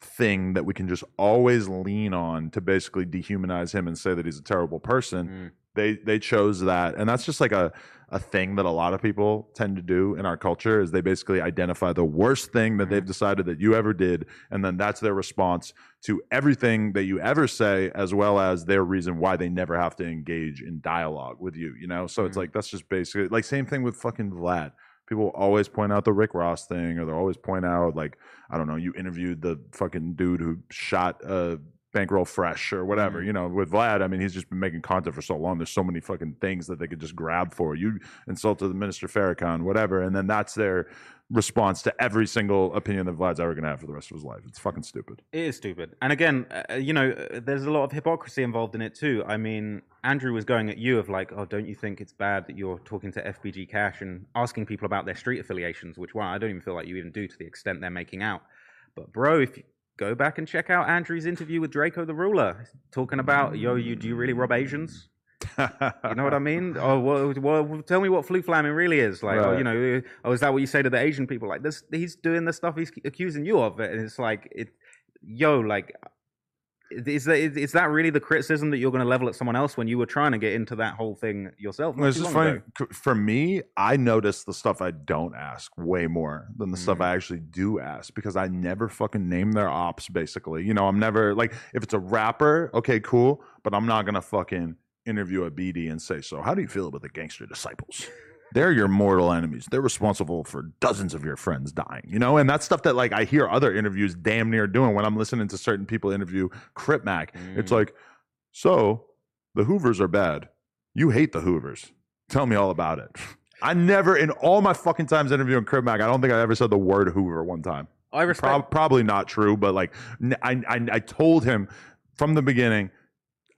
thing that we can just always lean on to basically dehumanize him and say that he's a terrible person. Mm. They they chose that, and that's just like a a thing that a lot of people tend to do in our culture is they basically identify the worst thing that they've decided that you ever did, and then that's their response to everything that you ever say, as well as their reason why they never have to engage in dialogue with you. You know, so it's Mhm. like that's just basically like same thing with fucking Vlad. People always point out the Rick Ross thing, or they'll always point out like I don't know, you interviewed the fucking dude who shot uh bankroll fresh or whatever. Mhm. You know, with Vlad, I mean, he's just been making content for so long. There's so many fucking things that they could just grab for. You insulted the minister Farrakhan, whatever, and then that's their response to every single opinion that Vlad's ever gonna have for the rest of his life. It's fucking stupid. It is stupid. And again, uh, you know, uh, there's a lot of hypocrisy involved in it too. I mean, Andrew was going at you of like, oh, don't you think it's bad that you're talking to FBG Cash and asking people about their street affiliations, which one I don't even feel like you even do to the extent they're making out. But bro, if you go back and check out Andrew's interview with Drakeo the Ruler, talking about, yo, you do you really rob Asians? You know what I mean? Oh, well, well tell me what flu flamming really is. Like, oh, you know, oh, is that what you say to the Asian people? Like, this, he's doing the stuff he's accusing you of, and it's like, it, yo, like, is that is, that really the criticism that you're going to level at someone else when you were trying to get into that whole thing yourself? Well, it's just funny ago? for me. I notice the stuff I don't ask way more than the stuff Mm. I actually do ask because I never fucking name their ops. Basically, you know, I'm never like if it's a rapper, okay, cool, but I'm not gonna fucking interview a BD and say, so how do you feel about the gangster disciples? They're your mortal enemies. They're responsible for dozens of your friends dying, you know? And that's stuff that like I hear other interviews damn near doing when I'm listening to certain people interview Crip Mac. It's Mm. like, so the Hoovers are bad. You hate the Hoovers. Tell me all about it. I never, in all my fucking times interviewing Crip Mac, I don't think I ever said the word Hoover one time. I respect. Prob- probably not true, but like I I told him from the beginning,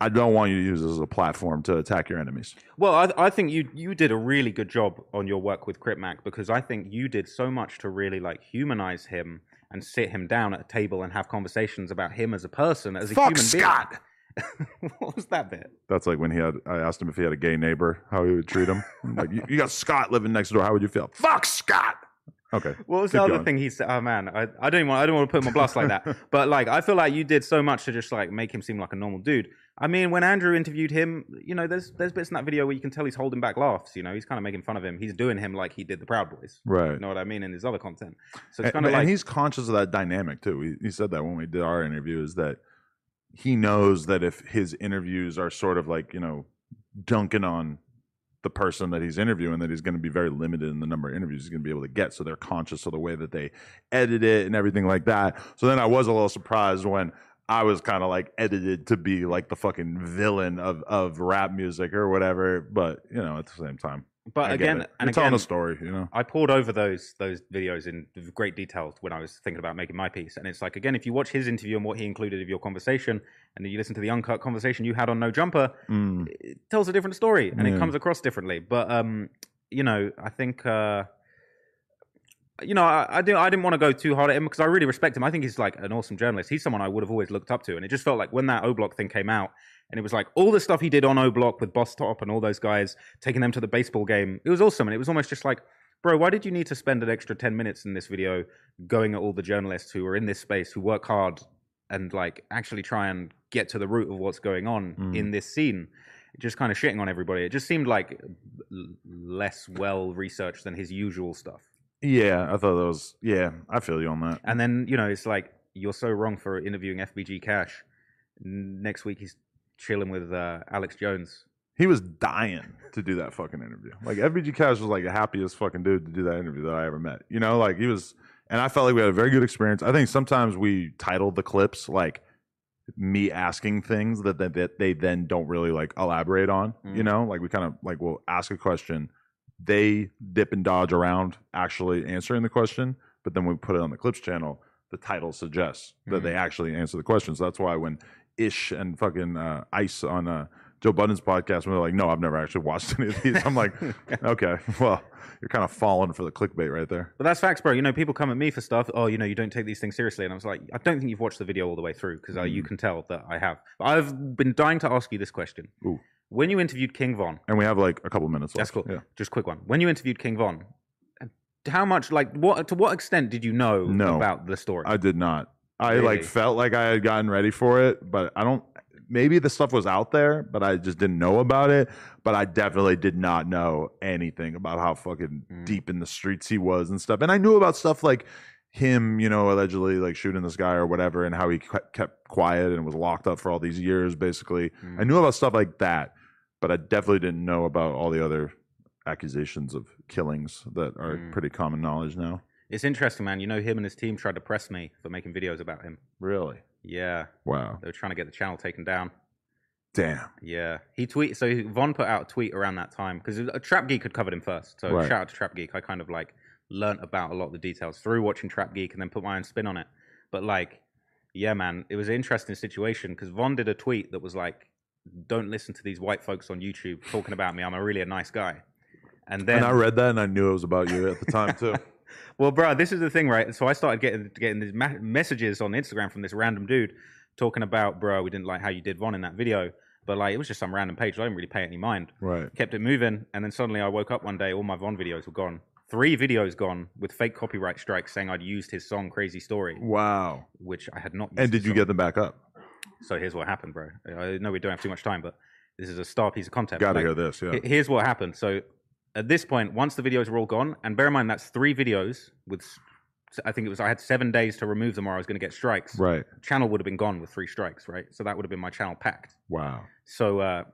I don't want you to use this as a platform to attack your enemies. Well, I, I think you you did a really good job on your work with Crip Mac because I think you did so much to really like humanize him and sit him down at a table and have conversations about him as a person, as a Fuck human Scott. being. what was that bit? That's like when he had. I asked him if he had a gay neighbor, how he would treat him. like you, you got Scott living next door. How would you feel? Fuck Scott. Okay. What was keep the other going. thing he said? Oh man, I, I don't even want, I don't want to put him on blast like that. But like, I feel like you did so much to just like make him seem like a normal dude. I mean, when Andrew interviewed him, you know, there's there's bits in that video where you can tell he's holding back laughs. You know, he's kind of making fun of him. He's doing him like he did the Proud Boys. Right. You know what I mean? In his other content. So it's kind of and like he's conscious of that dynamic too. He, he said that when we did our interview is that he knows that if his interviews are sort of like you know dunking on the person that he's interviewing, that he's going to be very limited in the number of interviews he's going to be able to get. So they're conscious of the way that they edit it and everything like that. So then I was a little surprised when. I was kind of like edited to be like the fucking villain of, of rap music or whatever, but you know, at the same time, but I again, and You're telling again, a story, you know. I poured over those those videos in great detail when I was thinking about making my piece. And it's like again, if you watch his interview and what he included of your conversation, and then you listen to the uncut conversation you had on No Jumper, Mm. it tells a different story and Yeah. it comes across differently. But um, you know, I think uh, you know, I, I didn't I didn't want to go too hard at him because I really respect him. I think he's like an awesome journalist. He's someone I would have always looked up to, and it just felt like when that O Block thing came out. And it was like all the stuff he did on O Block with Boss Top and all those guys, taking them to the baseball game. It was awesome. And it was almost just like, bro, why did you need to spend an extra 10 minutes in this video going at all the journalists who are in this space, who work hard and like actually try and get to the root of what's going on Mm. in this scene? Just kind of shitting on everybody. It just seemed like less well researched than his usual stuff. Yeah, I thought that was. Yeah, I feel you on that. And then, you know, it's like, you're so wrong for interviewing FBG Cash. N- Next week, he's chilling with uh, Alex Jones. He was dying to do that fucking interview. Like FBG Cash was like the happiest fucking dude to do that interview that I ever met. You know, like he was, and I felt like we had a very good experience. I think sometimes we titled the clips like me asking things that that, that they then don't really like elaborate on. You Mm. know, like we kind of like will ask a question, they dip and dodge around actually answering the question, but then we put it on the clips channel. The title suggests that they actually answer the question. So that's why when Ish and fucking uh, Ice on uh, Joe Budden's podcast, when they're like, "No, I've never actually watched any of these," I'm like, "Okay, well, you're kind of falling for the clickbait right there." But that's facts, bro. You know, people come at me for stuff. Oh, you know, you don't take these things seriously. And I was like, I don't think you've watched the video all the way through because uh, you can tell that I have. I've been dying to ask you this question. Ooh. When you interviewed King Von, And we have like a couple minutes that's left. cool. Yeah. Just quick one. When you interviewed King Von, how much, like, what to what extent did you know No. about the story? I did not. I Really? like felt like I had gotten ready for it, but I don't. Maybe the stuff was out there, but I just didn't know about it. But I definitely did not know anything about how fucking Mm. deep in the streets he was and stuff. And I knew about stuff like him, you know, allegedly like shooting this guy or whatever, and how he kept quiet and was locked up for all these years. Basically, Mm. I knew about stuff like that, but I definitely didn't know about all the other accusations of killings that are Mm. pretty common knowledge now. it's interesting, man. You know, him and his team tried to press me for making videos about him. Really? Yeah, Wow. they were trying to get the channel taken down. Damn. Yeah, he tweeted. So Von put out a tweet around that time because Trap Geek had covered him first. So Right. shout out to Trap Geek. I kind of like learnt about a lot of the details through watching Trap Geek and then put my own spin on it. But like, yeah, man, it was an interesting situation because Von did a tweet that was like, "Don't listen to these white folks on YouTube talking about me. I'm a really a nice guy." And then and I read that and I knew it was about you at the time too. well, bro, this is the thing, right? So I started getting getting these ma- messages on Instagram from this random dude talking about, bro, we didn't like how you did Von in that video, but like it was just some random page. I didn't really pay any mind. right. Kept it moving, and then suddenly I woke up one day, all my Von videos were gone. Three videos gone with fake copyright strikes saying I'd used his song "Crazy Story," Wow. which I had not. And did you song. get them back up? So here's what happened, bro. I know we don't have too much time, but this is a star piece of content. Got to Like, hear this. Yeah. Here's what happened. So at this point, once the videos were all gone, and bear in mind that's three videos with, I think it was I had seven days to remove them or I was going to get strikes. Right. Channel would have been gone with three strikes, right? So that would have been my channel packed. Wow. So uh,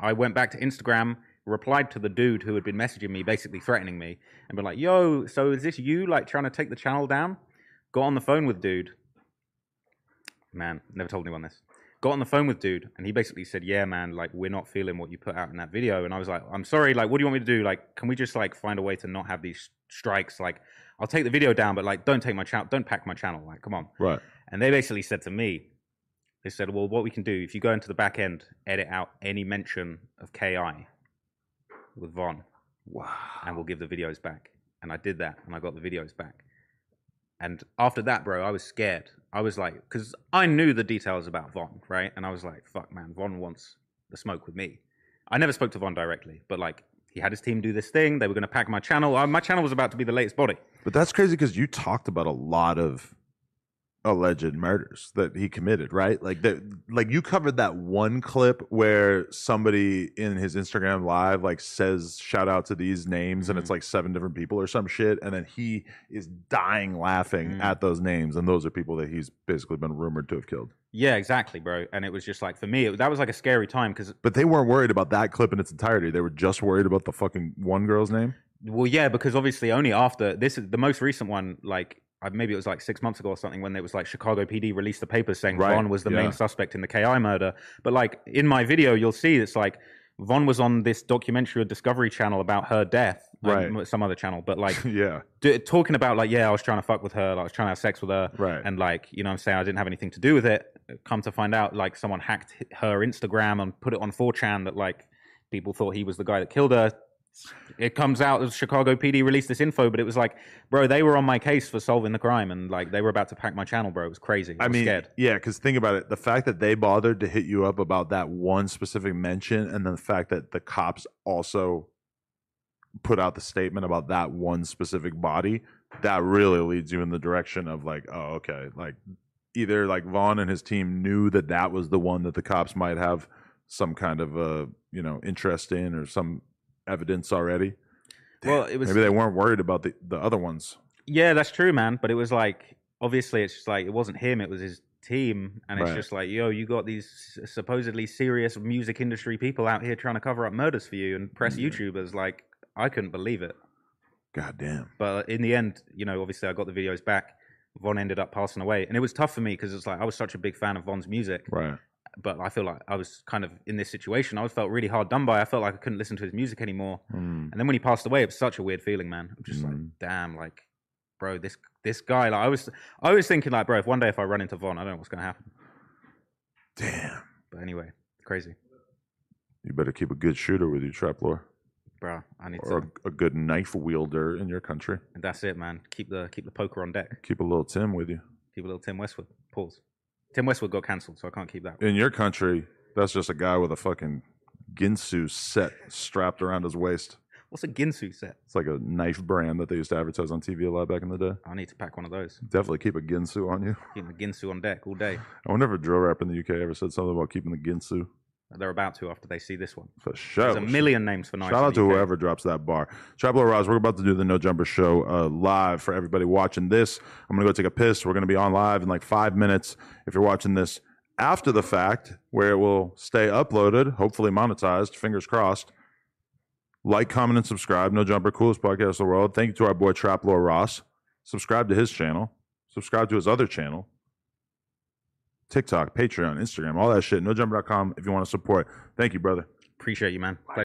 I went back to Instagram, replied to the dude who had been messaging me, basically threatening me, and been like, "Yo, so is this you like trying to take the channel down?" Got on the phone with dude. Man, never told anyone this. Got on the phone with dude, and he basically said, "Yeah, man, like we're not feeling what you put out in that video." And I was like, "I'm sorry, like, what do you want me to do? Like, can we just like find a way to not have these strikes? Like, I'll take the video down, but like, don't take my channel, don't pack my channel. Like, come on. Right. And they basically said to me, they said, well, what we can do, if you go into the back end, edit out any mention of KI with Von, Wow. and we'll give the videos back. And I did that, and I got the videos back. And after that, bro, I was scared. I was like, because I knew the details about Von, right? And I was like, fuck, man, Von wants the smoke with me. I never spoke to Von directly, but like, he had his team do this thing. They were going to pack my channel. Uh, my channel was about to be the latest body. But that's crazy because you talked about a lot of alleged murders that he committed, right? Like that like you covered that one clip where somebody in his Instagram live like says shout out to these names and it's like seven different people or some shit and then he is dying laughing Mm. at those names and those are people that he's basically been rumored to have killed. Yeah, exactly, bro. And it was just like, for me, it, that was like a scary time because But they weren't worried about that clip in its entirety. They were just worried about the fucking one girl's name. Well, yeah, because obviously only after this is the most recent one. Like maybe it was like six months ago or something when it was like Chicago PD released the papers saying Right, Von was the yeah. main suspect in the KI murder. But like in my video, you'll see it's like Von was on this documentary or Discovery Channel about her death, Right. um, some other channel. But like yeah. d- talking about like yeah, I was trying to fuck with her, like, I was trying to have sex with her, Right. And like you know, what I'm saying I didn't have anything to do with it. Come to find out, like someone hacked her Instagram and put it on 4chan that like people thought he was the guy that killed her. It comes out that Chicago PD released this info, but it was like, bro, they were on my case for solving the crime, and like they were about to pack my channel, bro. It was crazy. I, I was mean, scared. yeah, because think about it. The fact that they bothered to hit you up about that one specific mention, and then the fact that the cops also put out the statement about that one specific body, that really leads you in the direction of like, oh, okay, like either like Von and his team knew that that was the one that the cops might have some kind of uh you know interest in or some evidence already. Well, it was Maybe they weren't worried about the the other ones. Yeah, that's true, man. But it was like obviously it's just like it wasn't him; it was his team, and it's Right. just like, yo, you got these supposedly serious music industry people out here trying to cover up murders for you and press YouTubers. Like, I couldn't believe it. God damn. But in the end, you know, obviously I got the videos back. Von ended up passing away, and it was tough for me because it's like I was such a big fan of Von's music, Right. But I feel like I was kind of in this situation. I felt really hard done by. I felt like I couldn't listen to his music anymore. Mm. And then when he passed away, it was such a weird feeling, man. I'm just like, Mhm. damn, like, bro, this this guy. Like, I was, I was thinking, like, bro, if one day if I run into Von, I don't know what's gonna happen. Damn. But anyway, crazy, You better keep a good shooter with you, Trap Lore. bro. I need or to. a, a good knife wielder in your country. And that's it, man. Keep the keep the poker on deck. Keep a little Tim with you. Keep a little Tim Westwood. Pause. Tim Westwood got cancelled, so I can't keep that. In your country, that's just a guy with a fucking Ginsu set strapped around his waist. What's a Ginsu set? It's like a knife brand that they used to advertise on TV a lot back in the day. I need to pack one of those. Definitely keep a Ginsu on you. Keep a Ginsu on deck all day. I wonder if a drill rap in the UK ever said something about keeping the Ginsu. They're about to after they see this one. For sure. There's a million names for knives. Shout out to whoever drops that bar. Trap Lore Ross, we're about to do the No Jumper Show uh, live for everybody watching this. I'm going to go take a piss. We're going to be on live in like five minutes. If you're watching this after the fact, where it will stay uploaded, hopefully monetized, fingers crossed. Like, comment, and subscribe. No Jumper, coolest podcast in the world. Thank you to our boy Trap Lore Ross. Subscribe to his channel. Subscribe to his other channel. TikTok, Patreon, Instagram, all that shit. NoJumper.com if you want to support. Thank you, brother. Appreciate you, man.